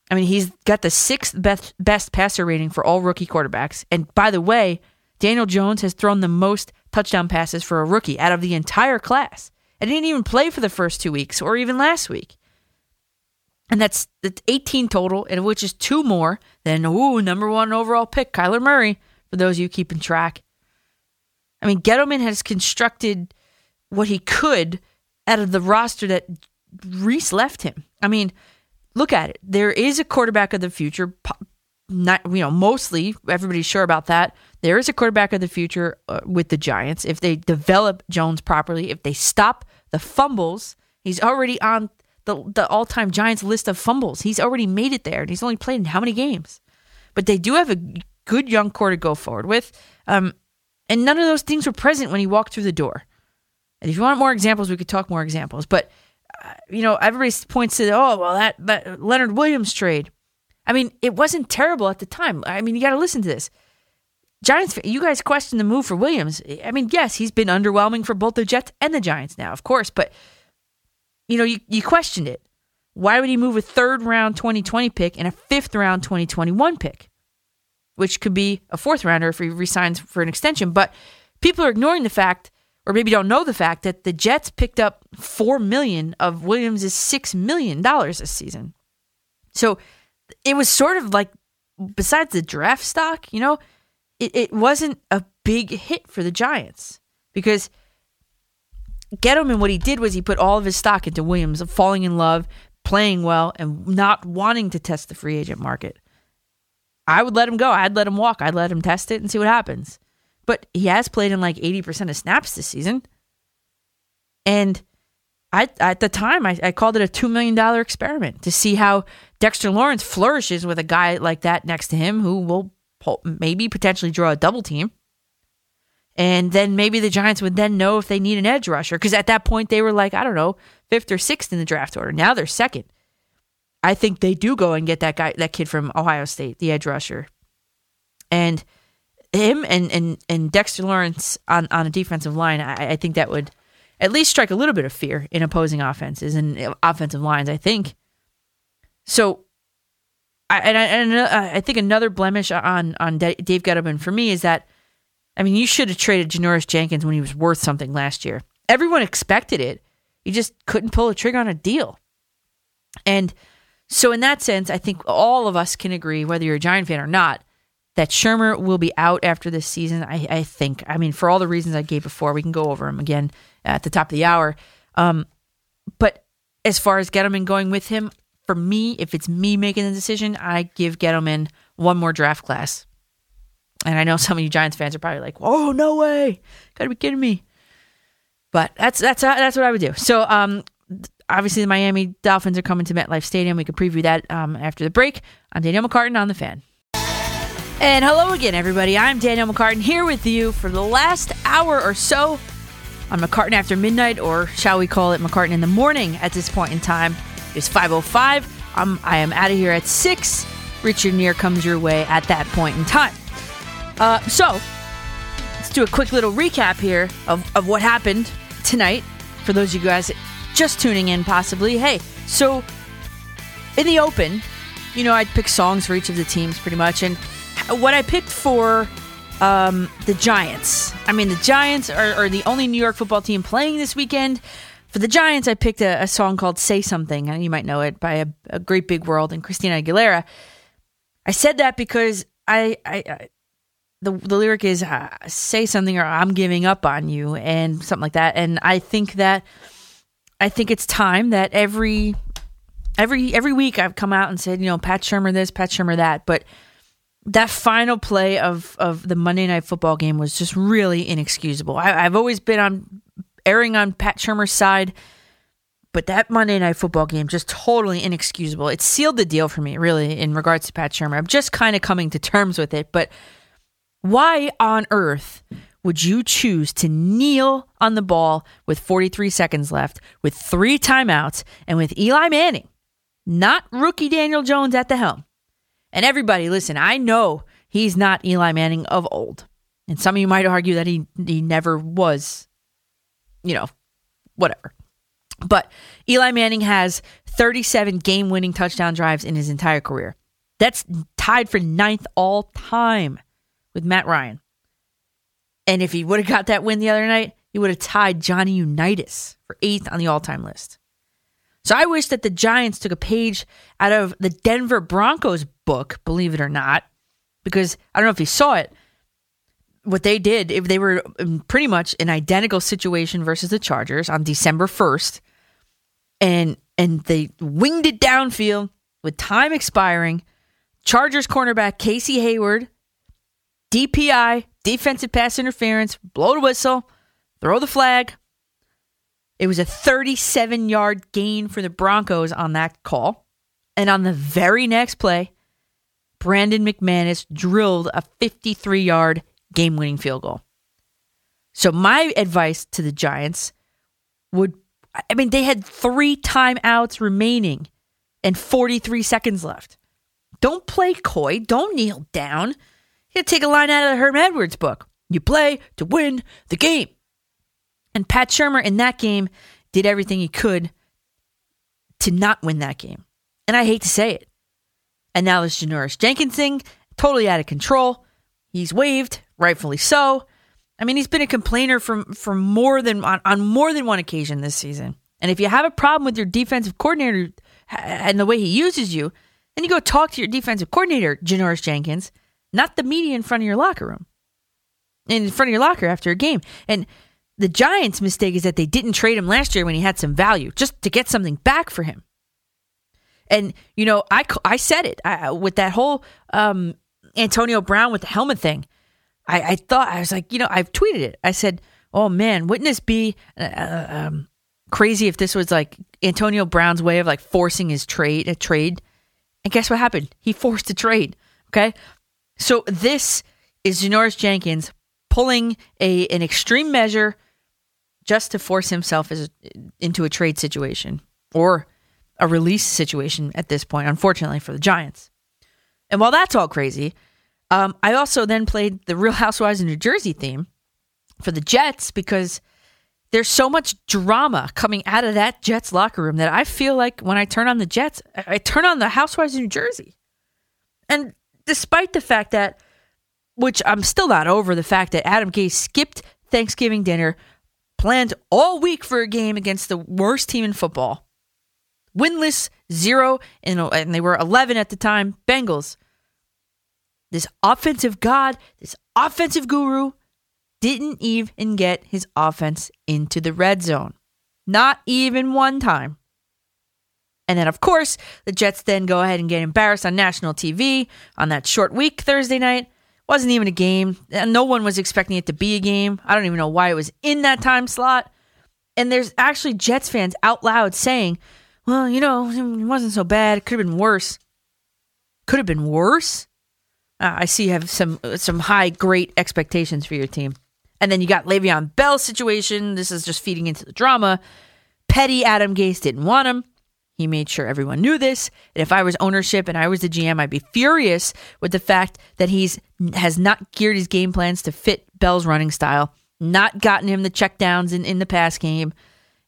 I mean, he's got the sixth best best passer rating for all rookie quarterbacks. And by the way, Daniel Jones has thrown the most touchdown passes for a rookie out of the entire class. And didn't even play for the first two weeks or even last week. And that's, that's 18 total, and which is two more than ooh number one overall pick Kyler Murray. For those of you keeping track, I mean Gettleman has constructed what he could out of the roster that Reese left him. I mean, look at it. There is a quarterback of the future. Not you know mostly everybody's sure about that. There is a quarterback of the future uh, with the Giants if they develop Jones properly. If they stop the fumbles, he's already on the the all time Giants list of fumbles. He's already made it there, and he's only played in how many games? But they do have a good young core to go forward with. Um, and none of those things were present when he walked through the door. And if you want more examples, we could talk more examples. But uh, you know, everybody points to oh well that that Leonard Williams trade. I mean, it wasn't terrible at the time. I mean, you got to listen to this. Giants, you guys question the move for Williams. I mean, yes, he's been underwhelming for both the Jets and the Giants now, of course, but you know, you, you questioned it. Why would he move a third round 2020 pick and a fifth round 2021 pick, which could be a fourth rounder if he resigns for an extension? But people are ignoring the fact, or maybe don't know the fact, that the Jets picked up four million of Williams' six million dollars this season. So it was sort of like, besides the draft stock, you know, it, it wasn't a big hit for the Giants because Gettleman, what he did was he put all of his stock into Williams, of falling in love, playing well, and not wanting to test the free agent market. I would let him go. I'd let him walk. I'd let him test it and see what happens. But he has played in like 80% of snaps this season. And I, at the time, I, I called it a $2 million experiment to see how Dexter Lawrence flourishes with a guy like that next to him who will maybe potentially draw a double team. And then maybe the Giants would then know if they need an edge rusher. Because at that point, they were like, I don't know, fifth or sixth in the draft order. Now they're second. I think they do go and get that guy, that kid from Ohio State, the edge rusher. And him and, and, and Dexter Lawrence on, on a defensive line, I, I think that would at least strike a little bit of fear in opposing offenses and uh, offensive lines, I think. So, I, and, I, and uh, I think another blemish on, on Dave Gettleman for me is that I mean, you should have traded Janoris Jenkins when he was worth something last year. Everyone expected it. You just couldn't pull a trigger on a deal. And so, in that sense, I think all of us can agree, whether you're a Giant fan or not, that Shurmur will be out after this season. I, I think. I mean, for all the reasons I gave before, we can go over them again at the top of the hour. Um, but as far as Gettleman going with him, for me, if it's me making the decision, I give Gettleman one more draft class. And I know *laughs* some of you Giants fans are probably like, "Oh, no way! Gotta be kidding me!" But that's that's that's what I would do. So, um, obviously the Miami Dolphins are coming to MetLife Stadium. We could preview that um, after the break. I'm Danielle McCartan on the Fan. And hello again, everybody. I'm Danielle McCartan here with you for the last hour or so on McCartan After Midnight, or shall we call it McCartan in the Morning at this point in time. It's 5.05. I'm, I am out of here at 6. Richard Neer comes your way at that point in time. Uh, so, let's do a quick little recap here of, of what happened tonight for those of you guys just tuning in, possibly. Hey, so in the open, you know, I'd pick songs for each of the teams pretty much. And what I picked for um, the Giants, I mean, the Giants are, are, the only New York football team playing this weekend. For the Giants, I picked a, a song called Say Something, and you might know it by a, a, Great Big World and Christina Aguilera. I said that because I, I, I the, the lyric is uh, say something or I'm giving up on you and something like that. And I think that I think it's time that every every every week I've come out and said, you know, Pat Shurmur this, Pat Shurmur that, but that final play of of the Monday Night Football game was just really inexcusable. I, have always been on erring on Pat Shurmur's side, but that Monday Night Football game just totally inexcusable. It sealed the deal for me, really, in regards to Pat Shurmur. I'm just kind of coming to terms with it, but why on earth would you choose to kneel on the ball with 43 seconds left, with three timeouts, and with Eli Manning? not rookie Daniel Jones at the helm. And everybody, listen, I know he's not Eli Manning of old. And some of you might argue that he, he never was, you know, whatever. But Eli Manning has 37 game winning touchdown drives in his entire career. That's tied for ninth all time with Matt Ryan. And if he would have got that win the other night, he would have tied Johnny Unitas for eighth on the all time list. So I wish that the Giants took a page out of the Denver Broncos book, believe it or not, because I don't know if you saw it. What they did, if they were um, pretty much an identical situation versus the Chargers on December 1st, and and they winged it downfield with time expiring. Chargers cornerback Casey Hayward, DPI, defensive pass interference, blow the whistle, throw the flag, it was a 37 yard gain for the Broncos on that call. And on the very next play, Brandon McManus drilled a 53 yard game winning field goal. So, my advice to the Giants would I mean, they had three timeouts remaining and 43 seconds left. Don't play coy. Don't kneel down. You take a line out of the Herm Edwards book. You play to win the game. And Pat Shurmur in that game did everything he could to not win that game. And I hate to say it. And now this Janoris Jenkins thing, totally out of control. He's waived, rightfully so. I mean, he's been a complainer from for more than on, on more than one occasion this season. And if you have a problem with your defensive coordinator and the way he uses you, then you go talk to your defensive coordinator, Janoris Jenkins, not the media in front of your locker room. In front of your locker after a game. And the Giants' mistake is that they didn't trade him last year when he had some value, just to get something back for him. And you know, I I said it I, with that whole um, Antonio Brown with the helmet thing. I, I thought I was like, you know, I've tweeted it. I said, "Oh man, wouldn't this be uh, uh, um, crazy if this was like Antonio Brown's way of like forcing his trade a trade?" And guess what happened? He forced a trade. Okay, so this is Janoris Jenkins pulling a an extreme measure just to force himself as, into a trade situation or a release situation at this point, unfortunately for the Giants. And while that's all crazy, um, I also then played the Real Housewives of New Jersey theme for the Jets because there's so much drama coming out of that Jets locker room that I feel like when I turn on the Jets, I turn on the Housewives of New Jersey. And despite the fact that, which I'm still not over the fact that Adam Gase skipped Thanksgiving dinner planned all week for a game against the worst team in football. Winless, zero, and, and they were 11 at the time, Bengals. This offensive god, this offensive guru, didn't even get his offense into the red zone. Not even one time. And then, of course, the Jets then go ahead and get embarrassed on national TV on that short week Thursday night wasn't even a game. No one was expecting it to be a game. I don't even know why it was in that time slot. And there's actually Jets fans out loud saying, well, you know, it wasn't so bad. It could have been worse. Could have been worse? Uh, I see you have some some high, great expectations for your team. And then you got Le'Veon Bell situation. This is just feeding into the drama. Petty Adam Gase didn't want him. He made sure everyone knew this. And if I was ownership and I was the GM, I'd be furious with the fact that he's has not geared his game plans to fit Bell's running style, not gotten him the checkdowns in, in the pass game.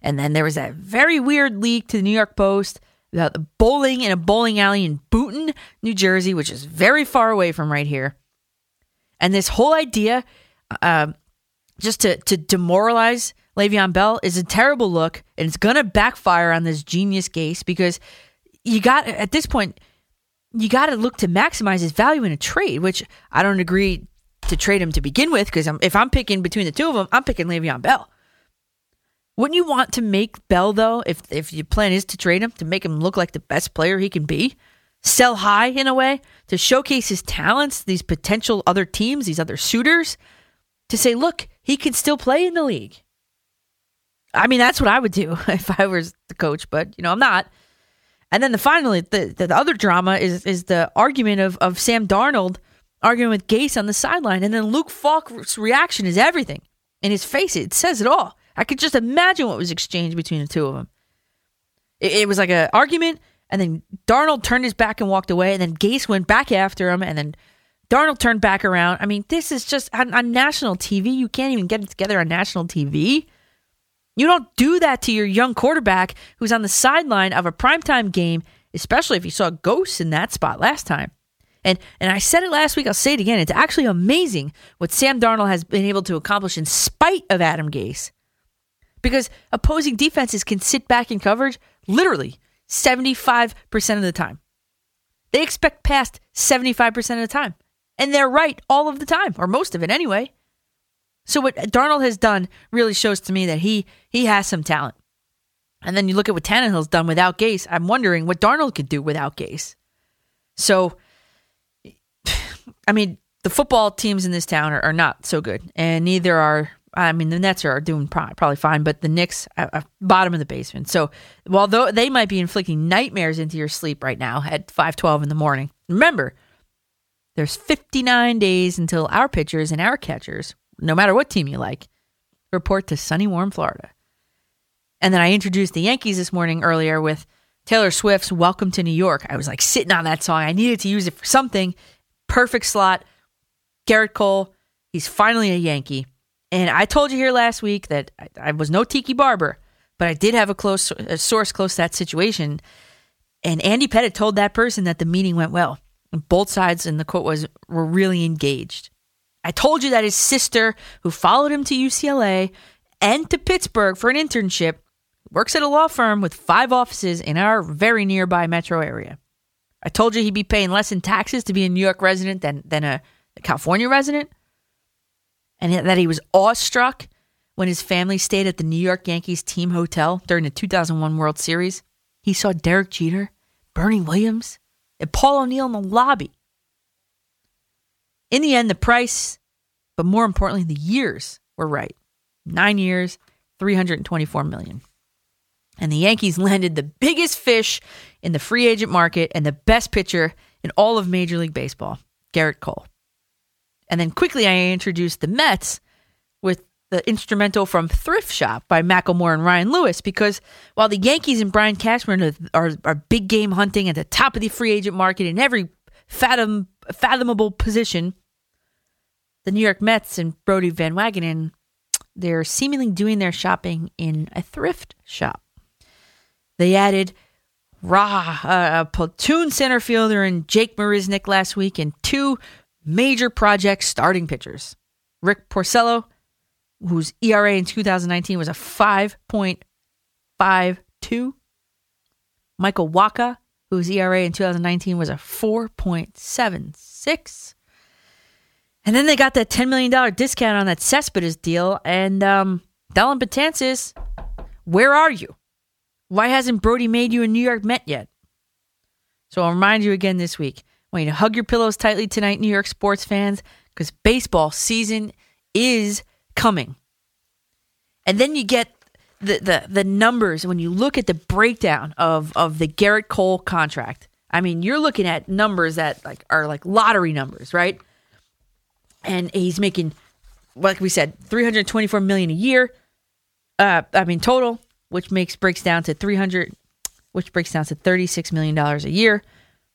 And then there was that very weird leak to the New York Post the bowling in a bowling alley in Boonton, New Jersey, which is very far away from right here. And this whole idea, uh, just to to demoralize Le'Veon Bell, is a terrible look, and it's gonna backfire on this genius Gase because you got at this point you got to look to maximize his value in a trade, which I don't agree to trade him to begin with because if I'm picking between the two of them, I'm picking Le'Veon Bell. Wouldn't you want to make Bell though, if if your plan is to trade him, to make him look like the best player he can be, sell high in a way, to showcase his talents, these potential other teams, these other suitors, to say, look, he can still play in the league. I mean, that's what I would do *laughs* if I was the coach, but you know, I'm not. And then the finally the, the, the other drama is is the argument of of Sam Darnold arguing with Gase on the sideline, and then Luke Falk's reaction is everything. In his face, it says it all. I could just imagine what was exchanged between the two of them. It, it was like an argument, and then Darnold turned his back and walked away, and then Gase went back after him, and then Darnold turned back around. I mean, this is just on, on national TV. You can't even get it together on national TV. You don't do that to your young quarterback who's on the sideline of a primetime game, especially if you saw ghosts in that spot last time. And and I said it last week, I'll say it again. It's actually amazing what Sam Darnold has been able to accomplish in spite of Adam Gase. Because opposing defenses can sit back in coverage literally 75% of the time. They expect past 75% of the time. And they're right all of the time, or most of it anyway. So what Darnold has done really shows to me that he he has some talent. And then you look at what Tannehill's done without Gase. I'm wondering what Darnold could do without Gase. So, *sighs* I mean, the football teams in this town are, are not so good, and neither are. I mean, the Nets are doing probably fine, but the Knicks are, are bottom of the basement. So, while though they might be inflicting nightmares into your sleep right now at 5:12 in the morning, remember there's 59 days until our pitchers and our catchers, no matter what team you like, report to sunny, warm Florida. And then I introduced the Yankees this morning earlier with Taylor Swift's Welcome to New York. I was like sitting on that song. I needed to use it for something. Perfect slot. Gerrit Cole, he's finally a Yankee. And I told you here last week that I, I was no Tiki Barber, but I did have a close a source close to that situation. And Andy Pettitte told that person that the meeting went well. Both sides, and the quote was, were really engaged. I told you that his sister, who followed him to UCLA and to Pittsburgh for an internship, works at a law firm with five offices in our very nearby metro area. I told you he'd be paying less in taxes to be a New York resident than, than a California resident. And that he was awestruck when his family stayed at the New York Yankees team hotel during the 2001 World Series. He saw Derek Jeter, Bernie Williams, and Paul O'Neill in the lobby. In the end, the price, but more importantly, the years were right. Nine years, 324 million. And the Yankees landed the biggest fish in the free agent market and the best pitcher in all of Major League Baseball, Gerrit Cole. And then quickly I introduced the Mets with the instrumental from Thrift Shop by Macklemore and Ryan Lewis because while the Yankees and Brian Cashman are, are, are big game hunting at the top of the free agent market in every fathom, fathomable position, the New York Mets and Brodie Van Wagenen, they're seemingly doing their shopping in a thrift shop. They added Ra, uh, a platoon center fielder, and Jake Marisnick last week, and two major project starting pitchers. Rick Porcello, whose ERA in 2019 was a 5.52. Michael Wacha, whose ERA in 2019 was a 4.76. And then they got that $10 million discount on that Cespedes deal. And um, Betances, where are you? Why hasn't Brodie made you a New York Met yet? So I'll remind you again this week. Want you to hug your pillows tightly tonight, New York sports fans, because baseball season is coming. And then you get the, the the numbers when you look at the breakdown of of the Gerrit Cole contract. I mean, you're looking at numbers that like are like lottery numbers, right? And he's making, like we said, 324 million a year. Uh, I mean total, which makes breaks down to 300, which breaks down to 36 million dollars a year,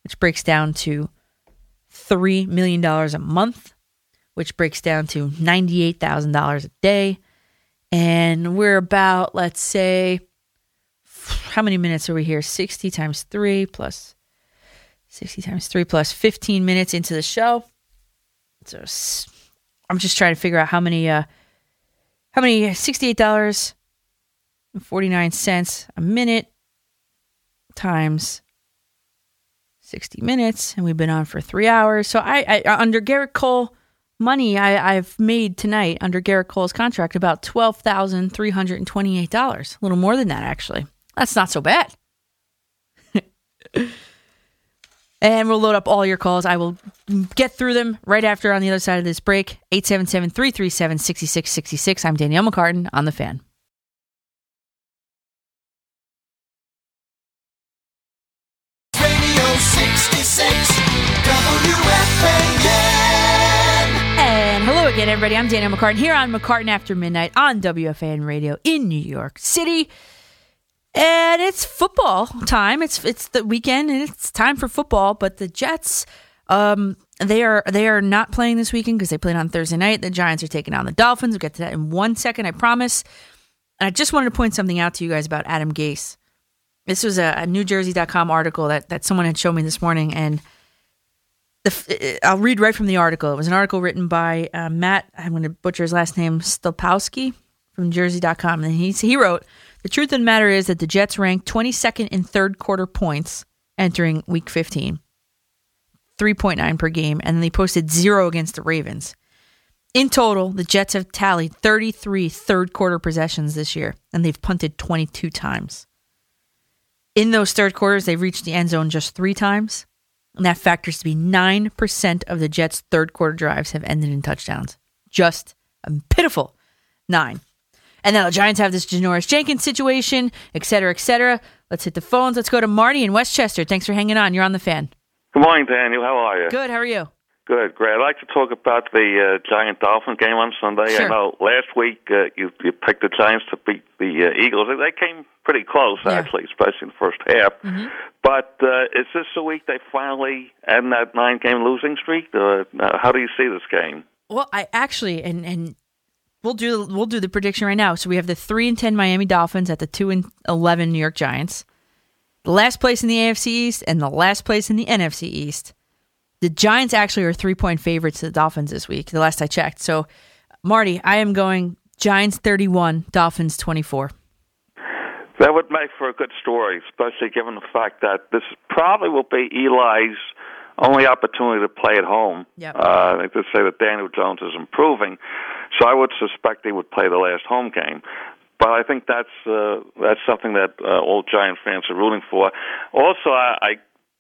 which breaks down to three million dollars a month, which breaks down to ninety-eight thousand dollars a day, and we're about let's say how many minutes are we here? 60 times 3 plus 60 times 3 plus 15 minutes into the show. So I'm just trying to figure out how many uh how many $68.49 a minute times 60 minutes and we've been on for 3 hours. So I, I uh, under Gerrit Cole money I, I've made tonight under Gerrit Cole's contract about twelve thousand three hundred and twenty eight dollars. A little more than that actually. That's not so bad. *laughs* and we'll load up all your calls. I will get through them right after on the other side of this break. 877 337 6666. I'm Danielle McCartan on the fan. And hello again, everybody. I'm Danielle McCartan here on McCartan After Midnight on WFAN Radio in New York City. And it's football time. It's it's the weekend and it's time for football. But the Jets, um, they are they are not playing this weekend because they played on Thursday night. The Giants are taking on the Dolphins. We'll get to that in one second, I promise. And I just wanted to point something out to you guys about Adam Gase. This was a, a NewJersey.com article that that someone had shown me this morning, and the, f- I'll read right from the article. It was an article written by uh, Matt. I'm going to butcher his last name, Stopowski from Jersey.com, and he he wrote. The truth of the matter is that the Jets ranked 22nd in third quarter points entering week 15, 3.9 per game, and they posted zero against the Ravens. In total, the Jets have tallied 33 third quarter possessions this year, and they've punted 22 times. In those third quarters, they've reached the end zone just three times, and that factors to be 9% of the Jets' third quarter drives have ended in touchdowns. Just a pitiful nine. And now the Giants have this Janoris Jenkins situation, et cetera, et cetera. Let's hit the phones. Let's go to Marty in Westchester. Thanks for hanging on. You're on the fan. Good morning, Daniel. How are you? Good. How are you? Good, great. I'd like to talk about the uh, Giant Dolphin game on Sunday. Sure. I know last week uh, you you picked the Giants to beat the uh, Eagles. They came pretty close, actually, especially in the first half. Mm-hmm. But uh, is this the week they finally end that nine-game losing streak? Uh, uh, how do you see this game? Well, I actually and and we'll do we'll do the prediction right now. So we have the three and ten Miami Dolphins at the two and eleven New York Giants, the last place in the AFC East and the last place in the NFC East. The Giants actually are three point favorites to the Dolphins this week. The last I checked. So, Marty, I am going Giants thirty one, Dolphins twenty four. That would make for a good story, especially given the fact that this probably will be Eli's only opportunity to play at home. Yep. Uh, they just say that Daniel Jones is improving, so I would suspect he would play the last home game. But I think that's uh, that's something that uh, all Giant fans are rooting for. Also, I, I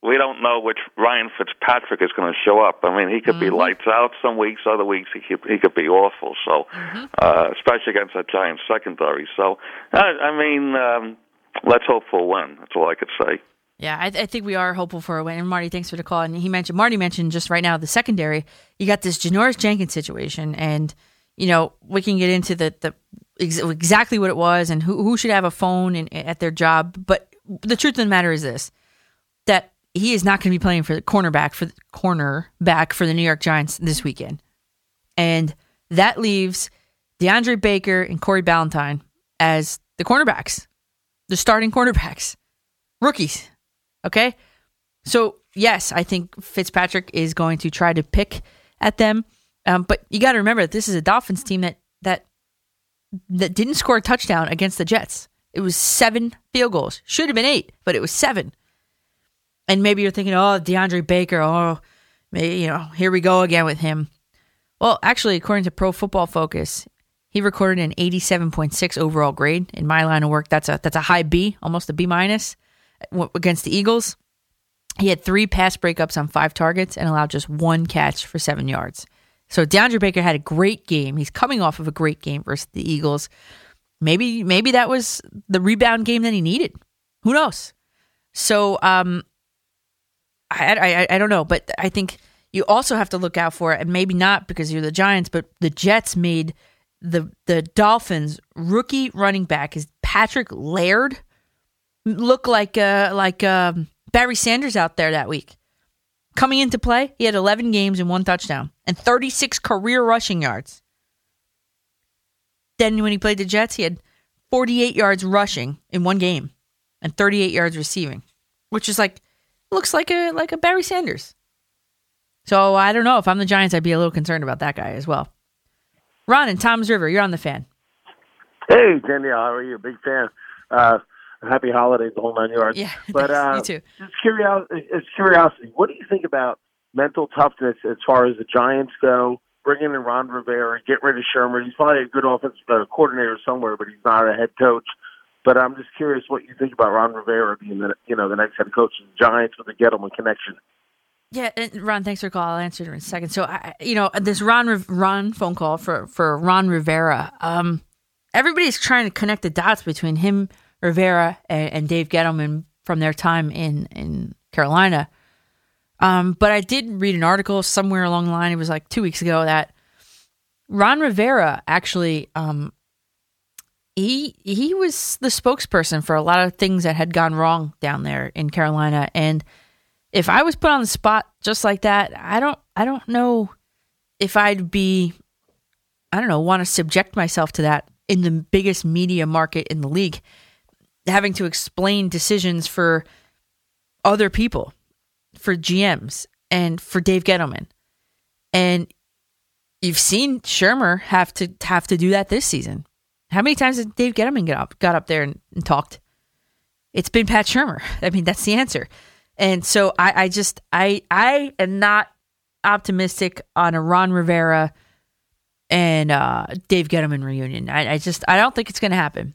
we don't know which Ryan Fitzpatrick is going to show up. I mean, he could be lights out some weeks, other weeks he could, he could be awful. So, uh, especially against that Giant secondary. So, I, I mean, um, let's hope for a win. That's all I could say. Yeah, I, I think we are hopeful for a win. And Marty, thanks for the call. And he mentioned Marty mentioned just right now the secondary. You got this Janoris Jenkins situation, and you know we can get into the the ex- exactly what it was and who who should have a phone and at their job. But the truth of the matter is this: he is not going to be playing for the cornerback for the corner back for the New York Giants this weekend, and that leaves DeAndre Baker and Corey Ballentine as the cornerbacks, the starting cornerbacks, rookies. Okay. So, yes, I think Fitzpatrick is going to try to pick at them. Um, but you got to remember that this is a Dolphins team that, that, that didn't score a touchdown against the Jets. It was seven field goals. Should have been eight, but it was seven. And maybe you're thinking, oh, DeAndre Baker, oh, maybe, you know, here we go again with him. Well, actually, according to Pro Football Focus, he recorded an 87.6 overall grade in my line of work. That's a that's a high B, almost a B minus against the Eagles. He had three pass breakups on five targets and allowed just one catch for seven yards. So DeAndre Baker had a great game. He's coming off of a great game versus the Eagles. Maybe maybe that was the rebound game that he needed. Who knows? So um I, I I don't know, but I think you also have to look out for it, and maybe not because you're the Giants, but the Jets made the the Dolphins rookie running back is Patrick Laird look like uh like um, Barry Sanders out there that week. Coming into play, he had 11 games and one touchdown and 36 career rushing yards. Then when he played the Jets, he had 48 yards rushing in one game and 38 yards receiving, which is like looks like a like a Barry Sanders. So I don't know if I'm the Giants, I'd be a little concerned about that guy as well. Ron and Toms River, you're on the fan. Hey, Danielle, how are you? Big fan. Uh, happy holidays, the whole nine yards. Yeah, *laughs* but uh, me too. Just curiosity, it's curiosity. What do you think about mental toughness as far as the Giants go? Bringing in Ron Rivera, and get rid of Shurmur. He's probably a good offensive coordinator somewhere, but he's not a head coach. But I'm just curious what you think about Ron Rivera being the you know the next head coach of the Giants with the Gettleman connection. Yeah, and Ron, thanks for the call. I'll answer it in a second. So, I, you know, this Ron Ron phone call for for Ron Rivera. Um, everybody's trying to connect the dots between him, Rivera, and, and Dave Gettleman from their time in in Carolina. Um, but I did read an article somewhere along the line. It was like two weeks ago that Ron Rivera actually um, he he was the spokesperson for a lot of things that had gone wrong down there in Carolina. And if I was put on the spot just like that, I don't I don't know if I'd be I don't know want to subject myself to that in the biggest media market in the league, having to explain decisions for other people, for GMs and for Dave Gettleman. And you've seen Shurmur have to have to do that this season. How many times did Dave Gettleman get up got up there and, and talked? It's been Pat Shurmur. *laughs* I mean, that's the answer. And so I, I just I I am not optimistic on a Ron Rivera and uh, Dave Gettleman reunion. I, I just I don't think it's going to happen.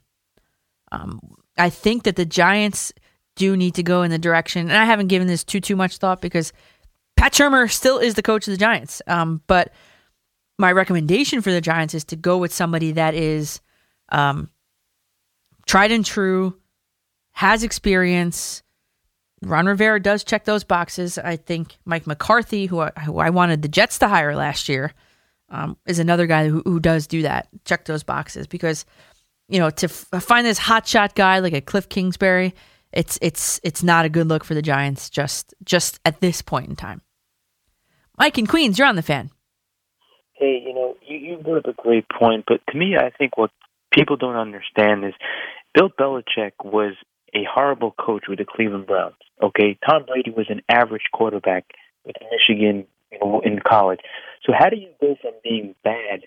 Um, I think that the Giants do need to go in the direction, and I haven't given this too too much thought because Pat Shurmur still is the coach of the Giants. Um, but my recommendation for the Giants is to go with somebody that is um, tried and true, has experience. Ron Rivera does check those boxes. I think Mike McCarthy, who I, who I wanted the Jets to hire last year, um, is another guy who, who does do that, check those boxes. Because you know, to f- find this hotshot guy like a Kliff Kingsbury, it's it's it's not a good look for the Giants just just at this point in time. Mike in Queens, you're on the fan. Hey, you know, you, you brought up a great point, but to me, I think what people don't understand is Bill Belichick was a horrible coach with the Cleveland Browns. Okay, Tom Brady was an average quarterback with Michigan, you know, in college. So how do you go from being bad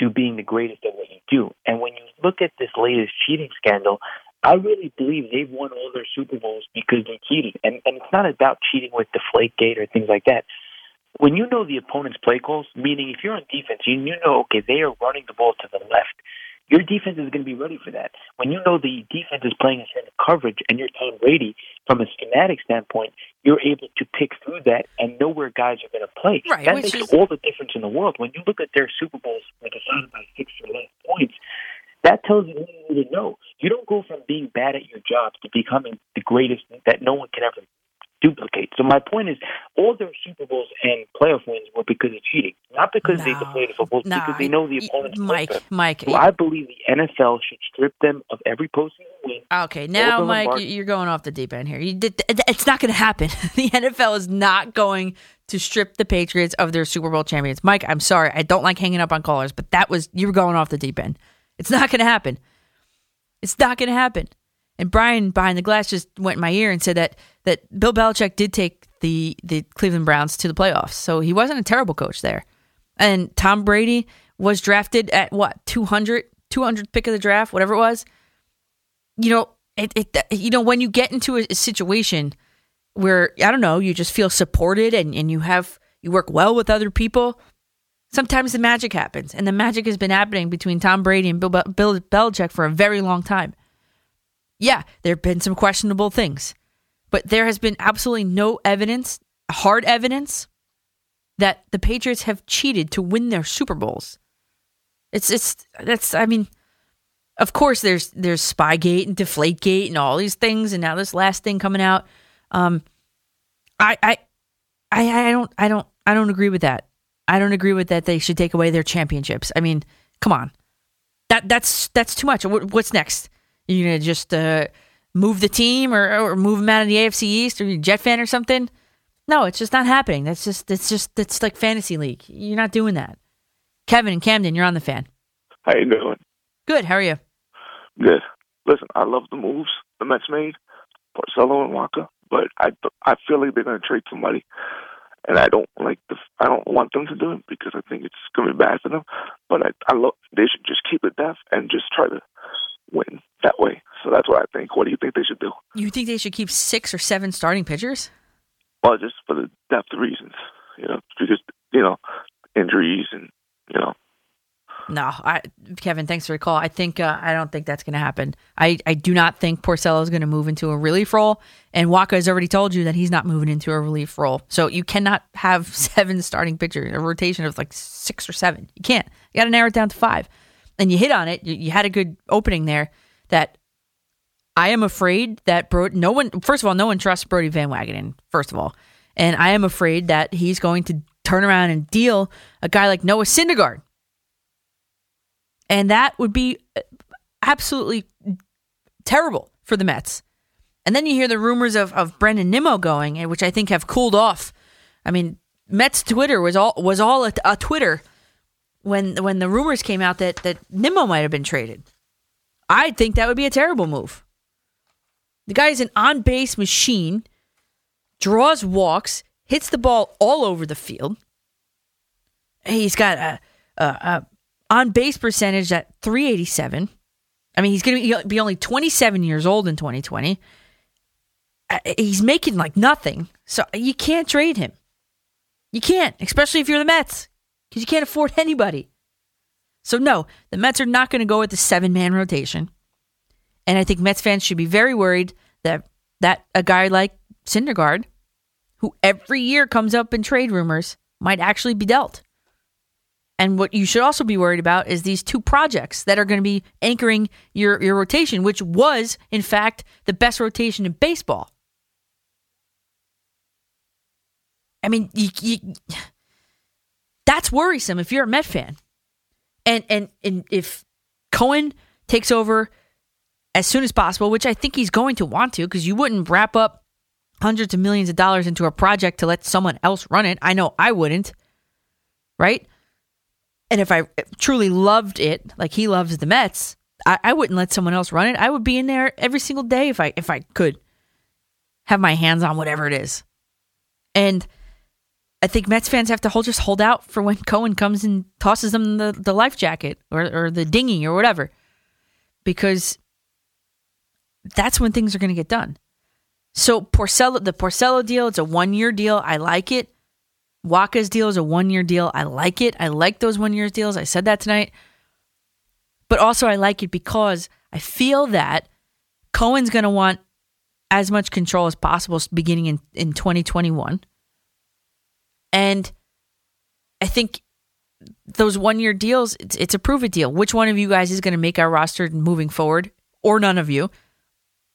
to being the greatest at what you do? And when you look at this latest cheating scandal, I really believe they've won all their Super Bowls because they cheated. And and it's not about cheating with Deflategate or things like that. When you know the opponent's play calls, meaning if you're on defense, you you know okay they are running the ball to the left. Your defense is going to be ready for that. When you know the defense is playing a certain coverage and you're Tom Brady, from a schematic standpoint, you're able to pick through that and know where guys are going to play. Right, that makes is- all the difference in the world. When you look at their Super Bowls were decided by six or less points, that tells you what you need to know. You don't go from being bad at your job to becoming the greatest that no one can ever duplicate. So my point is, all their Super Bowls and playoff wins were because of cheating, not because they deflated football, no, because they know the opponent's Mike. Mike, So I believe the NFL should strip them of every postseason win. Okay, now Mike, Lombardi. you- you're going off the deep end here. You did, it's not going to happen. *laughs* The NFL is not going to strip the Patriots of their Super Bowl champions. Mike, I'm sorry, I don't like hanging up on callers, but that was you were going off the deep end. It's not going to happen. It's not going to happen. And Brian behind the glass just went in my ear and said that that Bill Belichick did take the the Cleveland Browns to the playoffs, so he wasn't a terrible coach there. And Tom Brady was drafted at what 200 200 pick of the draft, whatever it was you know, it, it you know when you get into a, a situation where I don't know, you just feel supported and and you have you work well with other people. Sometimes the magic happens, and the magic has been happening between Tom Brady and Bill, Bill Belichick for a very long time. Yeah, there have been some questionable things, but there has been absolutely no evidence, hard evidence, that the Patriots have cheated to win their Super Bowls. It's it's that's I mean, of course there's there's Spygate and Deflategate and all these things, and now this last thing coming out. Um, I, I, I, I don't, I don't, I don't agree with that. I don't agree with that. They should take away their championships. I mean, come on, that that's that's too much. What, what's next? You're gonna just uh, move the team or, or move them out of the AFC East or you a Jet fan or something? No, it's just not happening. That's just it's just it's like fantasy league. You're not doing that. Kevin and Camden, you're on the fan. How you doing? Good. How are you? Good. Listen, I love the moves the Mets made, Porcello and Walker, but I I feel like they're going to trade somebody, and I don't like the I don't want them to do it because I think it's going to be bad for them. But I I love they should just keep it depth and just try to win that way. So that's what I think. What do you think they should do? You think they should keep six or seven starting pitchers? Well, just for the depth of reasons, you know, because you know injuries and you know No, I Kevin, thanks for the call. I think uh, I don't think that's going to happen. I, I do not think Porcello is going to move into a relief role, and Wacha has already told you that he's not moving into a relief role. So you cannot have *laughs* seven starting pitchers, a rotation of like six or seven. You can't. You got to narrow it down to five. And you hit on it. You, you had a good opening there. That I am afraid that Bro. No one. First of all, no one trusts Brodie Van Wagenen. First of all, and I am afraid that he's going to turn around and deal a guy like Noah Syndergaard and that would be uh, absolutely terrible for the Mets. And then you hear the rumors of, of Brandon Nimmo going, eh, which I think have cooled off. I mean, Mets Twitter was all was all a, a Twitter when when the rumors came out that that Nimmo might have been traded. I think that would be a terrible move. The guy is an on base machine, draws walks, hits the ball all over the field. He's got a, a, a on base percentage at 387. I mean, he's going to be only 27 years old in 2020. Uh, He's making like nothing. So you can't trade him. You can't, especially if you're the Mets, because you can't afford *laughs* anybody. So, no, the Mets are not going to go with the seven man rotation. And I think Mets fans should be very worried that, that a guy like Syndergaard, who every year comes up in trade rumors, might actually be dealt. And what you should also be worried about is these two projects that are going to be anchoring your, your rotation, which was, in fact, the best rotation in baseball. I mean, you, you, that's worrisome if you're a Met fan. And, and, and if Cohen takes over as soon as possible, which I think he's going to want to, because you wouldn't wrap up hundreds of millions of dollars into a project to let someone else run it. I know I wouldn't, right? And if I truly loved it, like he loves the Mets, I, I wouldn't let someone else run it. I would be in there every single day if I if I could have my hands on whatever it is. And I think Mets fans have to hold just hold out for when *laughs* Cohen comes and tosses them the, the life jacket or, or the dinghy or whatever. Because that's when things are going to get done. So Porcello, the Porcello deal, it's a one year deal. I like it. Wacha's deal is a one year deal. I like it. I like those one year deals. I said that tonight. But also, I like it because I feel that Cohen's going to want as much control as possible beginning in, in 2021. And I think those one year deals, it's, it's a prove it deal. Which one of you guys is going to make our roster moving forward, or none of you?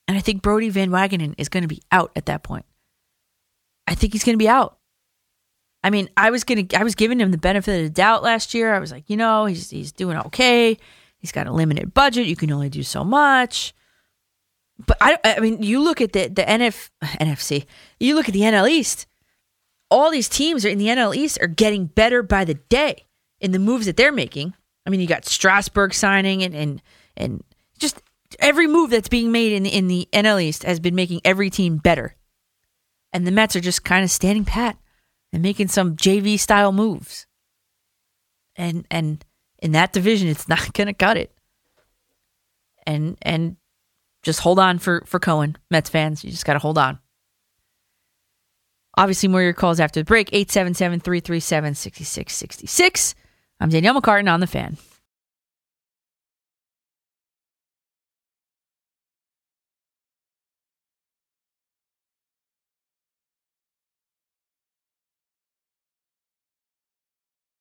And I think Brodie Van Wagenen is going to be out at that point. I think he's going to be out. I mean, I was gonna, I was giving him the benefit of the doubt last year. I was like, you know, he's he's doing okay. He's got a limited budget. You can only do so much. But I, I mean, you look at the the NF, NFC. You look at the NL East. All these teams in the NL East are getting better by the day in the moves that they're making. I mean, you got Strasburg signing and and and just every move that's being made in in the NL East has been making every team better. And the Mets are just kind of standing pat and making some JV style moves. And and in that division, it's *laughs* not going to cut it. And and just hold on for for Cohen, Mets fans. You just got to hold on. Obviously, more of your calls after the break. 877 337 6666. I'm Danielle McCartan on the fan.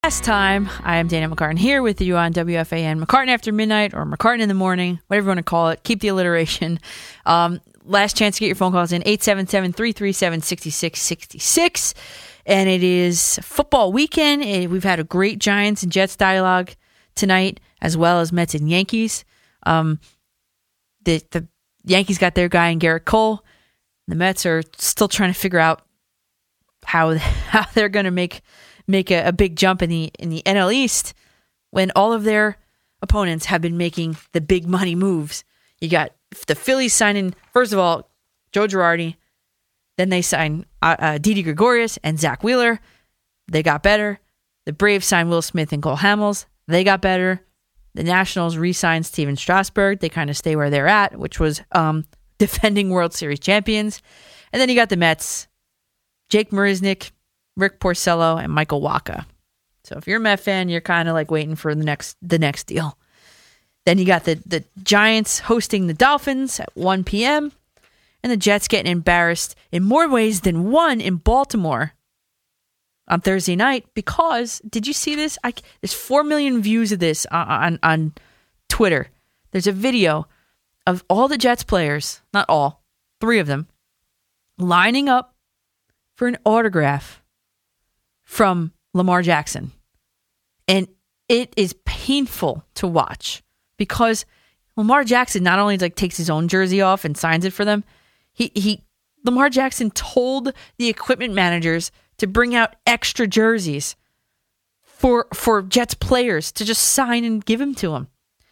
Last time, I am Dana McCartan here with you on WFAN McCartan after midnight or McCartan in the morning, whatever you want to call it. Keep the alliteration. Um, last chance to get your phone calls in 877 337 6666. And it is football weekend. Eh, We've had a great Giants and Jets dialogue tonight, as well as Mets and Yankees. Um, the, the Yankees got their guy in Gerrit Cole. The Mets are still trying to figure out how *laughs* how they're going to make make a, a big jump in the in the NL East when all of their opponents have been making the big money moves. You got the Phillies signing first of all Joe Girardi, then they sign uh, uh, Didi Gregorius and Zack Wheeler. They got better. The Braves signed Will Smith and Cole Hamels. They got better. The Nationals re-signed Stephen Strasburg. They kind of stay where they're at, which was um, *laughs* defending World Series champions. And then you got the Mets, Jake Marisnick, Rick Porcello, and Michael Wacha. So if you're a Met fan, you're kind of like waiting for the next the next deal. Then you got the the Giants hosting the Dolphins at 1 p.m. and the Jets getting embarrassed in more ways than one in Baltimore on Thursday night because did you see this? I, there's four million views of this on, on on Twitter. There's a video of all the Jets players, not all, three of them, lining up for an autograph from Lamar Jackson. And it is painful to watch because Lamar Jackson not only like takes his own jersey off and signs it for them, he he Lamar Jackson told the equipment managers to bring out extra jerseys for for Jets players to just sign and give them to him.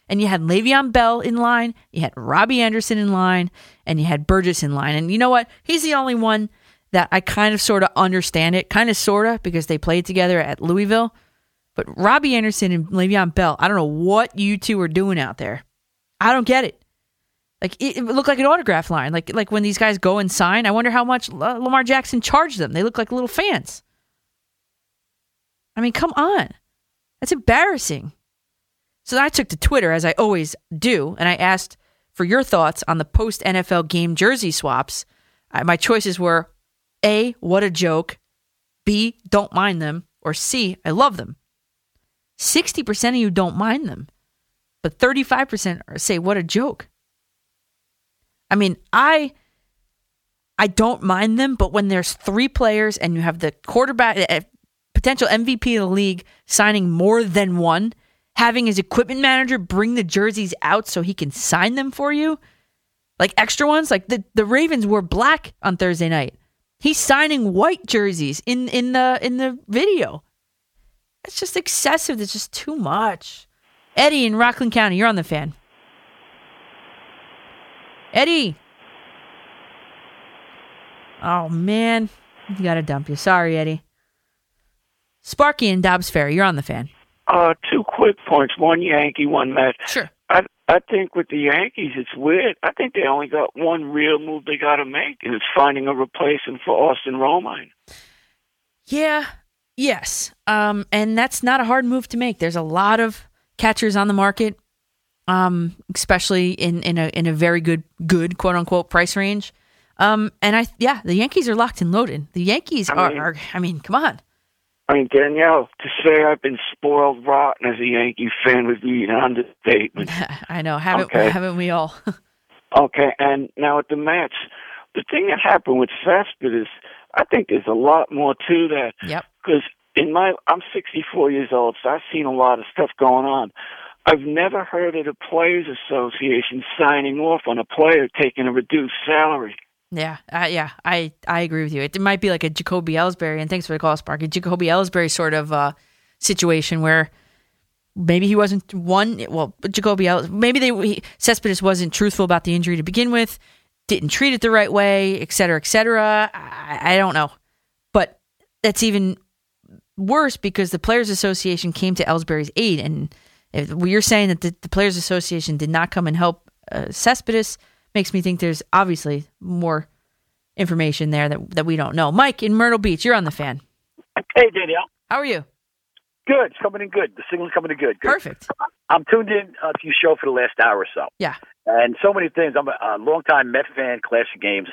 And you had Le'Veon Bell in line, you had Robbie Anderson in line, and you had Burgess in line. And you know what? He's the only one that I kind of sort of understand it, kind of sort of, because they played together at Louisville. But Robbie Anderson and Le'Veon Bell, I don't know what you two are doing out there. I don't get it. Like it, it looked like an autograph line. Like like when these guys go and sign, I wonder how much La- Lamar Jackson charged them. They look like little fans. I mean, come on. That's embarrassing. So I took to Twitter as I always do, and I asked for your thoughts on the post NFL game jersey swaps. Uh, my choices were A, what a joke, B, don't mind them, or C, I love them. 60% of you don't mind them, but 35% say, what a joke. I mean, I I don't mind them, but when there's three players and you have the quarterback, uh, potential MVP of the league signing more than one, having his equipment manager bring the jerseys out so he can sign them for you, like extra ones, like the the Ravens were black on Thursday night. He's signing white jerseys in in the in the video. It's just excessive. It's just too much. Eddie in Rockland County, you're on the fan. Eddie. Oh man, you gotta dump you. Sorry, Eddie. Sparky in Dobbs Ferry, you're on the fan. Uh, two quick points. One Yankee, one Met. Sure. I I think with the Yankees, it's weird. I think they only got one real move they got to make, and it's finding a replacement for Austin Romine. Yeah, yes. Um, and that's not a hard move to make. There's a lot of catchers on the market, um, especially in, in a in a very good good quote unquote price range. Um, and I yeah, the Yankees are locked and loaded. The Yankees I are, mean- are I mean, come on. I mean, Danielle, to say I've been spoiled rotten as a Yankee fan would be an understatement. *laughs* I know, haven't Okay. haven't we all? *laughs* Okay, and now at the Mets, the thing that happened with Cespedes, I think there's a lot more to that. Yep. Because in my, I'm 64 years old, so I've seen a lot of stuff going on. I've never heard of the Players Association signing off on a player taking a reduced salary. Yeah, uh, yeah, I I agree with you. It, might be like a Jacoby Ellsbury, and thanks for the call, Sparky. Jacoby Ellsbury sort of uh, situation where maybe he wasn't one. Well, Jacoby maybe they he, Cespedes wasn't truthful about the injury to begin with, didn't treat it the right way, et cetera, et cetera. I, I don't know, but that's even worse because the Players Association came to Ellsbury's aid, and if you're saying that the, the Players Association did not come and help uh, Cespedes, makes me think there's obviously more information there that that we don't know. Mike in Myrtle Beach, you're on the fan. Hey, Danielle. How are you? Good. It's coming in good. The signal's coming in good. good. Perfect. I'm tuned in uh, to your show for the last hour or so. Yeah. And so many things. I'm a, a longtime Met fan, classic games.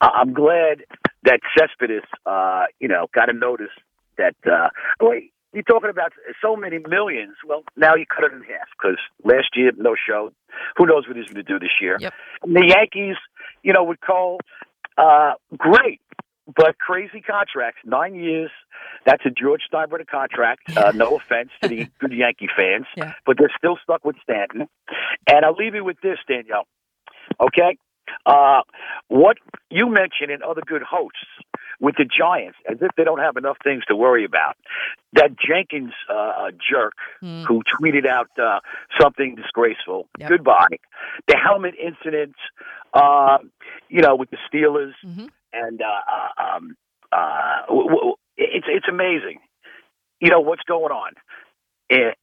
Uh, I'm glad that Cespedes, uh, you know, got a notice that, uh, wait, you're talking about so many millions. Well, now you cut it in half because last year, no show. Who knows what he's going to do this year? Yep. And the Yankees, you know, with Cole, uh, great, but crazy contracts. Nine years. That's a George Steinbrenner contract. Uh, no offense to the *laughs* good Yankee fans, but they're still stuck with Stanton. And I'll leave you with this, Danielle. Okay? Uh, what you mentioned and other good hosts with the Giants, as if they don't have enough things to worry about. That Jenkins uh, uh, jerk who tweeted out uh, something disgraceful. Goodbye. The helmet incident, uh, you know, with the Steelers, and uh, uh, um, uh, w- w- it's it's amazing. You know what's going on. It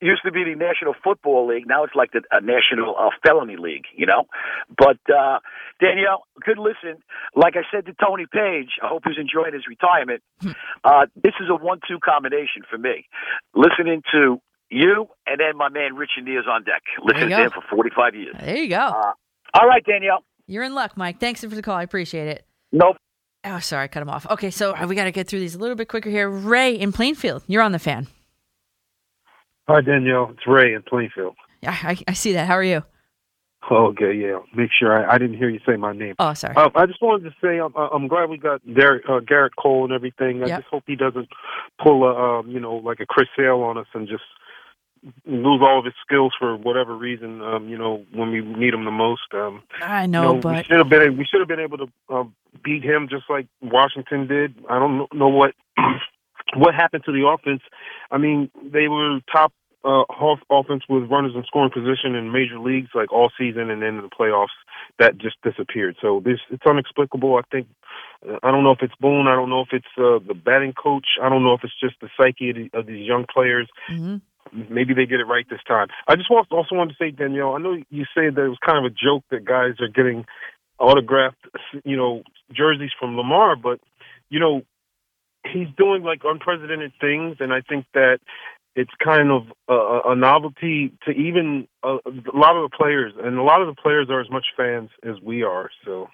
used to be the National Football League. Now it's like the a National uh, Felony League. You know, but uh, Danielle, good listen. Like I said to Tony Paige, I hope he's enjoying his retirement. Uh, this is a one-two combination for me. Listening to you and then my man Richard Neer's on deck. Listening to him for 45 years. There you go. Uh, all right, Danielle. You're in luck, Mike. Thanks for the call. I appreciate it. Nope. Oh, sorry, I cut him off. Okay, so uh, we got to get through these a little bit quicker here. Ray in Plainfield, you're on the fan. Hi, Danielle. It's Ray in Plainfield. Yeah, I, I see that. How are you? Okay, yeah. Make sure I, I didn't hear you say my name. Oh, sorry. Uh, I just wanted to say I'm, I'm glad we got Derek, uh, Gerrit Cole and everything. I Yep. just hope he doesn't pull a, um, you know, like a Chris Sale on us and just lose all of his skills for whatever reason. Um, you know, when we need him the most. Um, I you know, we but should have been we should have been able to uh, beat him just like Washington did. I don't know what *clears throat* what happened to the offense. I mean, they were top uh, off- offense with runners in scoring position in major leagues like all season, and then in the playoffs that just disappeared. So this it's inexplicable. I think uh, I don't know if it's Boone. I don't know if it's uh, the batting coach. I don't know if it's just the psyche of, the, of these young players. Maybe they get it right this time. I just also wanted to say, Danielle, I know you said that it was kind of a joke that guys are getting autographed, you know, jerseys from Lamar, but you know, he's doing like unprecedented things, and I think that it's kind of a, a novelty to even a, a lot of the players, and a lot of the players are as much fans as we are. So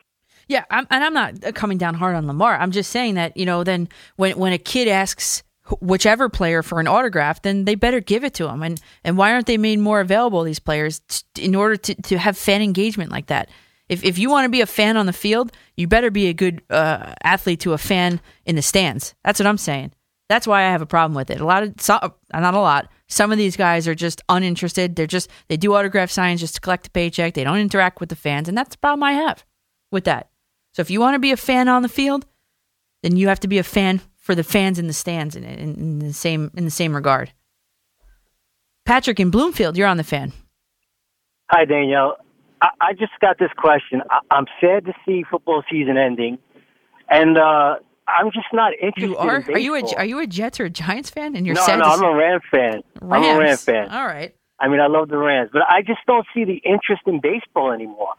Yeah, I'm, and I'm not uh, coming down hard on Lamar. I'm just saying that you know, then when when a kid asks whichever player for an autograph, then they better give it to him. And and why aren't they made more available? These players t- in order to to have fan engagement like that. If if you want to be a fan on the field, you better be a good uh, athlete to a fan in the stands. That's what I'm saying. That's why I have a problem with it. A lot of so, uh, not a lot. Some of these guys are just uninterested. They're just they do autograph signs just to collect a paycheck. They don't interact with the fans, and that's the problem I have with that. So if you want to be a fan on the field, then you have to be a fan for the fans in the stands in, in, in the same in the same regard. Patrick in Bloomfield, you're on the fan. Hi, Danielle. I, I just got this question. I, I'm sad to see football season ending, and uh, I'm just not interested. You are? In Are you a are you a Jets or a Giants fan? And you're no, sad no, I'm see- a Rams fan. I'm a Rams Rams. fan. All right. I mean, I love the Rams, but I just don't see the interest in baseball anymore.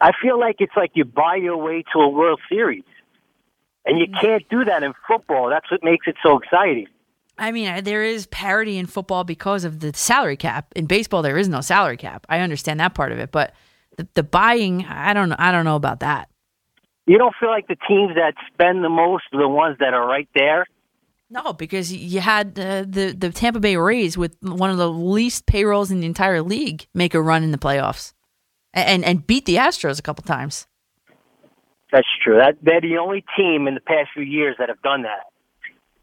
I feel like it's like you buy your way to a World Series, and you Mm. can't do that in football. That's what makes it so exciting. I mean, there is parity in football because of the salary cap. In baseball, there is no salary cap. I understand that part of it, but the, the buying, I don't know. I don't know about that. You don't feel like the teams that spend the most are the ones that are right there. No, because you had uh, the the Tampa Bay Rays with one of the least payrolls in the entire league make a run in the playoffs, and and beat the Astros a couple times. That's true. That they're the only team in the past few years that have done that,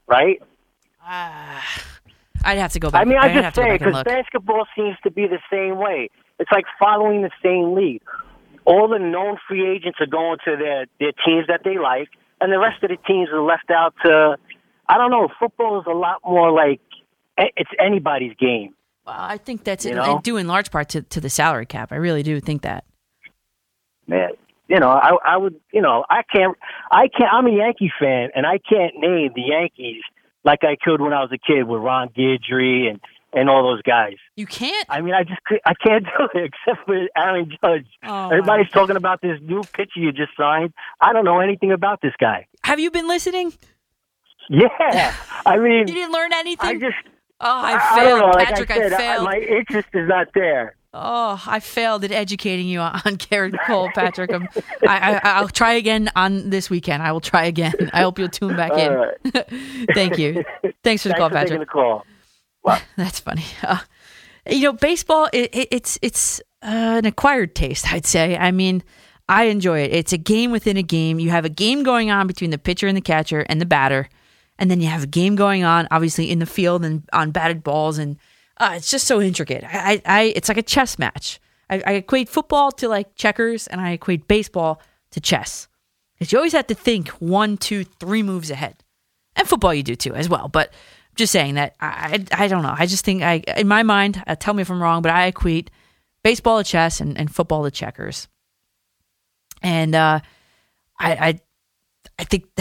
right? Ah, I'd have to go back. I mean, I have just to say because basketball seems to be the same way. It's like following the same lead. All the known free agents are going to their their teams that they like, and the rest of the teams are left out to. I don't know. Football is a lot more like it's anybody's game. Well, I think that's You in, know? due in large part to, to the salary cap. I really do think that. man. You know, I I would you know, I can't I can't I'm a Yankee fan and I can't name the Yankees like I could when I was a kid with Ron Guidry and and all those guys. You can't. I mean, I just I can't *laughs* do it except for Aaron Judge. Oh, Everybody's talking about this new pitcher you just signed. I don't know anything about this guy. Have you been listening? Yeah, I *laughs* mean, You didn't learn anything. I just oh, I, I, failed, I don't know. Like I said, I failed. my interest is not there. Oh, I failed at educating you on *laughs* Gerrit Cole, Patrick. I'm, I, I, I'll try again on this weekend. I will try again. I hope you'll tune back in. All right. *laughs* Thank you. Thanks for the Thanks call, for Patrick. the call. *laughs* That's funny. Uh, you know, baseball. It, it, it's it's uh, an acquired taste. I'd say. I mean, I enjoy it. It's a game within a game. You have a game going on between the pitcher and the catcher and the batter, and then you have a game going on, obviously in the field and on batted balls, and uh, it's just so intricate. I, I, I it's like a chess match. I, I equate football to like checkers, and I equate baseball to chess. Because you always have to think one, two, three moves ahead, and football you do too as well. But just saying that I, I, I don't know. I just think I, in my mind, uh, tell me if I'm wrong, but I equate baseball to chess and, and football to checkers. And uh, I, I, I think *laughs*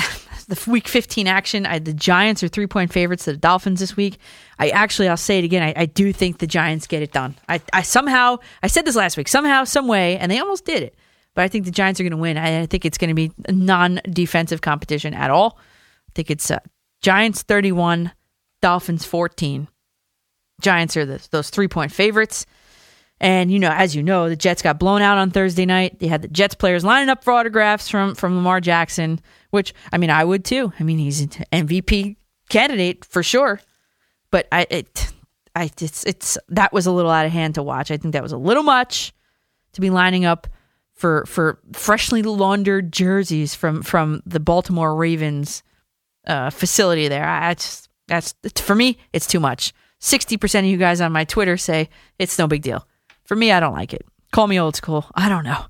the week 15 action, I, the Giants are three point favorites to the Dolphins this week. I actually, I'll say it again. I, I do think the Giants get it done. I, I somehow, I said this last week, somehow, some way, and they almost did it. But I think the Giants are going to win. I, I think it's going to be a non defensive competition at all. I think it's uh, Giants 31, Dolphins 14. Giants are the, those three point favorites. And you know, as you know, the Jets got blown out on Thursday night. They had the Jets players lining up for autographs from from Lamar Jackson, which I mean, I would too. I mean, he's an MVP candidate for sure. But I it I it's it's that was a little out of hand to watch. I think that was a little much to be lining up for for freshly laundered jerseys from from the Baltimore Ravens uh, facility there. I, I just that's for me, it's too much. Sixty percent of you guys on my Twitter say it's no big deal. For me, I don't like it. Call me old school. I don't know.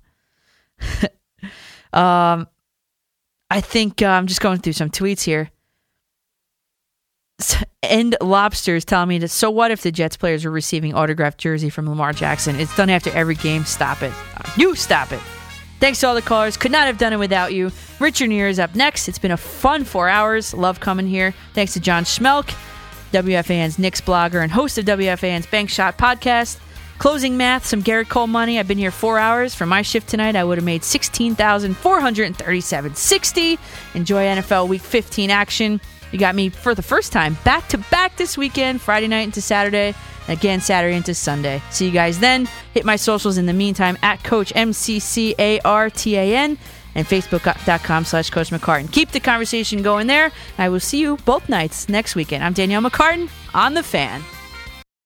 *laughs* um, I think uh, I'm just going through some tweets here. End Lobsters telling me that so what if the Jets players are receiving autographed jersey from Lamar Jackson? It's done after every game. Stop it. You stop it. Thanks to all the callers. Could not have done it without you. Richard Neer is up next. It's been a fun four hours. Love coming here. Thanks to John Schmeelk, WFAN's Knicks blogger and host of WFAN's Bank Shot podcast. Closing math, some Gerrit Cole money. I've been here four hours. For my shift tonight, I would have made sixteen thousand four hundred thirty-seven sixty. Enjoy NFL Week 15 action. You got me for the first time back to back this weekend, Friday night into Saturday, and again Saturday into Sunday. See you guys then. Hit my socials in the meantime at Coach M C C A R T A N and Facebook.com slash Coach McCartan. Keep the conversation going there. I will see you both nights next weekend. I'm Danielle McCartan on the fan.